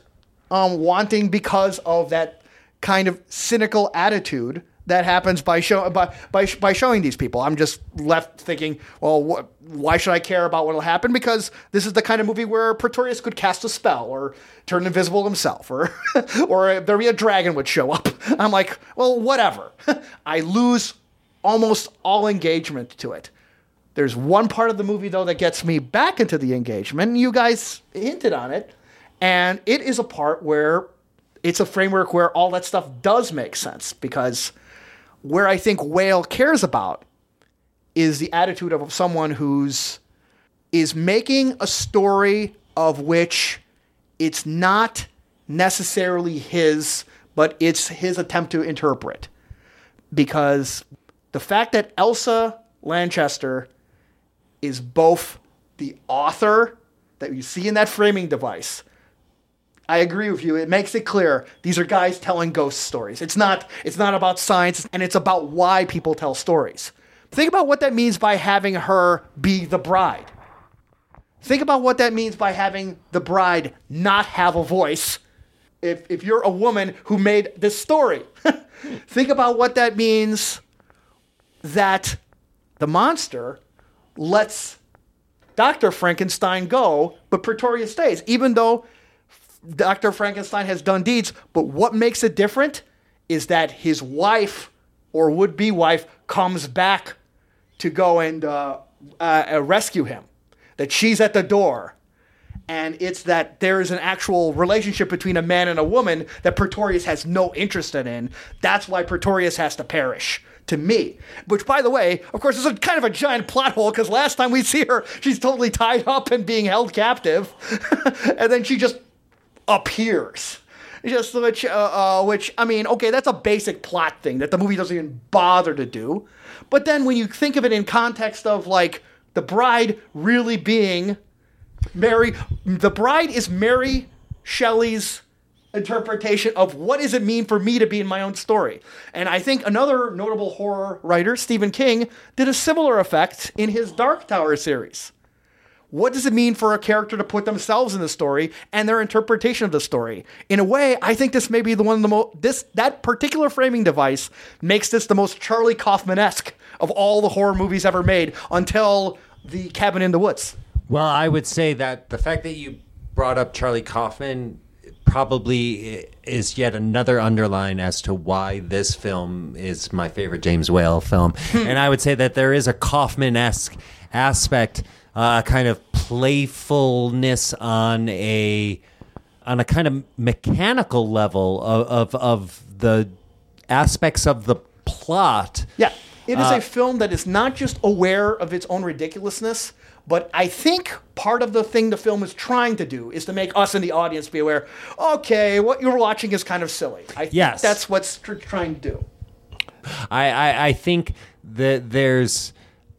um, wanting because of that kind of cynical attitude that happens by show by by by showing these people. I'm just left thinking, well, wh- why should I care about what will happen? Because this is the kind of movie where Pretorius could cast a spell or turn invisible himself, or or there be a dragon would show up. I'm like, well, whatever. I lose almost all engagement to it. There's one part of the movie though that gets me back into the engagement. You guys hinted on it, and it is a part where it's a framework where all that stuff does make sense because where I think Whale cares about is the attitude of someone who's is making a story of which it's not necessarily his, but it's his attempt to interpret. Because the fact that Elsa Lanchester is both the author that you see in that framing device. I agree with you. It makes it clear these are guys telling ghost stories. It's not it's not about science and it's about why people tell stories. Think about what that means by having her be the bride. Think about what that means by having the bride not have a voice. If if you're a woman who made this story. Think about what that means that the monster lets Dr. Frankenstein go, but Pretorius stays, even though Dr. Frankenstein has done deeds. But what makes it different is that his wife or would be wife comes back to go and uh, uh, uh, rescue him, that she's at the door. And it's that there is an actual relationship between a man and a woman that Pretorius has no interest in. That's why Pretorius has to perish to me. Which, by the way, of course, is a kind of a giant plot hole because last time we see her, she's totally tied up and being held captive, and then she just appears. Just which, uh, uh, which I mean, okay, that's a basic plot thing that the movie doesn't even bother to do. But then when you think of it in context of like the bride really being Mary, the bride is Mary Shelley's interpretation of what does it mean for me to be in my own story. And I think another notable horror writer, Stephen King, did a similar effect in his Dark Tower series. What does it mean for a character to put themselves in the story and their interpretation of the story? In a way, I think this may be the one of the most this that particular framing device makes this the most Charlie Kaufman-esque of all the horror movies ever made until the Cabin in the Woods. Well, I would say that the fact that you brought up Charlie Kaufman probably is yet another underline as to why this film is my favorite James Whale film. and I would say that there is a Kaufman esque aspect, uh, kind of playfulness on a on a kind of mechanical level of of, of the aspects of the plot. Yeah. It is a film that is not just aware of its own ridiculousness, but I think part of the thing the film is trying to do is to make us in the audience be aware, okay, what you're watching is kind of silly. I think Yes. that's what's tr- trying to do. I, I, I think that there's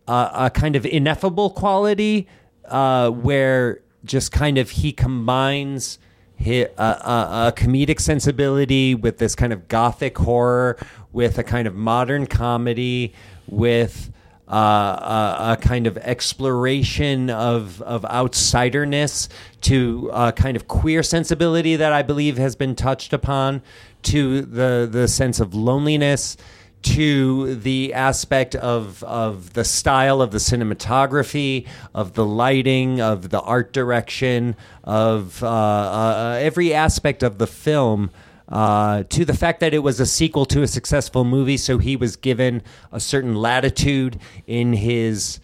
a, a kind of ineffable quality uh, where just kind of he combines hi a, a, a comedic sensibility with this kind of gothic horror, with a kind of modern comedy, with uh, a, a kind of exploration of of outsiderness to a kind of queer sensibility that I believe has been touched upon, to the the sense of loneliness to the aspect of of the style of the cinematography, of the lighting, of the art direction, of uh, uh, every aspect of the film. Uh, to the fact that it was a sequel to a successful movie, so he was given a certain latitude in his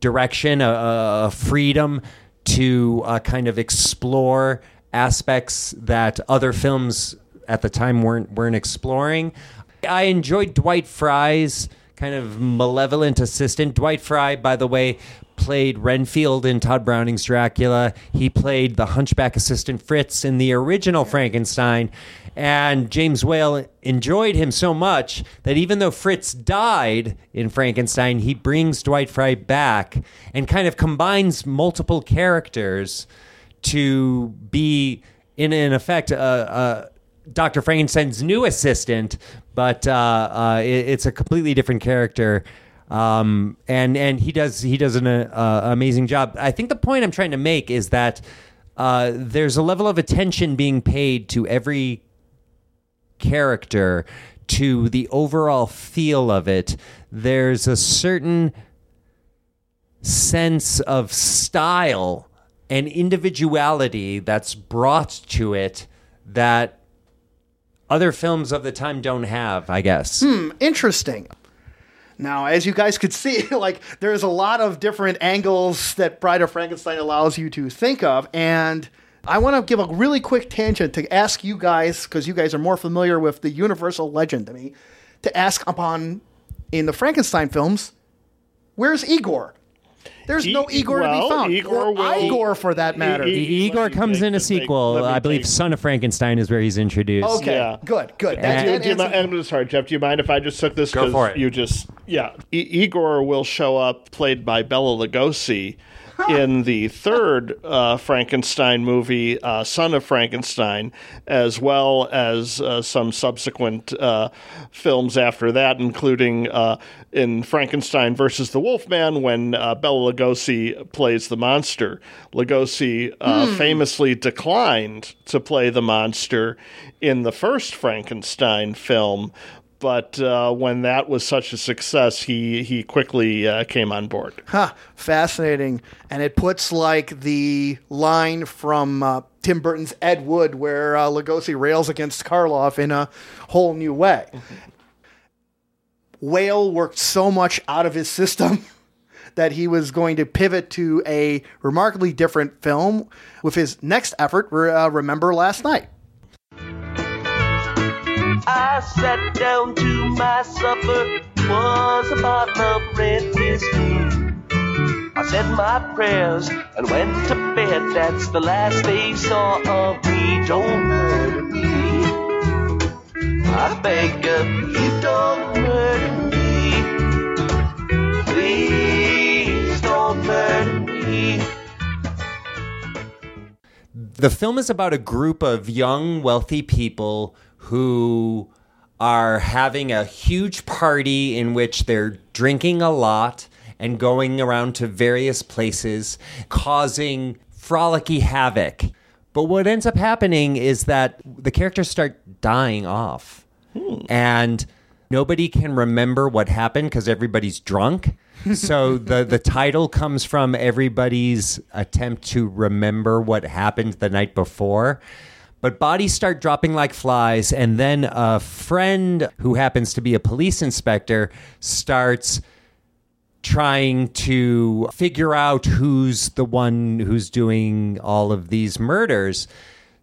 direction, a, a freedom to uh, kind of explore aspects that other films at the time weren't weren't exploring. I enjoyed Dwight Frye's kind of malevolent assistant. Dwight Frye, by the way, played Renfield in Tod Browning's Dracula. He played the hunchback assistant Fritz in the original Frankenstein. And James Whale enjoyed him so much that even though Fritz died in Frankenstein, he brings Dwight Frye back and kind of combines multiple characters to be, in, in effect, a, a Dr. Frankenstein's new assistant, but uh, uh, it, it's a completely different character. Um, and and he does he does an uh, amazing job. I think the point I'm trying to make is that uh, there's a level of attention being paid to every character, to the overall feel of it. There's a certain sense of style and individuality that's brought to it that other films of the time don't have, I guess. Hmm, interesting. Now, as you guys could see, like there's a lot of different angles that Bride of Frankenstein allows you to think of, and I want to give a really quick tangent to ask you guys, because you guys are more familiar with the Universal legend than me, to ask upon in the Frankenstein films, where's Igor? There's E- no Igor to be found, Igor or will- Igor for that matter. E- E- e- Igor comes in a sequel. let uh, I believe take- Son of Frankenstein is where he's introduced. okay, Yeah. good, good. That, And- Do you, that do you and I'm sorry, Jeff. Do you mind if I just took this? Go 'Cause for it. You just yeah. E- Igor will show up, played by Bela Lugosi, in the third uh, Frankenstein movie, uh, Son of Frankenstein, as well as uh, some subsequent uh, films after that, including uh, in Frankenstein versus the Wolfman when uh, Bela Lugosi plays the monster. Lugosi uh, famously declined to play the monster in the first Frankenstein film but uh, when that was such a success, he he quickly uh, came on board. Huh, fascinating. And it puts like the line from uh, Tim Burton's Ed Wood, where uh, Lugosi rails against Karloff in a whole new way. Whale worked so much out of his system that he was going to pivot to a remarkably different film with his next effort, uh, Remember Last Night. I sat down to my supper, was a bottle of red whiskey. I said my prayers and went to bed. That's the last they saw of me. Don't murder me. I beg of you, don't murder me. Please don't murder me. the film is about a group of young, wealthy people who are having a huge party in which they're drinking a lot and going around to various places, causing frolicky havoc. But what ends up happening is that the characters start dying off. Hmm. And nobody can remember what happened because everybody's drunk. so the the title comes from everybody's attempt to remember what happened the night before. But bodies start dropping like flies, and then a friend who happens to be a police inspector starts trying to figure out who's the one who's doing all of these murders.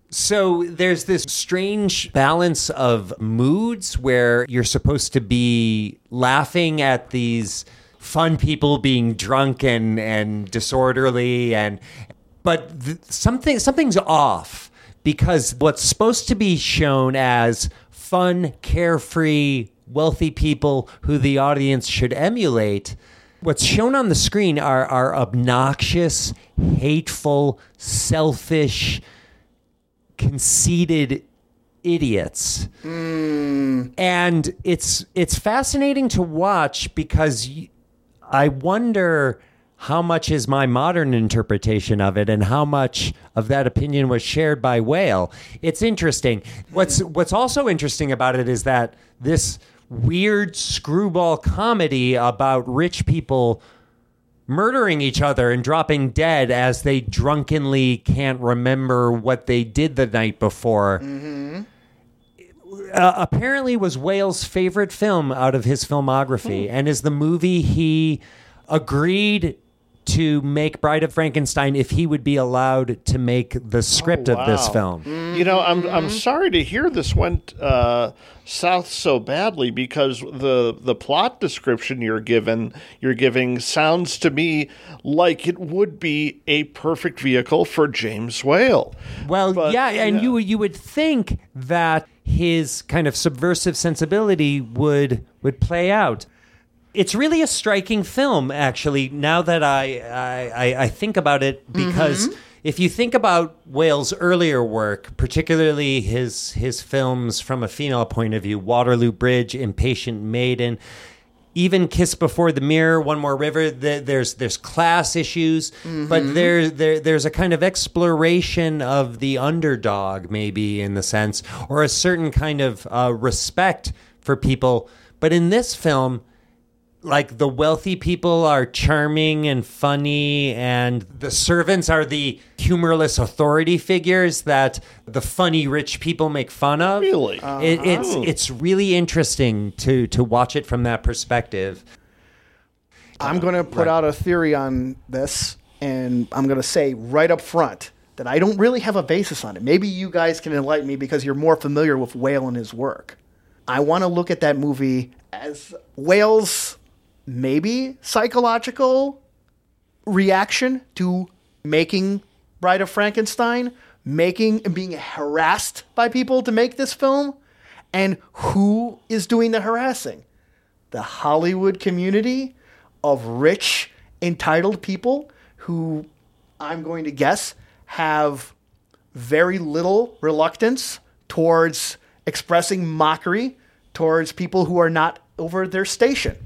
So there's this strange balance of moods where you're supposed to be laughing at these fun people being drunk and, and disorderly and but th- something something's off because what's supposed to be shown as fun, carefree, wealthy people who the audience should emulate what's shown on the screen are are obnoxious, hateful, selfish, conceited idiots. Hmm. And it's it's fascinating to watch because I wonder how much is my modern interpretation of it and how much of that opinion was shared by Whale. It's interesting. What's what's also interesting about it is that this weird screwball comedy about rich people murdering each other and dropping dead as they drunkenly can't remember what they did the night before. Uh, apparently was Whale's favorite film out of his filmography and is the movie he agreed to make Bride of Frankenstein if he would be allowed to make the script of this film. You know, I'm I'm sorry to hear this went uh, south so badly because the the plot description you're given you're giving sounds to me like it would be a perfect vehicle for James Whale. Well, But, yeah, and yeah. you you would think that his kind of subversive sensibility would would play out. It's really a striking film, actually. Now that I I, I, I think about it, because if you think about Whale's earlier work, particularly his his films from a female point of view, Waterloo Bridge, Impatient Maiden, even Kiss Before the Mirror, One More River. th there's there's class issues, but there, there there's a kind of exploration of the underdog, maybe in the sense, or a certain kind of uh, respect for people. But in this film, like the wealthy people are charming and funny and the servants are the humorless authority figures that the funny rich people make fun of Really? it, uh-huh. it's oh. it's really interesting to to watch it from that perspective I'm going to put out a theory on this, and I'm going to say right up front that I don't really have a basis on it. Maybe you guys can enlighten me because you're more familiar with Whale and his work. I want to look at that movie as Whale's maybe psychological reaction to making Bride of Frankenstein, making and being harassed by people to make this film, and who is doing the harassing? The Hollywood community of rich, entitled people who I'm going to guess have very little reluctance towards expressing mockery towards people who are not over their station.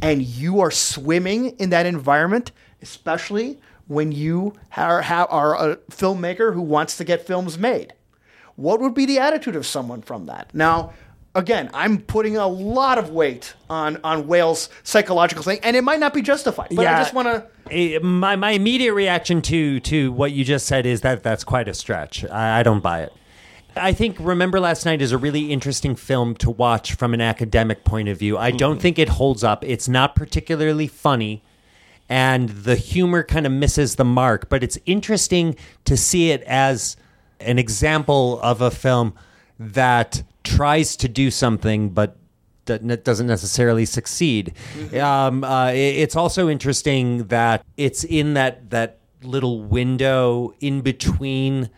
And you are swimming in that environment, especially when you are, are a filmmaker who wants to get films made. What would be the attitude of someone from that? Now, again, I'm putting a lot of weight on on Whale's psychological thing, and it might not be justified. But I just want to. My my immediate reaction to to what you just said is that that's quite a stretch. I, I don't buy it. I think Remember Last Night is a really interesting film to watch from an academic point of view. I don't think it holds up. It's not particularly funny, and the humor kind of misses the mark. But it's interesting to see it as an example of a film that tries to do something but that doesn't necessarily succeed. Um, uh, it's also interesting that it's in that that little window in between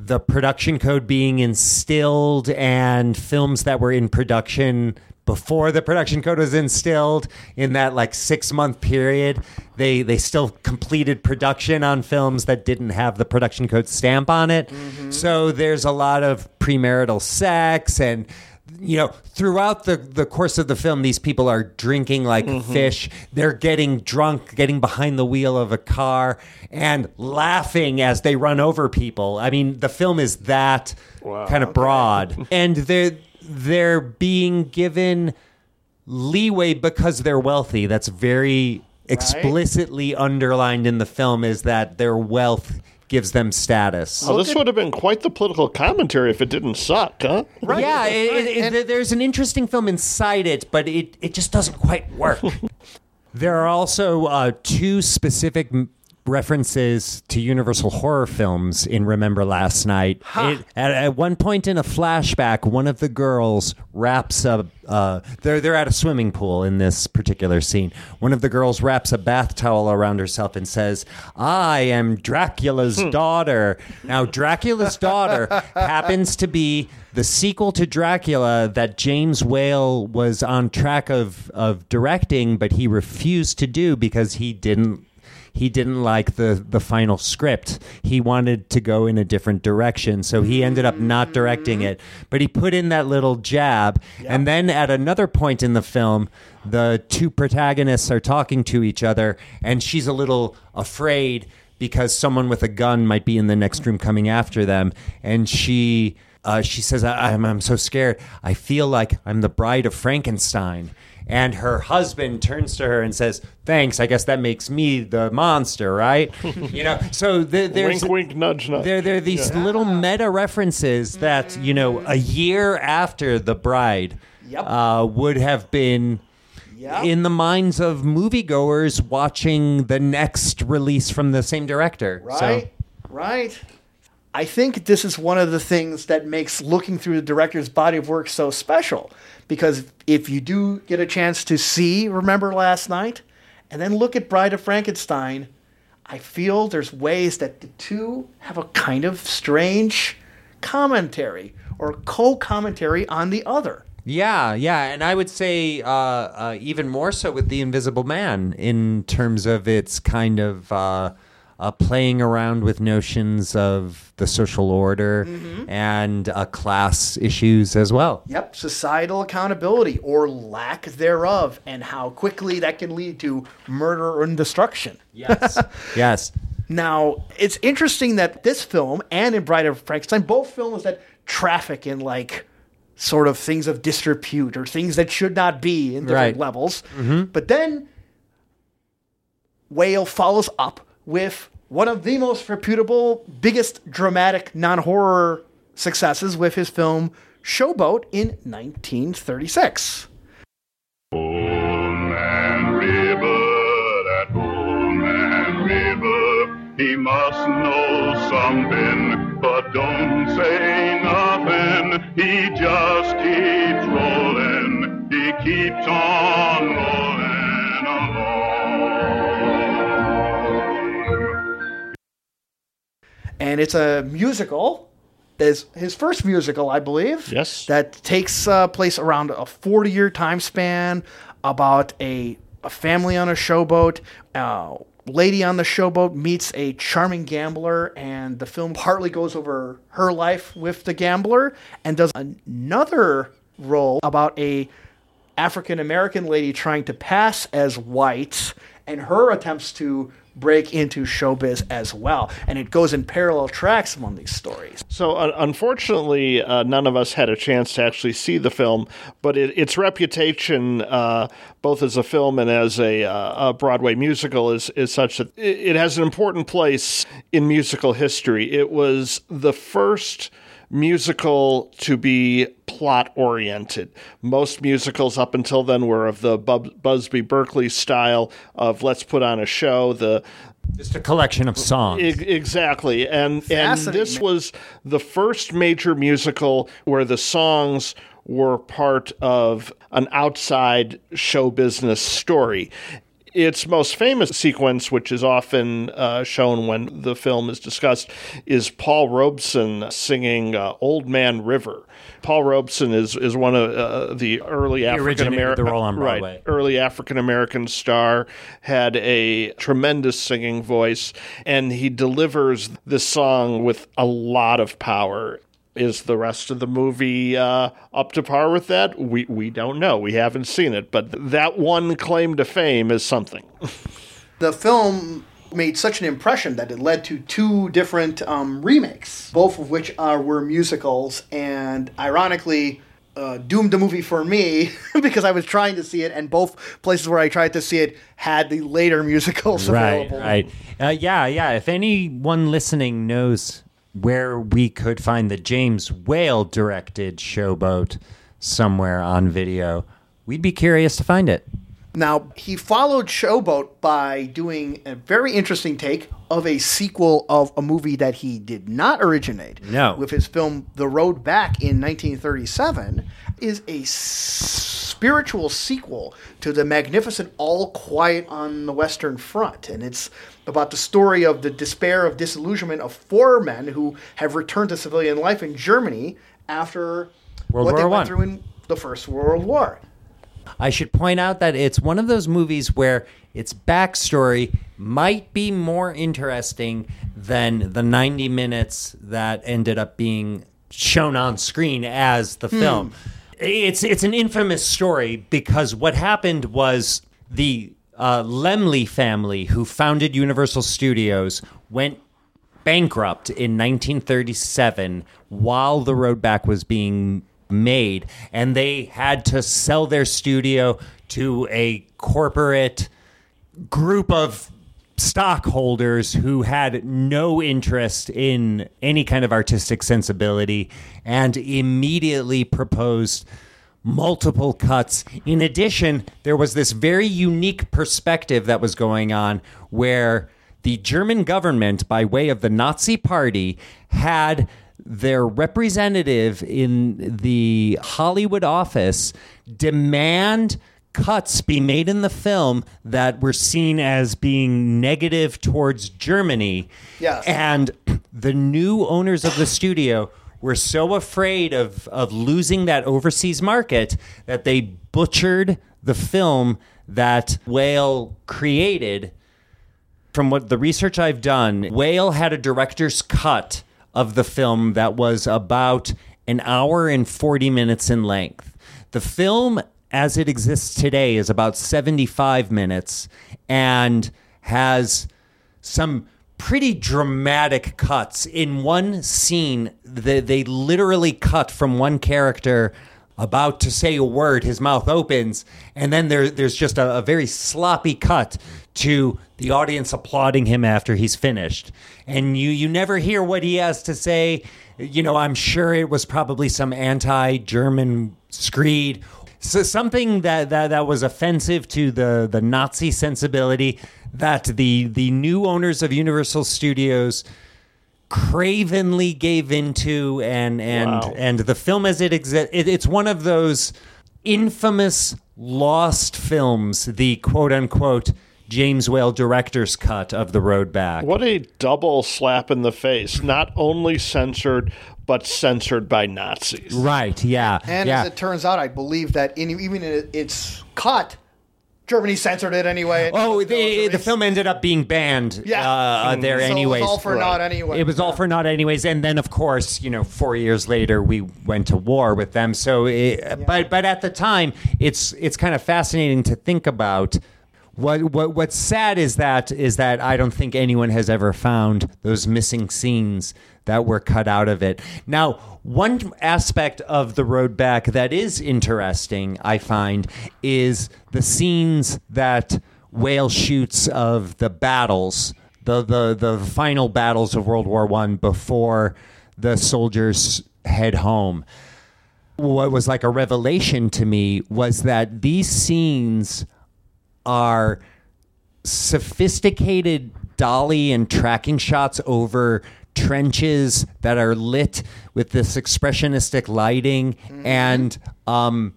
the production code being instilled and films that were in production before the production code was instilled in that like six month period they they still completed production on films that didn't have the production code stamp on it. Mm-hmm. So there's a lot of premarital sex and you know throughout the the course of the film these people are drinking like mm-hmm. fish. They're getting drunk getting behind the wheel of a car and laughing as they run over people. I mean the film is that kind of broad. And they're they're being given leeway because they're wealthy. That's very explicitly underlined in the film is that their wealth gives them status Well, this would have been quite the political commentary if it didn't suck, huh? Yeah, it, it, it, there's an interesting film inside it, but it, it just doesn't quite work. there are also uh, two specific m- references to Universal horror films in Remember Last Night. It, at, at one point in a flashback, one of the girls wraps a. Uh, they're they're at a swimming pool in this particular scene. One of the girls wraps a bath towel around herself and says, "I am Dracula's daughter." Now, Dracula's daughter happens to be the sequel to Dracula that James Whale was on track of of directing, but he refused to do because he didn't he didn't like the the final script. He wanted to go in a different direction, so he ended up not directing it. But he put in that little jab, and then at another point in the film, the two protagonists are talking to each other, and she's a little afraid because someone with a gun might be in the next room coming after them, and she. Uh, she says, I- I'm, I'm so scared. I feel like I'm the bride of Frankenstein. And her husband turns to her and says, Thanks. I guess that makes me the monster, right? you know, so th- there's. wink, wink, nudge, nudge. There, there are these little meta references that, you know, a year after The Bride Yep. uh, would have been Yep. in the minds of moviegoers watching the next release from the same director. So- Right, right. I think this is one of the things that makes looking through the director's body of work so special. Because if you do get a chance to see Remember Last Night and then look at Bride of Frankenstein, I feel there's ways that the two have a kind of strange commentary or co commentary on the other. Yeah, yeah, and I would say uh, uh, even more so with the Invisible Man in terms of its kind of uh, uh, playing around with notions of the social order and uh, class issues as well. Yep, societal accountability or lack thereof, and how quickly that can lead to murder and destruction. Yes, yes, Now, it's interesting that this film and in Bride of Frankenstein, both films that traffic in like sort of things of disrepute or things that should not be in different Right. levels. But then Whale follows up with one of the most reputable, biggest dramatic non horror successes with his film Showboat in 1936. Old man River, that old man River, he must know something, but don't say nothing. He just keeps rolling, he keeps on rolling and it's a musical. There's his first musical, I believe. Yes. That takes uh, place around a 40 year time span about a, a family on a showboat. Uh, lady on the showboat meets a charming gambler, and the film partly goes over her life with the gambler and does another role about a African American lady trying to pass as white and her attempts to break into showbiz as well. And it goes in parallel tracks among these stories. So, un- unfortunately, uh, none of us had a chance to actually see the film, but it, its reputation, uh, both as a film and as a, uh, a Broadway musical, is, is such that it has an important place in musical history. It was the first musical to be plot oriented. Most musicals up until then were of the Bub- Busby Berkeley style of let's put on a show. The Just a collection of songs. E- exactly, and and this was the first major musical where the songs were part of an outside show business story. Its most famous sequence, which is often uh, shown when the film is discussed, is Paul Robeson singing uh, "Old Man River." Paul Robeson is is one of uh, the early African American the right, early African American star, had a tremendous singing voice, and he delivers this song with a lot of power. Is the rest of the movie uh, up to par with that? We we don't know. We haven't seen it, but that one claim to fame is something. the film made such an impression that it led to two different um, remakes, both of which are, were musicals, and ironically, uh, doomed the movie for me because I was trying to see it, and both places where I tried to see it had the later musicals Right, available. right. Uh, yeah, yeah. If anyone listening knows where we could find the James Whale directed Showboat somewhere on video, we'd be curious to find it. Now, he followed Showboat by doing a very interesting take of a sequel of a movie that he did not originate. No. With his film The Road Back in 1937 is a spiritual sequel to the magnificent All Quiet on the Western Front. And it's about the story of the despair of disillusionment of four men who have returned to civilian life in Germany after World what they War went One. through in the First World War. I should point out that it's one of those movies where its backstory might be more interesting than the 90 minutes that ended up being shown on screen as the hmm. film. It's it's an infamous story because what happened was the uh, Laemmle family, who founded Universal Studios, went bankrupt in 1937 while The Road Back was being made, and they had to sell their studio to a corporate group of stockholders who had no interest in any kind of artistic sensibility and immediately proposed multiple cuts. In addition, there was this very unique perspective that was going on where the German government, by way of the Nazi Party, had their representative in the Hollywood office demand cuts be made in the film that were seen as being negative towards Germany. Yes. And the new owners of the studio were so afraid of, of losing that overseas market that they butchered the film that Whale created. From what the research I've done, Whale had a director's cut of the film that was about an hour and 40 minutes in length. The film, as it exists today, is about 75 minutes and has some pretty dramatic cuts. In one scene, they, they literally cut from one character about to say a word, his mouth opens, and then there, there's just a, a very sloppy cut to the audience applauding him after he's finished. And you, you never hear what he has to say. You know, I'm sure it was probably some anti German screed. So something that, that, that was offensive to the, the Nazi sensibility that the, the new owners of Universal Studios cravenly gave into and and Wow. and the film as it exists it, it's one of those infamous lost films the quote unquote James Whale director's cut of The Road Back. What a double slap in the face! Not only censored, but censored by Nazis. Right, yeah. And yeah. as it turns out, I believe that in, even in its cut, Germany censored it anyway. Oh, the, the film ended up being banned Yeah. uh, there So it was anyways. all for naught anyway. It was all for naught anyways, and then of course, you know, four years later, we went to war with them. So, it, but but at the time, it's it's kind of fascinating to think about what what what's sad is that is that I don't think anyone has ever found those missing scenes that were cut out of it. Now, one aspect of the road back that is interesting, I find, is the scenes that Whale shoots of the battles, the the the final battles of World War One before the soldiers head home what was like a revelation to me was that these scenes are sophisticated dolly and tracking shots over trenches that are lit with this expressionistic lighting and um,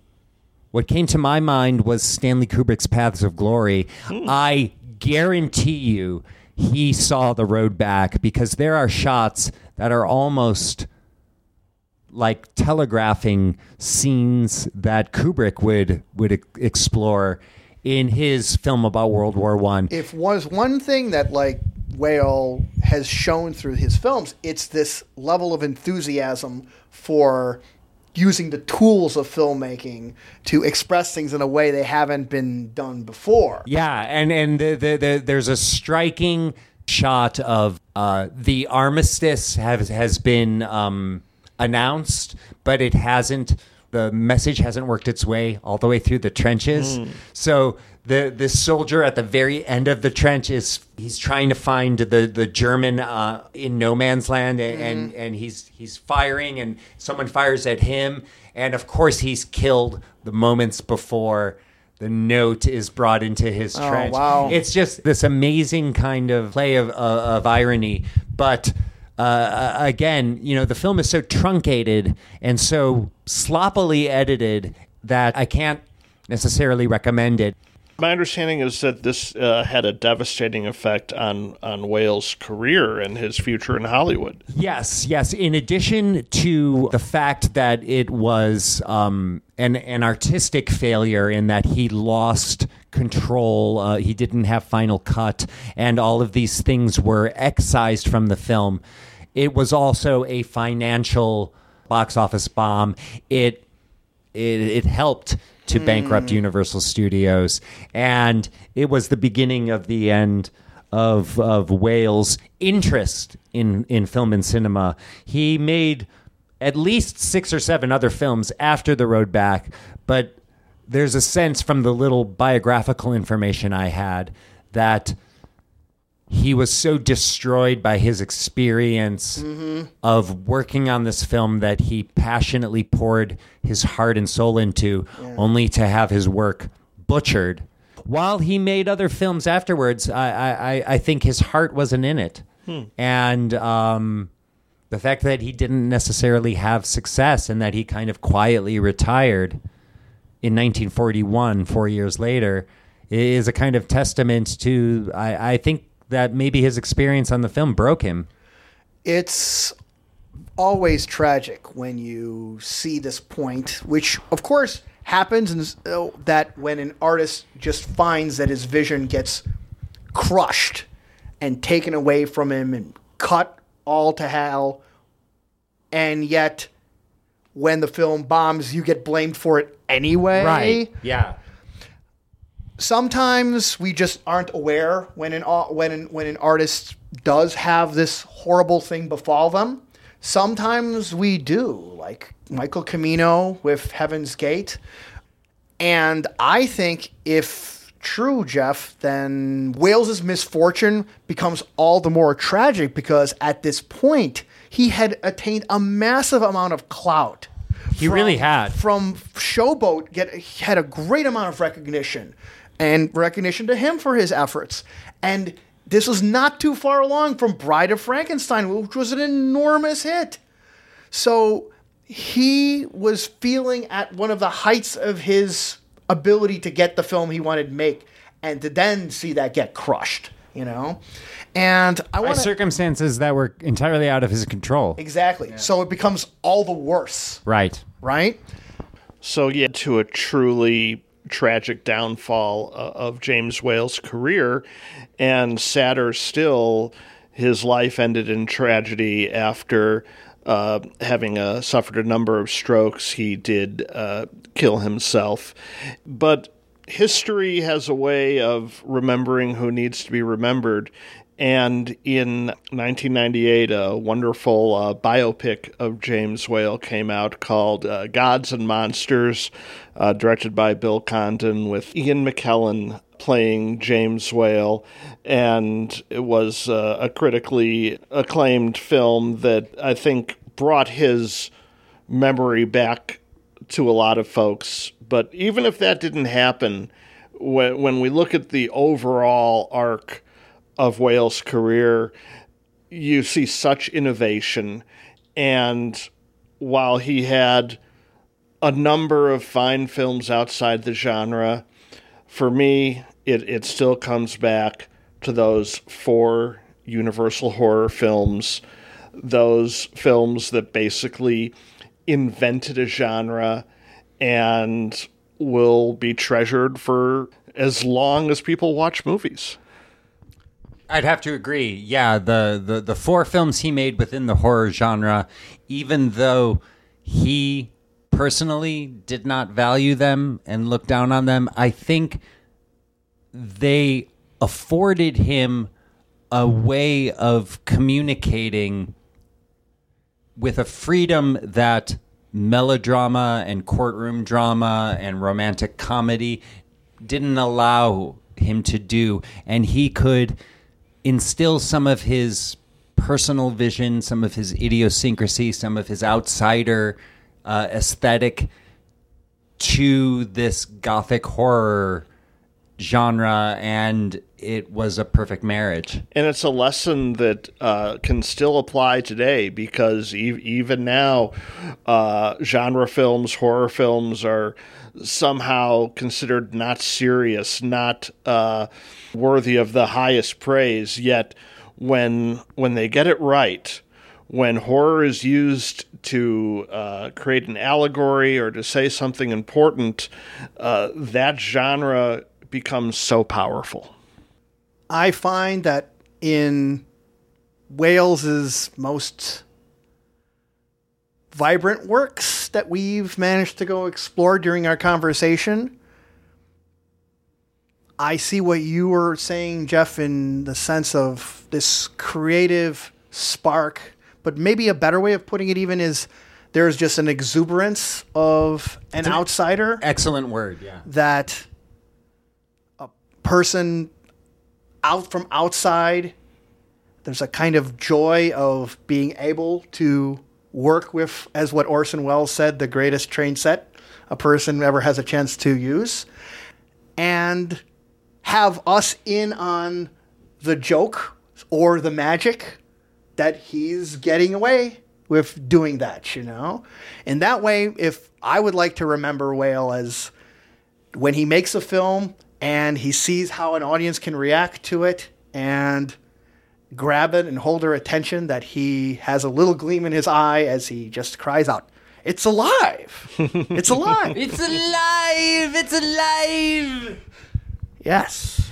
what came to my mind was Stanley Kubrick's Paths of Glory. I guarantee you he saw the road back because there are shots that are almost like telegraphing scenes that Kubrick would would explore in his film about World War One. if was one thing that like Whale has shown through his films, it's this level of enthusiasm for using the tools of filmmaking to express things in a way they haven't been done before. Yeah, and and the, the, the, there's a striking shot of uh, the armistice has has been um, announced, but it hasn't. The message hasn't worked its way all the way through the trenches. So the the soldier at the very end of the trench is he's trying to find the the German uh, in no man's land, and, and and he's he's firing, and someone fires at him, and of course he's killed the moments before the note is brought into his trench. wow. It's just this amazing kind of play of, uh, of irony. But uh, again, you know, the film is so truncated and so sloppily edited that I can't necessarily recommend it. My understanding is that this uh, had a devastating effect on on Whale's career and his future in Hollywood. Yes, yes. In addition to the fact that it was um, an an artistic failure in that he lost control, uh, he didn't have final cut, and all of these things were excised from the film. It was also a financial box office bomb. It it, it helped to bankrupt mm. Universal Studios, and it was the beginning of the end of of Whale's interest in in film and cinema. He made at least six or seven other films after The Road Back, but there's a sense from the little biographical information I had that he was so destroyed by his experience of working on this film that he passionately poured his heart and soul into, only to have his work butchered. While he made other films afterwards, I, I, I- think his heart wasn't in it. And um, the fact that he didn't necessarily have success and that he kind of quietly retired in 1941, four years later, is a kind of testament to, I, I think that maybe his experience on the film broke him. it's always tragic when you see this point, which of course happens, and uh, that when an artist just finds that his vision gets crushed and taken away from him and cut all to hell, and yet when the film bombs, you get blamed for it anyway Right. Yeah. Sometimes we just aren't aware when an when an, when an artist does have this horrible thing befall them. Sometimes we do, like Michael Cimino with Heaven's Gate. And I think if true, Jeff, then Whale's misfortune becomes all the more tragic because at this point he had attained a massive amount of clout. He really had. From Showboat, get he had a great amount of recognition and recognition to him for his efforts. And this was not too far along from Bride of Frankenstein, which was an enormous hit. So he was feeling at one of the heights of his ability to get the film he wanted to make and to then see that get crushed, you know? And I want circumstances that were entirely out of his control. Exactly. So it becomes all the worse, Right. right? So yeah, to a truly tragic downfall uh, of James Whale's career, and sadder still, his life ended in tragedy after uh, having uh, suffered a number of strokes. He did uh, kill himself, but history has a way of remembering who needs to be remembered. And in 1998, a wonderful uh, biopic of James Whale came out called uh, Gods and Monsters, uh, directed by Bill Condon, with Ian McKellen playing James Whale. And it was uh, a critically acclaimed film that I think brought his memory back to a lot of folks. But even if that didn't happen, when, when we look at the overall arc of Whale's career, you see such innovation. And while he had a number of fine films outside the genre, for me, it, it still comes back to those four Universal horror films, those films that basically invented a genre and will be treasured for as long as people watch movies. I'd have to agree. Yeah, the, the the four films he made within the horror genre, even though he personally did not value them and look down on them, I think they afforded him a way of communicating with a freedom that melodrama and courtroom drama and romantic comedy didn't allow him to do. And he could instill some of his personal vision some of his idiosyncrasy some of his outsider uh, aesthetic to this gothic horror genre and it was a perfect marriage And it's a lesson that uh, can still apply today because e- even now, uh, genre films, horror films are somehow considered not serious, not uh, worthy of the highest praise. Yet, when when they get it right, when horror is used to uh, create an allegory or to say something important, uh, that genre becomes so powerful. I find that in Whale's most vibrant works that we've managed to go explore during our conversation, I see what you were saying, Jeff, in the sense of this creative spark, but maybe a better way of putting it even is there's just an exuberance of an outsider excellent word yeah. that a person out from outside there's a kind of joy of being able to work with as what Orson Welles said the greatest train set a person ever has a chance to use and have us in on the joke or the magic that he's getting away with doing that, you know? And that way, if I would like to remember Whale as when he makes a film and he sees how an audience can react to it and grab it and hold their attention, that he has a little gleam in his eye as he just cries out, It's alive! It's alive! it's alive it's alive Yes.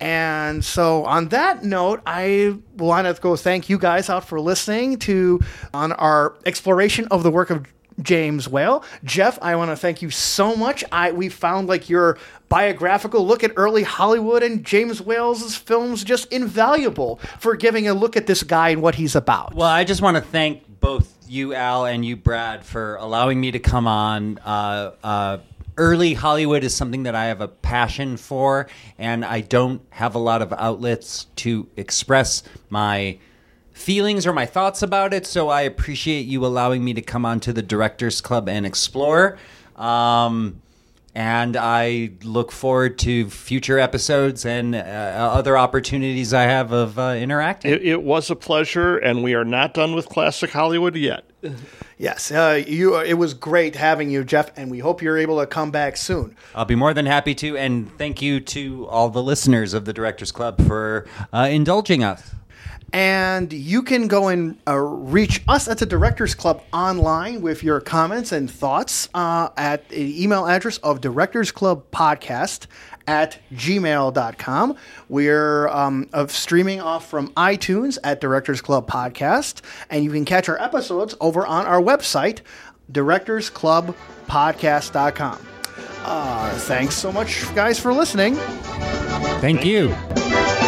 And so, on that note, I want to go thank you guys out for listening to on our exploration of the work of James Whale. Jeff, I want to thank you so much. I we found like your biographical look at early Hollywood and James Whale's films just invaluable for giving a look at this guy and what he's about. Well, I just want to thank both you, Al, and you, Brad, for allowing me to come on. Uh, uh, early Hollywood is something that I have a passion for, and I don't have a lot of outlets to express my feelings or my thoughts about it. So I appreciate you allowing me to come on to the Directors Club and explore. Um, and I look forward to future episodes and uh, other opportunities I have of uh, interacting. It, it was a pleasure, and we are not done with classic Hollywood yet. Yes, uh, you. It was great having you, Jeff, and we hope you're able to come back soon. I'll be more than happy to, and thank you to all the listeners of the Directors Club for uh, indulging us. And you can go and uh, reach us at the Directors Club online with your comments and thoughts uh, at the email address of Directors Club Podcast at gmail.com. We're um, of streaming off from iTunes at Directors Club Podcast, and you can catch our episodes over on our website, directorsclubpodcast.com. Uh, thanks so much, guys, for listening. Thank you. you.